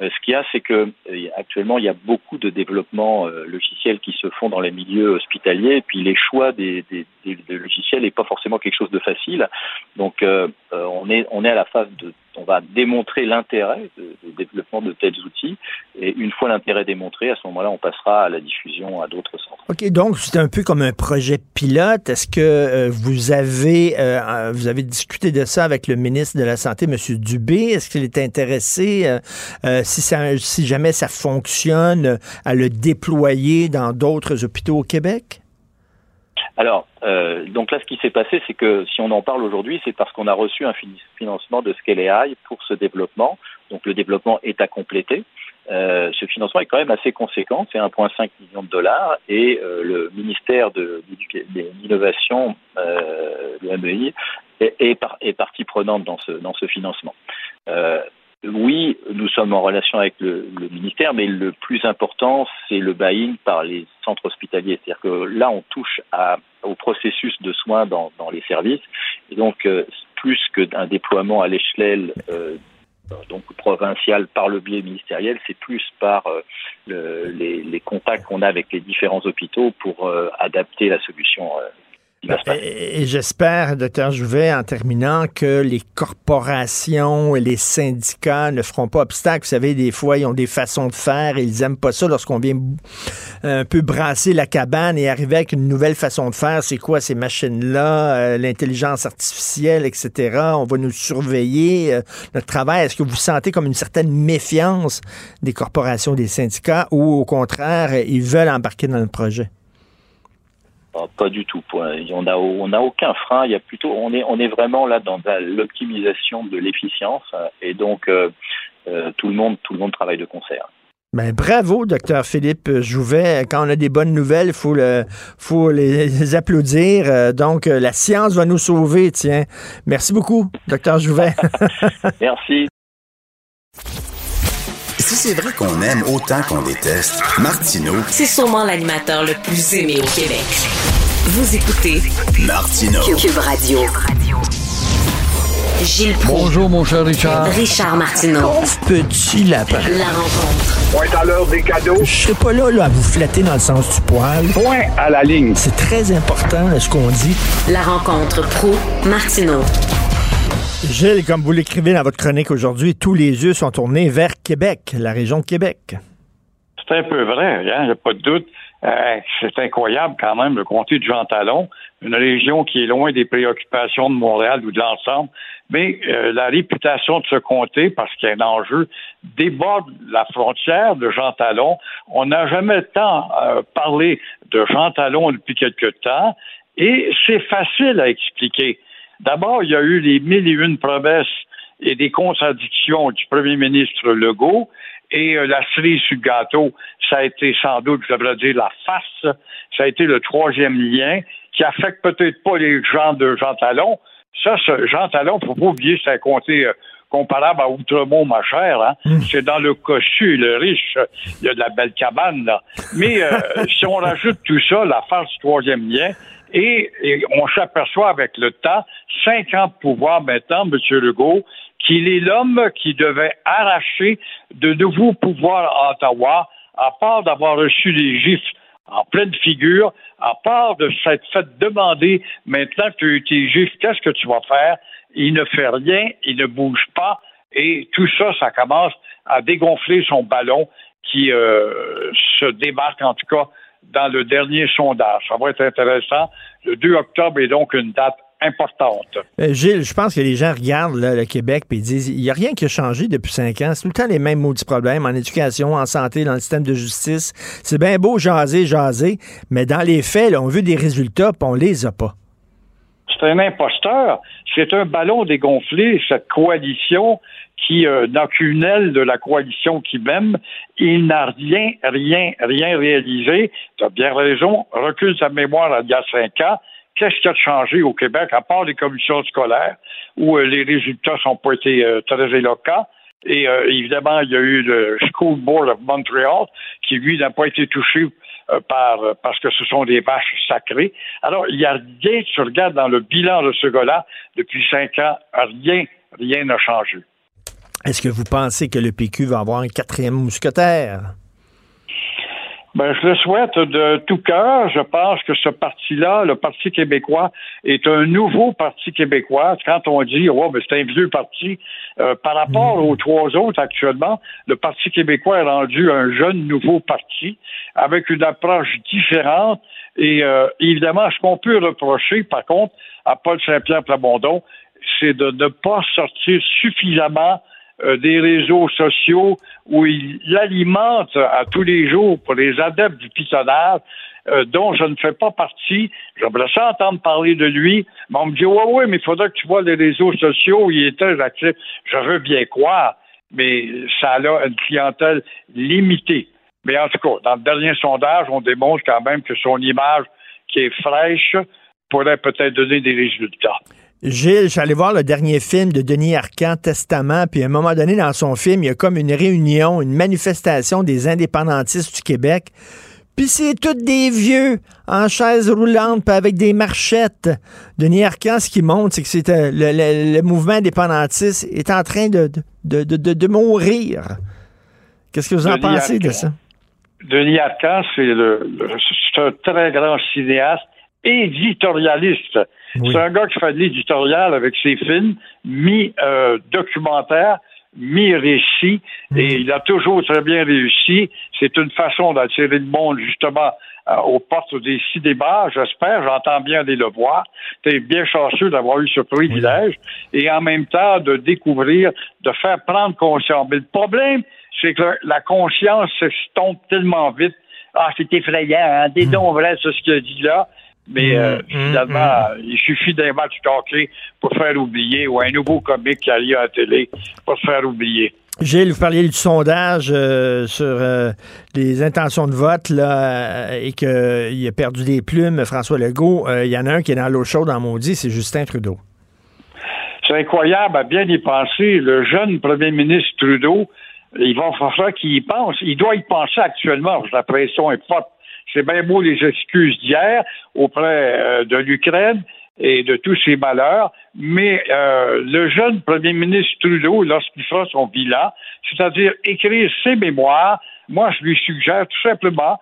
Euh, ce qu'il y a, c'est que euh, actuellement il y a beaucoup de développemements euh, logiciels qui se font dans les milieux hospitaliers, puis les choix des, des, logiciels n'est pas forcément quelque chose de facile. Donc on est on est à la phase de on va démontrer l'intérêt de développement de tels outils et une fois l'intérêt démontré, à ce moment-là, on passera à la diffusion à d'autres centres. OK, donc c'est un peu comme un projet pilote. Est-ce que euh, vous avez euh, euh, vous avez discuté de ça avec le ministre de la Santé, M. Dubé? Est-ce qu'il est intéressé, euh, euh, si, ça, si jamais ça fonctionne, à le déployer dans d'autres hôpitaux au Québec? Alors, euh, donc là, ce qui s'est passé, c'est que si on en parle aujourd'hui, c'est parce qu'on a reçu un fin- financement de Scale AI pour ce développement. Donc le développement est à compléter. Euh, ce financement est quand même assez conséquent, c'est 1,5 million de dollars, et euh, le ministère de, de l'innovation, euh, MEI, est, est, par- est partie prenante dans ce, dans ce financement. Euh, oui, nous sommes en relation avec le, le ministère, mais le plus important, c'est le buy-in par les centres hospitaliers. C'est-à-dire que là, on touche à, au processus de soins dans, dans les services. Donc, euh, plus que d'un déploiement à l'échelle euh, donc provinciale par le biais ministériel, c'est plus par euh, le- les, les contacts qu'on a avec les différents hôpitaux pour euh, adapter la solution. Et, et j'espère, docteur Jouvet, en terminant, que les corporations et les syndicats ne feront pas obstacle. Vous savez, des fois, ils ont des façons de faire et ils aiment pas ça lorsqu'on vient un peu brasser la cabane et arriver avec une nouvelle façon de faire. C'est quoi ces machines-là, euh, l'intelligence artificielle, etc. On va nous surveiller euh, notre travail. Est-ce que vous sentez comme une certaine méfiance des corporations, des syndicats, ou au contraire, ils veulent embarquer dans le projet? Pas du tout. On n'a on a aucun frein. Il y a plutôt, on est, on est vraiment là dans l'optimisation de l'efficience et donc euh, euh, tout le monde, tout le monde travaille de concert. Ben, bravo, docteur Philippe Jouvet. Quand on a des bonnes nouvelles, il faut, le, faut les applaudir. Euh, Donc, la science va nous sauver, tiens. Merci beaucoup, docteur Jouvet. Merci. C'est vrai qu'on aime autant qu'on déteste, Martineau, C'est sûrement l'animateur le plus aimé au Québec. Vous écoutez Martineau. Cube Radio. Gilles Proulx. Bonjour, mon cher Richard. Richard Martineau. Petit lapin. La rencontre. Point à l'heure des cadeaux. Je serai pas là, là à vous flatter dans le sens du poil. Point à la ligne. C'est très important là, ce qu'on dit. La rencontre pro martineau Gilles, comme vous l'écrivez dans votre chronique aujourd'hui, tous les yeux sont tournés vers Québec, la région de Québec. C'est un peu vrai, n'y a pas de doute. Euh, c'est incroyable quand même, le comté de Jean Talon, une région qui est loin des préoccupations de Montréal ou de l'ensemble, mais euh, la réputation de ce comté, parce qu'il y a un enjeu, déborde la frontière de Jean Talon. On n'a jamais tant euh, parlé de Jean Talon depuis quelque temps. Et c'est facile à expliquer. D'abord, il y a eu les mille et une promesses et des contradictions du premier ministre Legault. Et euh, la cerise sur le gâteau, ça a été sans doute, je devrais dire, la face. Ça a été le troisième lien qui affecte peut-être pas les gens de Jean Talon. Ça, ce Jean Talon, faut pas oublier, c'est un comté euh, comparable à Outremont, ma chère. Hein? C'est dans le cossu, le riche. Il y a de la belle cabane, là. Mais euh, si on rajoute tout ça, la face du troisième lien, et, et on s'aperçoit avec le temps, cinq ans de pouvoir maintenant, M. Legault, qu'il est l'homme qui devait arracher de nouveaux pouvoirs à Ottawa, à part d'avoir reçu des gifs en pleine figure, à part de s'être fait demander maintenant que tu tes gifs, qu'est-ce que tu vas faire? Il ne fait rien, il ne bouge pas, et tout ça, ça commence à dégonfler son ballon qui euh, se débarque en tout cas dans le dernier sondage. Ça va être intéressant. Le 2 octobre est donc une date importante. Euh, Gilles, je pense que les gens regardent là, le Québec et disent il n'y a rien qui a changé depuis cinq ans. C'est tout le temps les mêmes maudits problèmes en éducation, en santé, dans le système de justice. C'est bien beau jaser, jaser, mais dans les faits, là, on veut des résultats puis on les a pas. C'est un imposteur. C'est un ballon dégonflé, cette coalition qui euh, n'a qu'une aile de la coalition qui m'aime. Il n'a rien, rien, rien réalisé. Tu as bien raison. Recule sa mémoire il y a cinq ans qu'est-ce qui a changé au Québec, à part les commissions scolaires, où euh, les résultats n'ont pas été euh, très éloquents? Et évidemment, il y a eu le School Board of Montreal, qui, lui, n'a pas été touché par, parce que ce sont des vaches sacrées. Alors, il n'y a rien, tu regardes dans le bilan de ce gars-là, depuis cinq ans, rien, rien n'a changé. Est-ce que vous pensez que le PQ va avoir un quatrième mousquetaire? Ben, je le souhaite de tout cœur. Je pense que ce parti-là, le Parti québécois, est un nouveau Parti québécois. Quand on dit, oh, ben, c'est un vieux parti, euh, par rapport aux trois autres actuellement, le Parti québécois est rendu un jeune nouveau parti avec une approche différente. Et euh, évidemment, ce qu'on peut reprocher, par contre, à Paul Saint-Pierre Plamondon, c'est de ne pas sortir suffisamment euh, des réseaux sociaux où il, alimente à tous les jours pour les adeptes du pitonnage, euh, dont je ne fais pas partie. J'aimerais ça entendre parler de lui. Mais on me dit, ouais, ouais, mais il faudrait que tu vois les réseaux sociaux où il était actif. Je veux bien croire, mais ça a une clientèle limitée. Mais en tout cas, dans le dernier sondage, on démontre quand même que son image, qui est fraîche, pourrait peut-être donner des résultats. Gilles, je suis allé voir le dernier film de Denis Arcand, Testament, puis à un moment donné, dans son film, il y a comme une réunion, une manifestation des indépendantistes du Québec. Puis c'est tous des vieux en chaise roulante, puis avec des marchettes. Denis Arcand, ce qui montre, c'est que c'est euh, le, mouvement indépendantiste est en train de, de, de, de mourir. Qu'est-ce que vous en pensez de ça? Denis Arcand, c'est un très grand cinéaste éditorialiste. C'est un gars qui fait de l'éditorial avec ses films, mi-documentaire, mi-récit, et il a toujours très bien réussi. C'est une façon d'attirer le monde, justement, euh, aux portes des débats, j'espère, j'entends bien des le voir. Tu bien chanceux d'avoir eu ce privilège, et en même temps de découvrir, de faire prendre conscience. Mais le problème, c'est que la conscience s'estompe tellement vite. Ah, c'est effrayant, hein? Des dons vrais, c'est ce qu'il a dit là. Mais euh, mm, mm, finalement, mm. il suffit d'un match taclé pour faire oublier, ou un nouveau comique qui allie à la télé pour faire oublier. Gilles, vous parliez du sondage euh, sur euh, les intentions de vote là, et qu'il a perdu des plumes, François Legault. Il y en a un qui est dans l'eau chaude en maudit, c'est Justin Trudeau. C'est incroyable à bien y penser. Le jeune premier ministre Trudeau, il va falloir qu'il y pense. Il doit y penser actuellement, parce que la pression est forte c'est bien beau les excuses d'hier auprès euh, de l'Ukraine et de tous ses malheurs, mais euh, le jeune premier ministre Trudeau, lorsqu'il fera son bilan, c'est-à-dire écrire ses mémoires, moi je lui suggère tout simplement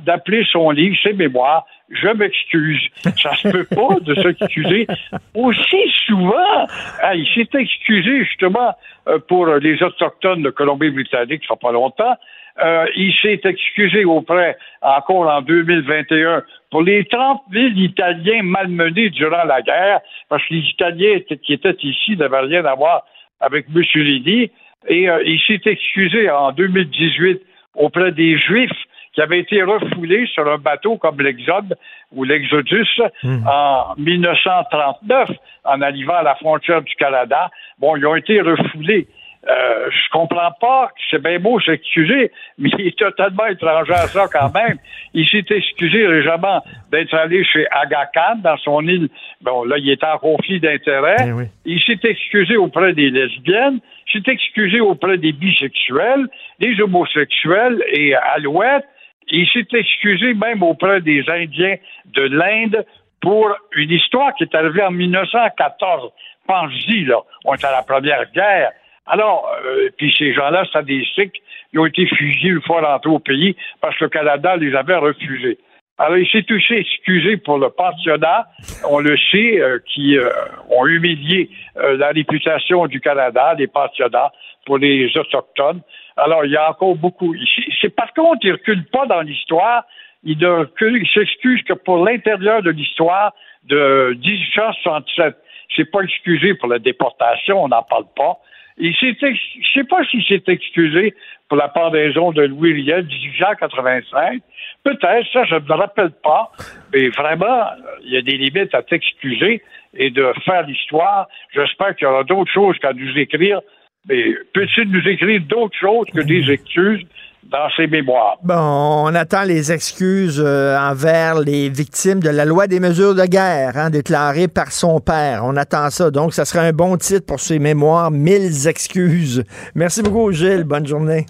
d'appeler son livre, ses mémoires, je m'excuse. Ça se peut pas de s'excuser aussi souvent. il s'est excusé justement euh, pour les Autochtones de Colombie-Britannique, ça fait pas longtemps. Euh, il s'est excusé auprès, encore en 2021, pour les 30 000 Italiens malmenés durant la guerre, parce que les Italiens qui étaient ici n'avaient rien à voir avec Mussolini. Et euh, il s'est excusé en 2018 auprès des Juifs qui avait été refoulés sur un bateau comme l'Exode ou l'Exodus Hmm. en 1939 en arrivant à la frontière du Canada. Bon, ils ont été refoulés. Euh, je comprends pas, c'est bien beau s'excuser, mais il est totalement étranger à ça quand même. Il s'est excusé récemment d'être allé chez Aga Khan dans son île. Bon, là, il est en conflit d'intérêts. Il s'est excusé auprès des lesbiennes, il s'est excusé auprès des bisexuels, des homosexuels et alouettes. Il s'est excusé même auprès des Indiens de l'Inde pour une histoire qui est arrivée en 1914. Pense-y, là. On est à la Première Guerre. Alors, euh, puis ces gens-là, Sikhs, ils ont été fusillés une fois rentrés au pays parce que le Canada les avait refusés. Alors, il s'est aussi excusé pour le pensionnat, on le sait, euh, qui euh, ont humilié la réputation du Canada, des pensionnats, pour les Autochtones. Alors, il y a encore beaucoup. C'est par contre, il ne recule pas dans l'histoire. Il il s'excuse que pour l'intérieur de l'histoire de 1867. C'est pas excusé pour la déportation, on n'en parle pas. Il s'est, je sais pas s'il s'est excusé pour la pendaison de Louis Riel, 1885. Peut-être, ça, je ne me rappelle pas. Mais vraiment, il y a des limites à t'excuser et de faire l'histoire. J'espère qu'il y aura d'autres choses qu'à nous écrire. Mais peut-il nous écrire d'autres choses que des excuses? Dans ses mémoires? Bon, on attend les excuses euh, envers les victimes de la loi des mesures de guerre, hein, déclarée par son père. On attend ça. Donc, ça serait un bon titre pour ses mémoires. Mille excuses. Merci beaucoup, Gilles. Bonne journée.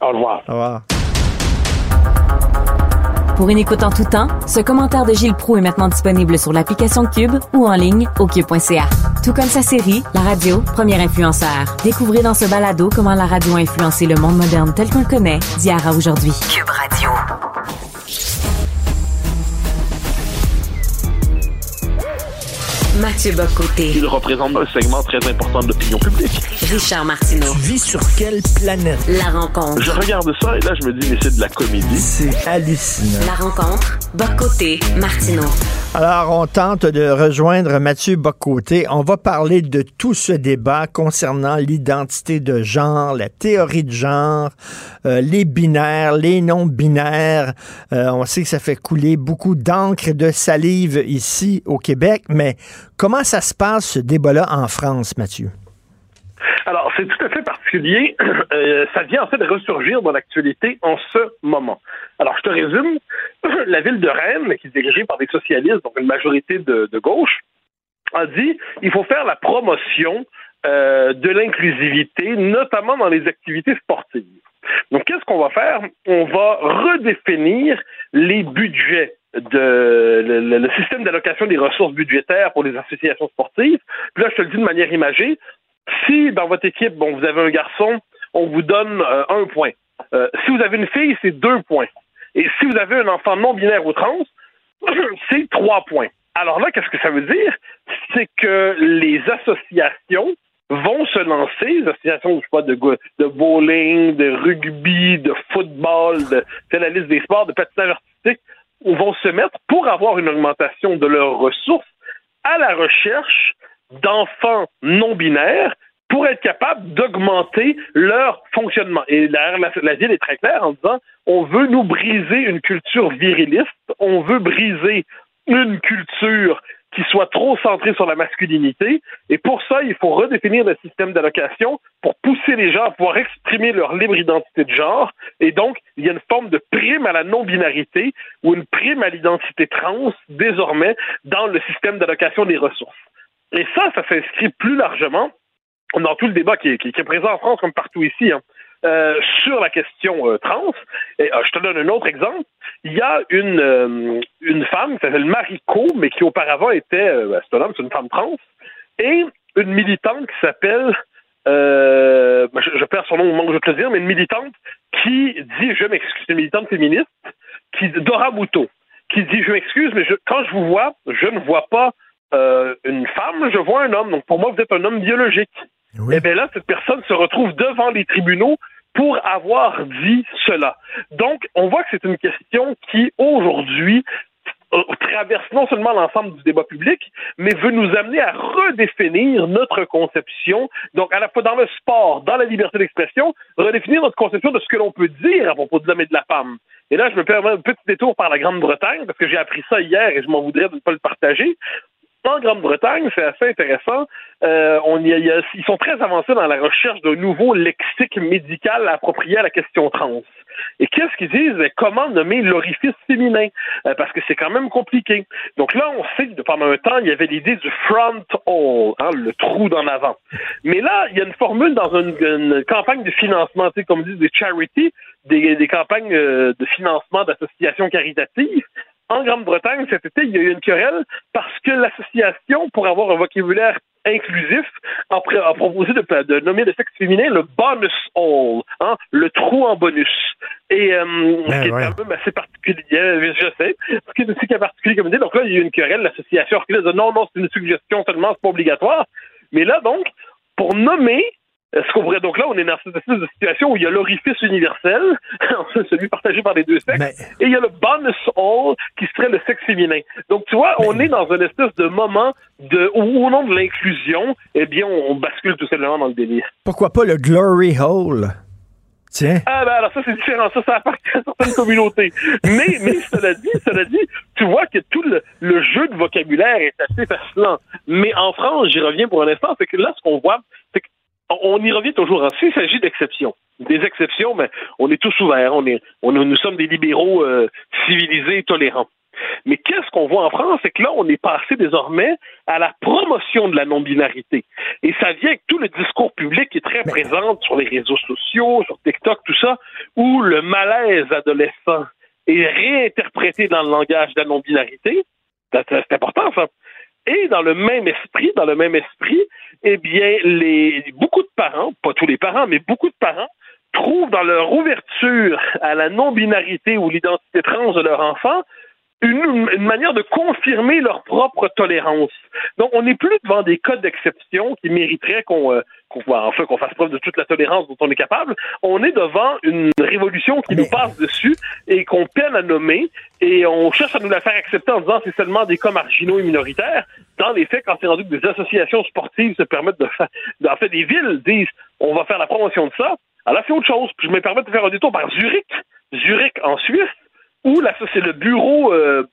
Au revoir. Au revoir. Pour une écoute en tout temps, ce commentaire de Gilles Proux est maintenant disponible sur l'application Cube ou en ligne au cube.ca. Tout comme sa série, La radio, premier influenceur. Découvrez dans ce balado comment la radio a influencé le monde moderne tel qu'on le connaît d'hier à aujourd'hui. Cube Radio. Mathieu Bocoté. Il représente un segment très important de l'opinion publique. Richard Martineau. Tu vis sur quelle planète? La rencontre. Je regarde ça et là, je me dis, mais c'est de la comédie. C'est hallucinant. La rencontre. Bocoté. Martineau. Alors, on tente de rejoindre Mathieu Bocoté. On va parler de tout ce débat concernant l'identité de genre, la théorie de genre, euh, les binaires, les non-binaires. Euh, on sait que ça fait couler beaucoup d'encre et de salive ici au Québec, mais comment ça se passe, ce débat-là, en France, Mathieu? Alors, c'est tout à fait particulier. Euh, ça vient en fait de ressurgir dans l'actualité en ce moment. Alors, je te résume. La ville de Rennes, qui est dirigée par des socialistes, donc une majorité de, gauche, a dit il faut faire la promotion euh, de l'inclusivité, notamment dans les activités sportives. Donc, qu'est-ce qu'on va faire? On va redéfinir les budgets de le, système d'allocation des ressources budgétaires pour les associations sportives. Puis là, je te le dis de manière imagée. Si dans votre équipe, bon, vous avez un garçon, on vous donne euh, un point. Euh, si vous avez une fille, c'est deux points. Et si vous avez un enfant non binaire ou trans, c'est trois points. Alors là, qu'est-ce que ça veut dire? C'est que les associations vont se lancer, les associations, je sais pas, de, de bowling, de rugby, de football, de, c'est la liste des sports, de patinage artistique, vont se mettre pour avoir une augmentation de leurs ressources à la recherche d'enfants non binaires pour être capable d'augmenter leur fonctionnement. Et la, la ville est très claire en disant on veut nous briser une culture viriliste, on veut briser une culture qui soit trop centrée sur la masculinité. Et pour ça, il faut redéfinir le système d'allocation pour pousser les gens à pouvoir exprimer leur libre identité de genre. Et donc, il y a une forme de prime à la non-binarité ou une prime à l'identité trans désormais dans le système d'allocation des ressources. Et ça, ça s'inscrit plus largement dans tout le débat qui est, qui- qui est présent en France comme partout ici hein, euh, sur la question euh, trans. Et euh, je te donne un autre exemple. Il y a une, euh, une femme qui s'appelle Mariko, mais qui auparavant était, ben, c'est un homme, c'est une femme trans, et une militante qui s'appelle, euh, ben, je, je perds son nom au moment où je te le dire, mais une militante qui dit, je m'excuse, une militante féministe, qui Dora Muto, qui dit, je m'excuse, mais je- quand je vous vois, je ne vois pas euh, une femme, je vois un homme. Donc pour moi, vous êtes un homme biologique. Et bien là, cette personne se retrouve devant les tribunaux pour avoir dit cela. Donc, on voit que c'est une question qui, aujourd'hui, euh, traverse non seulement l'ensemble du débat public, mais veut nous amener à redéfinir notre conception, donc à la fois dans le sport, dans la liberté d'expression, redéfinir notre conception de ce que l'on peut dire à propos de l'homme et de la femme. Et là, je me permets un petit détour par la Grande-Bretagne, parce que j'ai appris ça hier et je m'en voudrais de ne pas le partager. En Grande-Bretagne, c'est assez intéressant. Euh, on y a, ils sont très avancés dans la recherche d'un nouveau lexique médical approprié à la question trans. Et qu'est-ce qu'ils disent? Comment nommer l'orifice féminin? Euh, parce que c'est quand même compliqué. Donc là, on sait que pendant un temps, il y avait l'idée du front hole, hein, le trou d'en avant. Mais là, il y a une formule dans une, campagne de financement, tu sais, comme disent des charities, des, des campagnes euh, de financement d'associations caritatives. En Grande-Bretagne, cet été, il y a eu une querelle parce que l'association, pour avoir un vocabulaire inclusif, a, proposé de, de nommer le sexe féminin le bonus hole, hein, le trou en bonus. Et euh, ce qui est ouais. quand même assez particulier, je sais, ce qui est aussi qui est particulier comme idée. Donc là, il y a eu une querelle, l'association dit non, non, c'est une suggestion seulement, c'est pas obligatoire. Mais là, donc, pour nommer ce qu'on pourrait donc là, on est dans cette espèce de situation où il y a l'orifice universel, celui partagé par les deux sexes, et il y a le bonus hole qui serait le sexe féminin. Donc tu vois, on est dans une espèce de moment de où au nom de l'inclusion, eh bien, on, bascule tout simplement dans le délire. Pourquoi pas le Glory Hole? Tiens. Ah ben alors ça c'est différent, ça ça appartient à certaines communautés. Mais mais cela dit, cela dit, tu vois que tout le, le jeu de vocabulaire est assez fascinant. Mais en France, j'y reviens pour un instant, c'est que là ce qu'on voit, c'est qu'on on y revient toujours. S'il s'agit d'exceptions, des exceptions, mais on est tous ouverts, on est, on, nous sommes des libéraux euh, civilisés et tolérants. Mais qu'est-ce qu'on voit en France, c'est que là, on est passé désormais à la promotion de la non-binarité. Et ça vient avec tout le discours public qui est très présent sur les réseaux sociaux, sur TikTok, tout ça, où le malaise adolescent est réinterprété dans le langage de la non-binarité. C'est important, ça. Et dans le même esprit, dans le même esprit, eh bien, les, beaucoup de parents, pas tous les parents, mais beaucoup de parents, trouvent dans leur ouverture à la non-binarité ou l'identité trans de leur enfant une, une manière de confirmer leur propre tolérance. Donc, on n'est plus devant des cas d'exception qui mériteraient qu'on euh, qu'on enfin, qu'on fasse preuve de toute la tolérance dont on est capable. On est devant une révolution qui nous passe dessus et qu'on peine à nommer et on cherche à nous la faire accepter en disant c'est seulement des cas marginaux et minoritaires. Dans les faits, quand c'est rendu que des associations sportives se permettent de faire, en fait, des villes disent on va faire la promotion de ça, alors c'est autre chose. Puis je me permets de faire un détour par Zurich, Zurich en Suisse, où là, ça, c'est le bureau euh,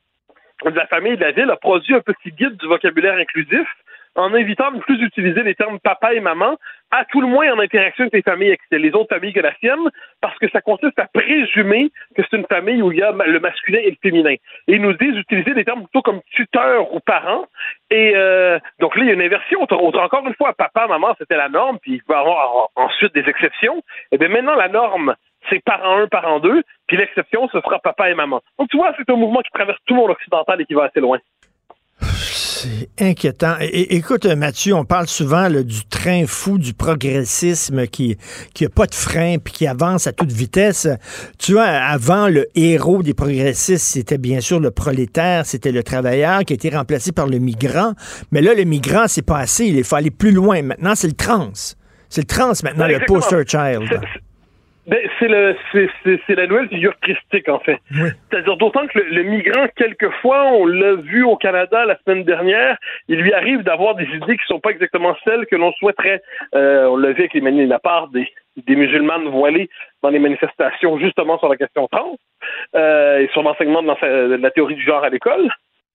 de la famille de la ville a produit un petit guide du vocabulaire inclusif en invitant à ne plus utiliser les termes papa et maman, à tout le moins en interaction avec les familles, les autres familles que la sienne, parce que ça consiste à présumer que c'est une famille où il y a le masculin et le féminin. Et ils nous disent d'utiliser des termes plutôt comme tuteur ou parent. Et euh, donc là, il y a une inversion. Encore une fois, papa, maman, c'était la norme, puis il peut y avoir ensuite des exceptions. Et bien maintenant, la norme, c'est parent 1, parent 2, puis l'exception, ce sera papa et maman. Donc tu vois, c'est un mouvement qui traverse tout le monde occidental et qui va assez loin. C'est inquiétant. Écoute, Mathieu, on parle souvent là, du train fou du progressisme qui qui a pas de frein puis qui avance à toute vitesse. Tu vois, avant, le héros des progressistes, c'était bien sûr le prolétaire, c'était le travailleur qui a été remplacé par le migrant. Mais là, le migrant, c'est pas assez. Il faut aller plus loin. Maintenant, c'est le trans. C'est le trans maintenant, le poster child. Ben, c'est le c'est, c'est, c'est la nouvelle figure christique en fait. C'est-à-dire d'autant que le, le migrant quelquefois on l'a vu au Canada la semaine dernière, il lui arrive d'avoir des idées qui sont pas exactement celles que l'on souhaiterait. Euh, on l'a vu avec les mani- la part des des musulmanes voilées dans les manifestations justement sur la question trans euh, et sur l'enseignement de, de la théorie du genre à l'école.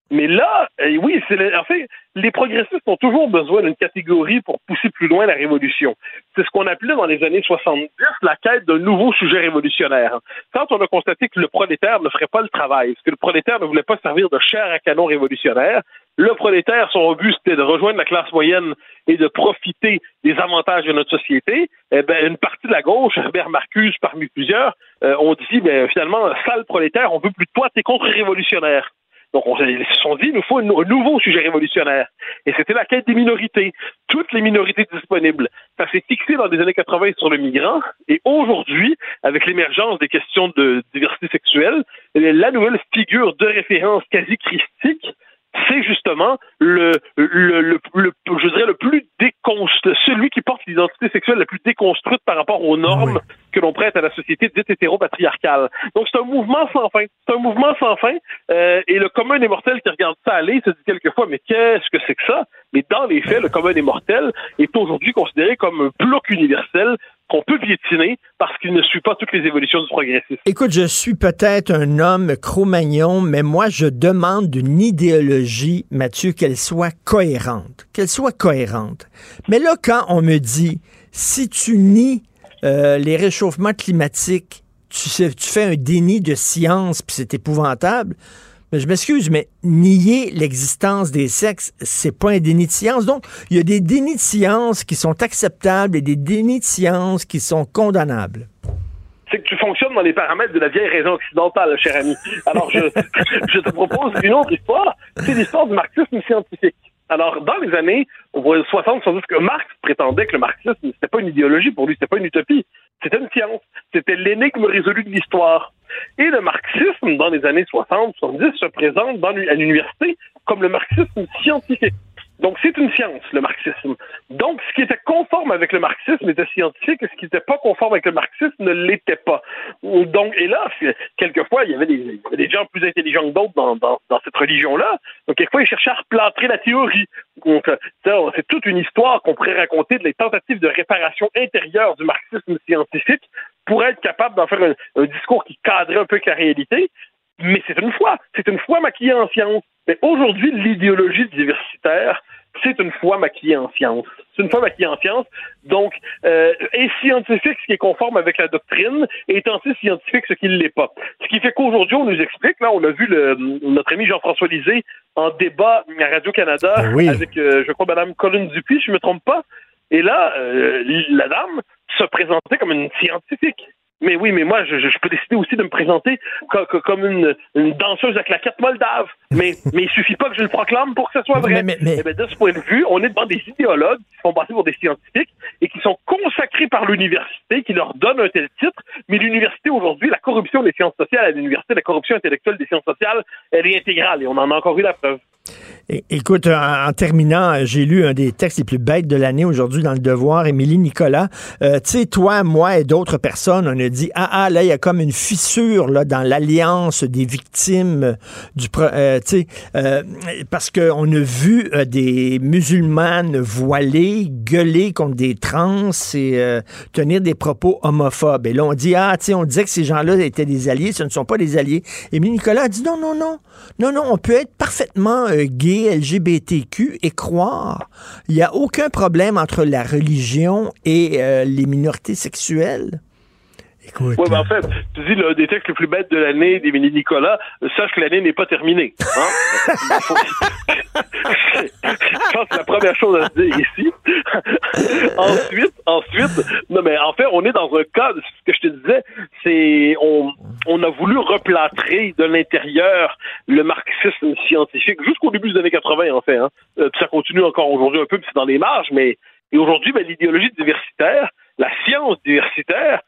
Mais là, euh, oui, c'est en fait, les progressistes ont toujours besoin d'une catégorie pour pousser plus loin la révolution. C'est ce qu'on appelait dans les années 70 la quête d'un nouveau sujet révolutionnaire. Quand on a constaté que le prolétaire ne ferait pas le travail, que le prolétaire ne voulait pas servir de chair à canon révolutionnaire, le prolétaire, son but, c'était de rejoindre la classe moyenne et de profiter des avantages de notre société. Eh ben, une partie de la gauche, Herbert Marcuse parmi plusieurs, euh, ont dit, ben, finalement, sale prolétaire, on veut plus de toi, t'es contre-révolutionnaire. Donc, on, ils se sont dit, il nous faut un, nouveau sujet révolutionnaire. Et c'était la quête des minorités. Toutes les minorités disponibles. Ça s'est fixé dans les années 80 sur le migrant. Et aujourd'hui, avec l'émergence des questions de diversité sexuelle, la nouvelle figure de référence quasi christique, c'est justement le, le, le, le- je dirais le plus déconstruit, celui qui porte l'identité sexuelle la plus déconstruite par rapport aux normes que l'on prête à la société dite hétéro-patriarcale. Donc c'est un mouvement sans fin. C'est un mouvement sans fin. Euh, et le commun des mortels qui regarde ça aller se dit quelquefois, mais qu'est-ce que c'est que ça? Mais dans les faits, le commun des mortels est aujourd'hui considéré comme un bloc universel qu'on peut piétiner parce qu'il ne suit pas toutes les évolutions du progressisme. Écoute, je suis peut-être un homme cro-magnon, mais moi, je demande d'une idéologie, Mathieu, qu'elle soit cohérente. Qu'elle soit cohérente. Mais là, quand on me dit, si tu nies euh, les réchauffements climatiques, tu, tu fais un déni de science, puis c'est épouvantable. Mais je m'excuse, mais nier l'existence des sexes, c'est pas un déni de science. Donc, il y a des dénis de science qui sont acceptables et des dénis de science qui sont condamnables. c'est que tu fonctionnes dans les paramètres de la vieille raison occidentale, cher ami. Alors, je, je te propose une autre histoire. C'est l'histoire du marxisme scientifique. Alors, dans les années 60, sans doute que Marx prétendait que le marxisme, c'était pas une idéologie pour lui, c'était pas une utopie. C'était une science. C'était l'énigme résolue de l'histoire. Et le marxisme, dans les années 60, 70, se présente dans, à l'université comme le marxisme scientifique. Donc, c'est une science, le marxisme. Donc, ce qui était conforme avec le marxisme était scientifique, et ce qui n'était pas conforme avec le marxisme ne l'était pas. Donc, et là, quelquefois, il y avait des, des gens plus intelligents que d'autres dans, dans, cette religion-là. Donc, quelquefois, ils cherchaient à replâtrer la théorie. Euh, c'est toute une histoire qu'on pourrait raconter de les tentatives de réparation intérieure du marxisme scientifique pour être capable d'en faire un, un discours qui cadrait un peu avec la réalité. Mais c'est une foi. C'est une foi maquillée en science. Mais aujourd'hui, l'idéologie diversitaire, c'est une foi maquillée en science. C'est une foi maquillée en science. Donc, euh, est scientifique ce qui est conforme avec la doctrine, et est anti-scientifique ce qui ne l'est pas. Ce qui fait qu'aujourd'hui, on nous explique, là, on a vu le, notre ami Jean-François Lisée en débat à Radio-Canada Oui. avec, euh, je crois, Mme Colin Dupuis, si je ne me trompe pas. Et là, euh, la dame se présentait comme une scientifique. Mais oui, mais moi, je, peux décider aussi de me présenter co- co- comme une, une danseuse à claquettes moldave. Mais, mais il suffit pas que je le proclame pour que ce soit vrai. Mais- mais- mais- Eh ben, de ce point de vue, on est devant des idéologues qui se font passer pour des scientifiques et qui sont consacrés par l'université, qui leur donnent un tel titre. Mais l'université, aujourd'hui, la corruption des sciences sociales à l'université, la corruption intellectuelle des sciences sociales, elle est intégrale et on en a encore eu la preuve. É- Écoute, en, en terminant, euh, j'ai lu un des textes les plus bêtes de l'année aujourd'hui dans Le Devoir, Émilie Nicolas. Euh, tu sais, toi, moi et d'autres personnes, on dit, ah, ah, là, il y a comme une fissure là, dans l'alliance des victimes du... euh, tu sais, euh, parce qu'on a vu euh, des musulmanes voilées gueuler contre des trans et euh, tenir des propos homophobes. Et là, on dit, ah, tu sais, on disait que ces gens-là étaient des alliés, ce ne sont pas des alliés. Émilie Nicolas a dit, non, non, non, non, non, on peut être parfaitement euh, gay, LGBTQ et croire. Il n'y a aucun problème entre la religion et euh, les minorités sexuelles. Écoute. Oui, mais en fait, tu dis l'un des textes les plus bêtes de l'année d'Émilie Nicolas, sache que l'année n'est pas terminée. Hein? Je pense que la première chose à se dire ici. ensuite, ensuite, non mais en fait, on est dans un cas, ce que je te disais, c'est on, a voulu replâtrer de l'intérieur le marxisme scientifique jusqu'au début des années 80 en fait. Hein. Euh, puis ça continue encore aujourd'hui un peu, puis c'est dans les marges, mais et aujourd'hui, ben, l'idéologie diversitaire, la science diversitaire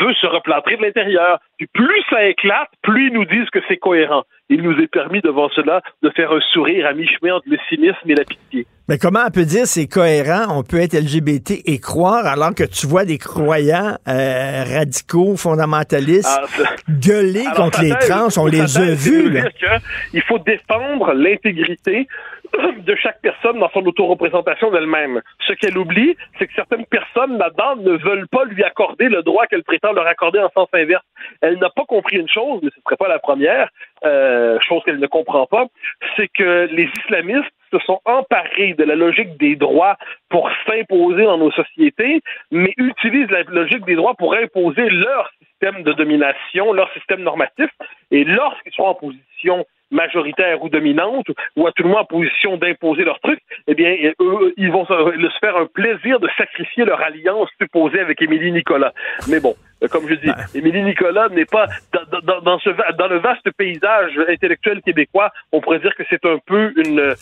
veut se replâtrer de l'intérieur. Puis plus ça éclate, plus ils nous disent que c'est cohérent. Il nous est permis devant cela de faire un sourire à mi-chemin entre le cynisme et la pitié. Mais comment on peut dire c'est cohérent, on peut être LGBT et croire alors que tu vois des croyants euh, radicaux, fondamentalistes Ah, gueuler Alors, contre les thèse- trans, on les a vus. Il faut défendre l'intégrité de chaque personne dans son autoreprésentation d'elle-même. Ce qu'elle oublie, c'est que certaines personnes là-dedans ne veulent pas lui accorder le droit qu'elle prétend leur accorder en sens inverse. Elle n'a pas compris une chose, mais ce ne serait pas la première, euh, chose qu'elle ne comprend pas, c'est que les islamistes se sont emparés de la logique des droits pour s'imposer dans nos sociétés, mais utilisent la logique des droits pour imposer leur système de domination, leur système normatif, et lorsqu'ils sont en position majoritaire ou dominante, ou à tout le moins en position d'imposer leur truc, eh bien, eux, ils vont se, faire un plaisir de sacrifier leur alliance supposée avec Émilie Nicolas. Mais bon, euh, comme je dis, Émilie Nicolas n'est pas dans, dans- dans ce, va- dans le vaste paysage intellectuel québécois, on pourrait dire que c'est un peu une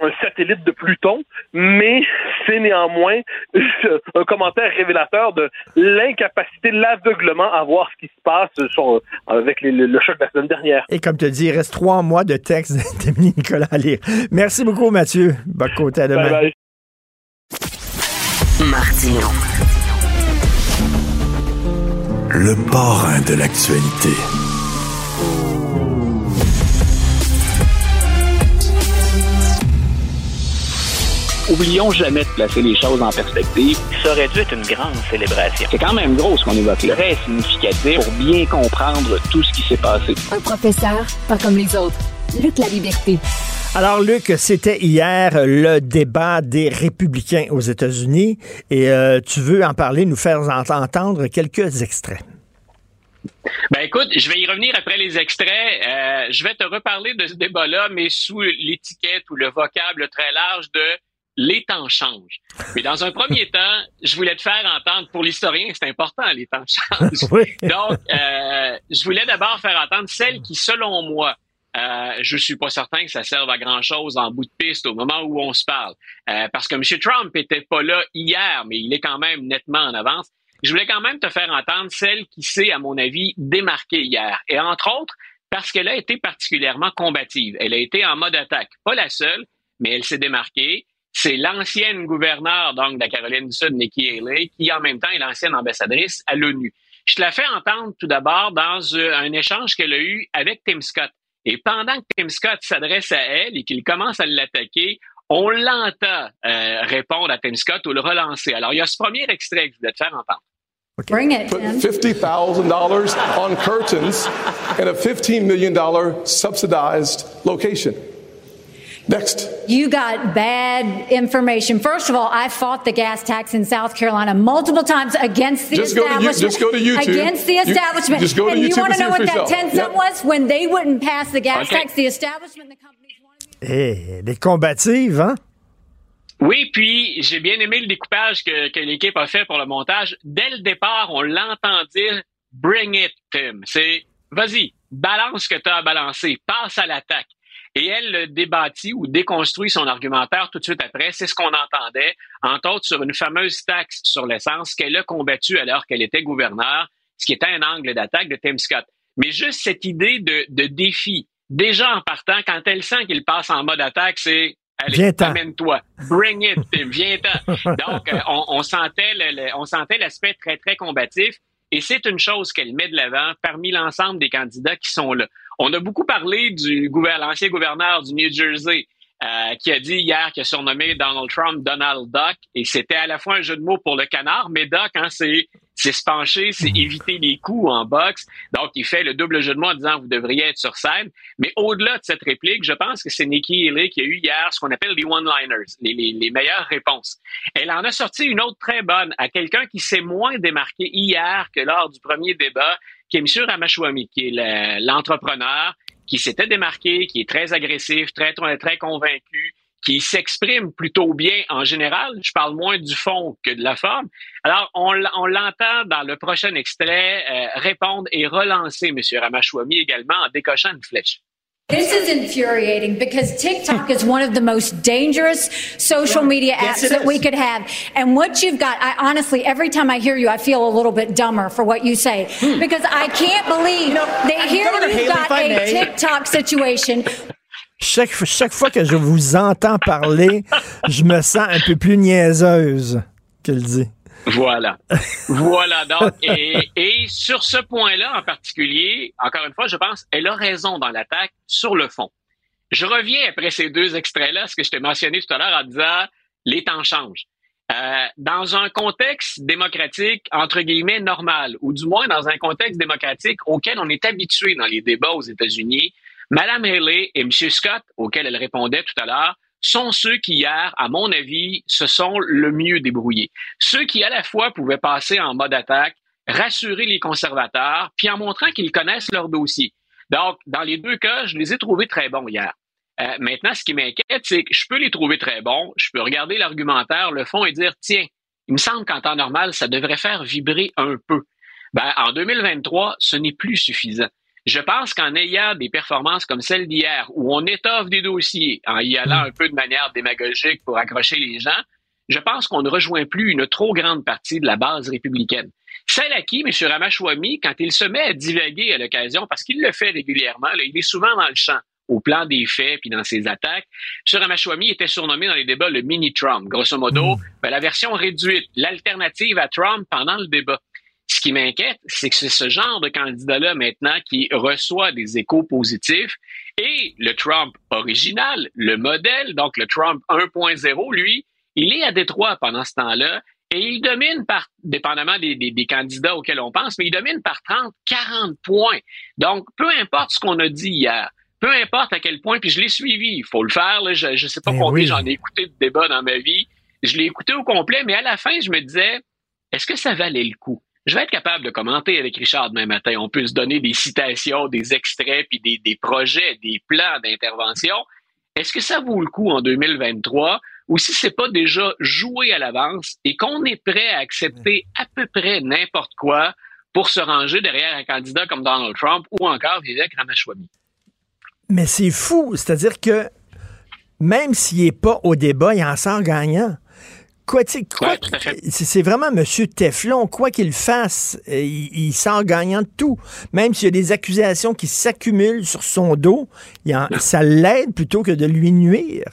un satellite de Pluton, mais c'est néanmoins un commentaire révélateur de l'incapacité, l'aveuglement à voir ce qui se passe sur- avec les- le, le choc de la semaine dernière. Et comme tu dis, il reste trois mois de texte d'Émilie Nicolas à lire. Merci beaucoup, Mathieu. Bonne côté à demain. Bye bye. Martino. le parrain de l'actualité. Oublions jamais de placer les choses en perspective. Ça aurait dû être une grande célébration. C'est quand même gros ce qu'on évoque là. Très significatif pour bien comprendre tout ce qui s'est passé. Un professeur, pas comme les autres. Luc la liberté. Alors, Luc, c'était hier le débat des républicains aux États-Unis et euh, tu veux en parler, nous faire entendre quelques extraits. Ben écoute, je vais y revenir après les extraits. Euh, je vais te reparler de ce débat-là, mais sous l'étiquette ou le vocable très large de les temps changent. Mais dans un premier temps, je voulais te faire entendre, pour l'historien, c'est important, les temps changent. Donc, euh, je voulais d'abord faire entendre celle qui, selon moi, euh, je suis pas certain que ça serve à grand chose en bout de piste au moment où on se parle, euh, parce que M. Trump était pas là hier, mais il est quand même nettement en avance. Je voulais quand même te faire entendre celle qui s'est, à mon avis, démarquée hier, et entre autres parce qu'elle a été particulièrement combative. Elle a été en mode attaque, pas la seule, mais elle s'est démarquée. C'est l'ancienne gouverneure donc de la Caroline du Sud, Nikki Haley, qui en même temps est l'ancienne ambassadrice à l'ONU. Je te la fais entendre tout d'abord dans euh, un échange qu'elle a eu avec Tim Scott. Et pendant que Tim Scott s'adresse à elle et qu'il commence à l'attaquer, on l'entend euh, répondre à Tim Scott ou le relancer. Alors, il y a ce premier extrait que je voulais te faire entendre. Bring it, Put $50,000 on curtains in a $15 million subsidized location. Next. You got bad information. First of all, I fought the gas tax in South Carolina multiple times against the just establishment. Go to, just go to YouTube. Against the establishment. You, just go to and YouTube you want to know what that yourself. 10 cent was? When they wouldn't pass the gas Okay. tax, the establishment, the companies wanted Eh, les combatives, hein? Oui, puis j'ai bien aimé le découpage que, que l'équipe a fait pour le montage. Dès le départ, on l'entend dire Bring it, Tim. C'est vas-y, balance ce que tu as à balancer, passe à l'attaque. Et elle le débattit ou déconstruit son argumentaire tout de suite après. C'est ce qu'on entendait, entre autres sur une fameuse taxe sur l'essence qu'elle a combattue alors qu'elle était gouverneure, ce qui était un angle d'attaque de Tim Scott. Mais juste cette idée de, de défi, déjà en partant, quand elle sent qu'il passe en mode attaque, c'est Allez, amène-toi. Bring it, Tim. Viens-t'en. Donc, euh, on, on sentait l'aspect très, très combatif. Et c'est une chose qu'elle met de l'avant parmi l'ensemble des candidats qui sont là. On a beaucoup parlé du l'ancien gouverneur du New Jersey euh, qui a dit hier qu'il a surnommé Donald Trump Donald Duck. Et c'était à la fois un jeu de mots pour le canard, mais Duck, hein, c'est c'est se pencher, c'est éviter les coups en boxe. Donc, il fait le double jeu de mots en disant vous devriez être sur scène. Mais au-delà de cette réplique, je pense que c'est Nikki Haley qui a eu hier ce qu'on appelle les one-liners, les, les, les meilleures réponses. Elle en a sorti une autre très bonne à quelqu'un qui s'est moins démarqué hier que lors du premier débat, qui est M. Ramachwamy, qui est le- l'entrepreneur, qui s'était démarqué, qui est très agressif, très, très, très convaincu, qui s'exprime plutôt bien en général. Je parle moins du fond que de la forme. Alors, on, l'entend dans le prochain extrait euh, répondre et relancer M. Ramachwamy également en décochant une flèche. This is infuriating because TikTok is one of the most dangerous social media apps that we could have. And what you've got, I honestly, every time I hear you, I feel a little bit dumber for what you say because I can't believe that here you've got a. TikTok situation Chaque, chaque fois que je vous entends parler, je me sens un peu plus niaiseuse qu'elle dit. Voilà. voilà donc. Et, et sur ce point-là en particulier, encore une fois, je pense, elle a raison dans l'attaque sur le fond. Je reviens après ces deux extraits-là, ce que je t'ai mentionné tout à l'heure en disant les temps changent. Euh, dans un contexte démocratique, entre guillemets, normal, ou du moins dans un contexte démocratique auquel on est habitué dans les débats aux États-Unis, Mme Haley et M. Scott, auxquels elle répondait tout à l'heure, sont ceux qui, hier, à mon avis, se sont le mieux débrouillés. Ceux qui, à la fois, pouvaient passer en mode attaque, rassurer les conservateurs, puis en montrant qu'ils connaissent leur dossier. Donc, dans les deux cas, je les ai trouvés très bons hier. Euh, maintenant, ce qui m'inquiète, c'est que je peux les trouver très bons, je peux regarder l'argumentaire, le fond et dire, tiens, il me semble qu'en temps normal, ça devrait faire vibrer un peu. Ben, en 2023, ce n'est plus suffisant. Je pense qu'en ayant des performances comme celle d'hier, où on étoffe des dossiers en y allant un peu de manière démagogique pour accrocher les gens, je pense qu'on ne rejoint plus une trop grande partie de la base républicaine. Celle à qui M. Ramachwamy, quand il se met à divaguer à l'occasion, parce qu'il le fait régulièrement, là, il est souvent dans le champ, au plan des faits puis dans ses attaques. M. Ramachwamy était surnommé dans les débats le mini-Trump. Grosso modo, ben, la version réduite, l'alternative à Trump pendant le débat. Ce qui m'inquiète, c'est que c'est ce genre de candidat-là maintenant qui reçoit des échos positifs et le Trump original, le modèle, donc le Trump 1.0, lui, il est à Détroit pendant ce temps-là et il domine par, dépendamment des, des, candidats auxquels on pense, mais il domine par 30, 40 points. Donc, peu importe ce qu'on a dit hier, peu importe à quel point, puis je l'ai suivi, il faut le faire, là, je ne sais pas Ben combien oui. j'en ai écouté de débats dans ma vie, je l'ai écouté au complet, mais à la fin, je me disais, est-ce que ça valait le coup? Je vais être capable de commenter avec Richard demain matin. On peut se donner des citations, des extraits, puis des, projets, des plans d'intervention. Est-ce que ça vaut le coup en 2023 ou si c'est pas déjà joué à l'avance et qu'on est prêt à accepter à peu près n'importe quoi pour se ranger derrière un candidat comme Donald Trump ou encore Vivek Ramaswamy? Mais c'est fou. C'est-à-dire que même s'il n'est pas au débat, il en sort gagnant. Quoi, quoi Ouais, c'est vraiment M. Teflon. Quoi qu'il fasse, euh, il, il sort gagnant de tout. Même s'il y a des accusations qui s'accumulent sur son dos, il en- ça l'aide plutôt que de lui nuire.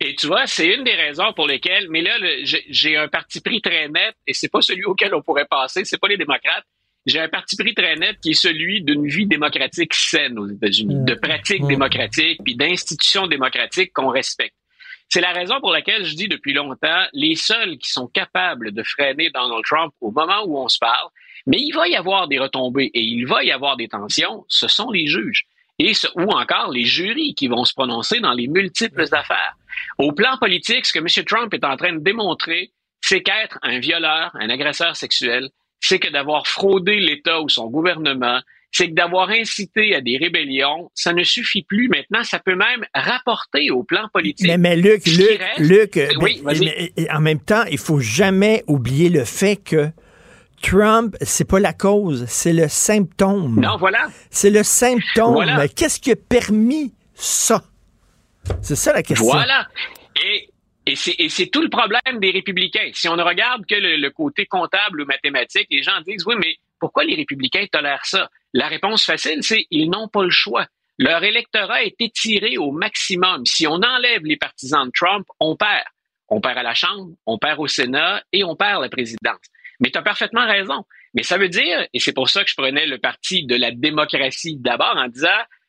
Et tu vois, c'est une des raisons pour lesquelles, mais là, le- j'ai- j'ai un parti pris très net, et c'est pas celui auquel on pourrait passer, c'est pas les démocrates. J'ai un parti pris très net qui est celui d'une vie démocratique saine aux États-Unis, de pratiques démocratiques, puis d'institutions démocratiques qu'on respecte. C'est la raison pour laquelle je dis depuis longtemps, les seuls qui sont capables de freiner Donald Trump au moment où on se parle, mais il va y avoir des retombées et il va y avoir des tensions, ce sont les juges. Et ce- ou encore les jurys qui vont se prononcer dans les multiples affaires. Au plan politique, ce que M. Trump est en train de démontrer, c'est qu'être un violeur, un agresseur sexuel, c'est que d'avoir fraudé l'État ou son gouvernement, c'est que d'avoir incité à des rébellions, ça ne suffit plus. Maintenant, ça peut même rapporter au plan politique. Mais, mais Luc, Luc, reste- Luc, Oui, mais- mais- en même temps, il faut jamais oublier le fait que Trump, c'est pas la cause, c'est le symptôme. Non, voilà. C'est le symptôme. Voilà. Qu'est-ce qui a permis ça? C'est ça la question. Voilà. Et, et c'est et c'est tout le problème des républicains. Si on ne regarde que le, le côté comptable ou mathématique, les gens disent, oui, mais pourquoi les républicains tolèrent ça? La réponse facile, c'est ils n'ont pas le choix. Leur électorat est étiré au maximum. Si on enlève les partisans de Trump, on perd. On perd à la Chambre, on perd au Sénat et on perd la présidence. Mais tu as parfaitement raison. Mais ça veut dire, et c'est pour ça que je prenais le parti de la démocratie d'abord en disant,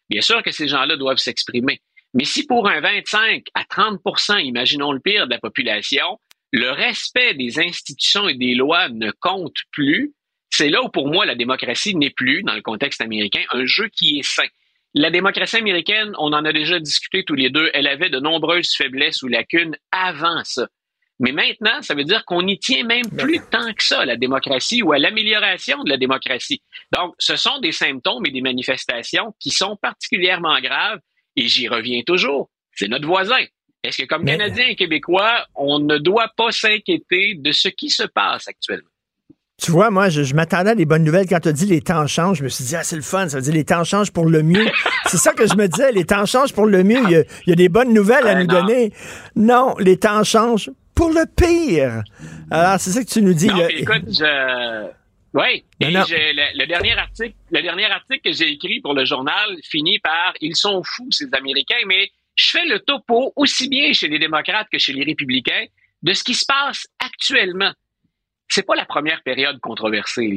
bien sûr que ces gens-là doivent s'exprimer. Mais si pour un 25 à 30% imaginons le pire de la population, le respect des institutions et des lois ne compte plus, c'est là où pour moi la démocratie n'est plus, dans le contexte américain, un jeu qui est sain. La démocratie américaine, on en a déjà discuté tous les deux, elle avait de nombreuses faiblesses ou lacunes avant ça. Mais maintenant, ça veut dire qu'on n'y tient même plus tant que ça, à la démocratie ou à l'amélioration de la démocratie. Donc, ce sont des symptômes et des manifestations qui sont particulièrement graves et j'y reviens toujours. C'est notre voisin. Est-ce que comme Canadiens et Québécois, on ne doit pas s'inquiéter de ce qui se passe actuellement? Tu vois, moi, je, je m'attendais à des bonnes nouvelles. Quand tu as dit les temps changent, je me suis dit, ah, c'est le fun. Ça veut dire les temps changent pour le mieux. c'est ça que je me disais, les temps changent pour le mieux. Il y a, il y a des bonnes nouvelles à Ben nous non. donner. Non, les temps changent pour le pire. Alors, c'est ça que tu nous dis. Non, écoute, je... Oui, et je- le, le dernier article, le dernier article que j'ai écrit pour le journal finit par ils sont fous ces Américains, mais je fais le topo aussi bien chez les démocrates que chez les républicains de ce qui se passe actuellement. C'est pas la première période controversée.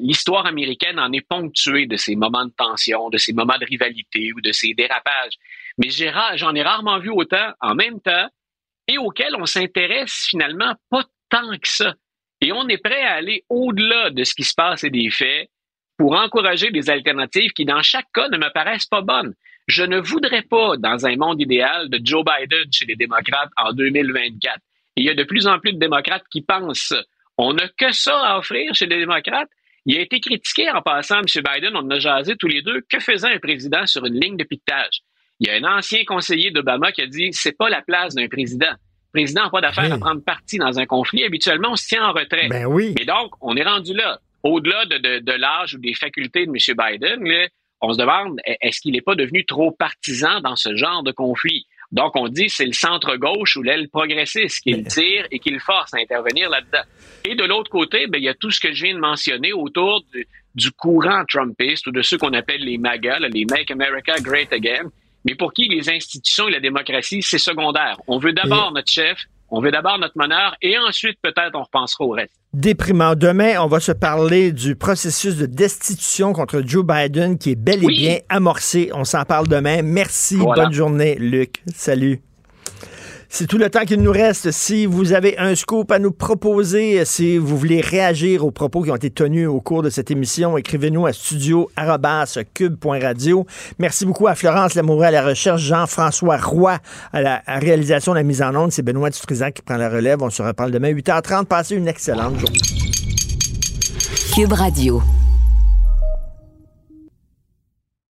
L'histoire américaine en est ponctuée de ces moments de tension, de ces moments de rivalité ou de ces dérapages. Mais j'en ai rarement vu autant en même temps et auxquels on s'intéresse finalement pas tant que ça. Et on est prêt à aller au-delà de ce qui se passe et des faits pour encourager des alternatives qui, dans chaque cas, ne me paraissent pas bonnes. Je ne voudrais pas, dans un monde idéal, de Joe Biden chez les démocrates en 2024. Et il y a de plus en plus de démocrates qui pensent. On n'a que ça à offrir chez les démocrates. Il a été critiqué en passant, M. Biden, on en a jasé tous les deux, que faisait un président sur une ligne de piquetage? Il y a un ancien conseiller d'Obama qui a dit, c'est pas la place d'un président. Le président n'a pas d'affaire à prendre parti dans un conflit. Habituellement, on se tient en retrait. Ben oui. Mais donc, on est rendu là. Au-delà de, de- de l'âge ou des facultés de M. Biden, là, on se demande, est-ce qu'il n'est pas devenu trop partisan dans ce genre de conflit? Donc, on dit c'est le centre-gauche ou l'aile progressiste qui le tire et qui le force à intervenir là-dedans. Et de l'autre côté, ben, il y a tout ce que je viens de mentionner autour du, du courant Trumpiste ou de ceux qu'on appelle les MAGA, là, les Make America Great Again, mais pour qui les institutions et la démocratie, c'est secondaire. On veut d'abord notre chef, On veut d'abord notre bonheur et ensuite peut-être on repensera au reste. Déprimant. Demain, on va se parler du processus de destitution contre Joe Biden qui est bel et Oui. bien amorcé. On s'en parle demain. Merci. Voilà. Bonne journée, Luc. Salut. C'est tout le temps qu'il nous reste. Si vous avez un scoop à nous proposer, si vous voulez réagir aux propos qui ont été tenus au cours de cette émission, écrivez-nous à studio.cube.radio. Merci beaucoup à Florence Lamoureux à la recherche, Jean-François Roy à la réalisation de la mise en onde. C'est Benoît Dutrisac qui prend la relève. On se reparle demain 8h30. Passez une excellente journée. Cube Radio.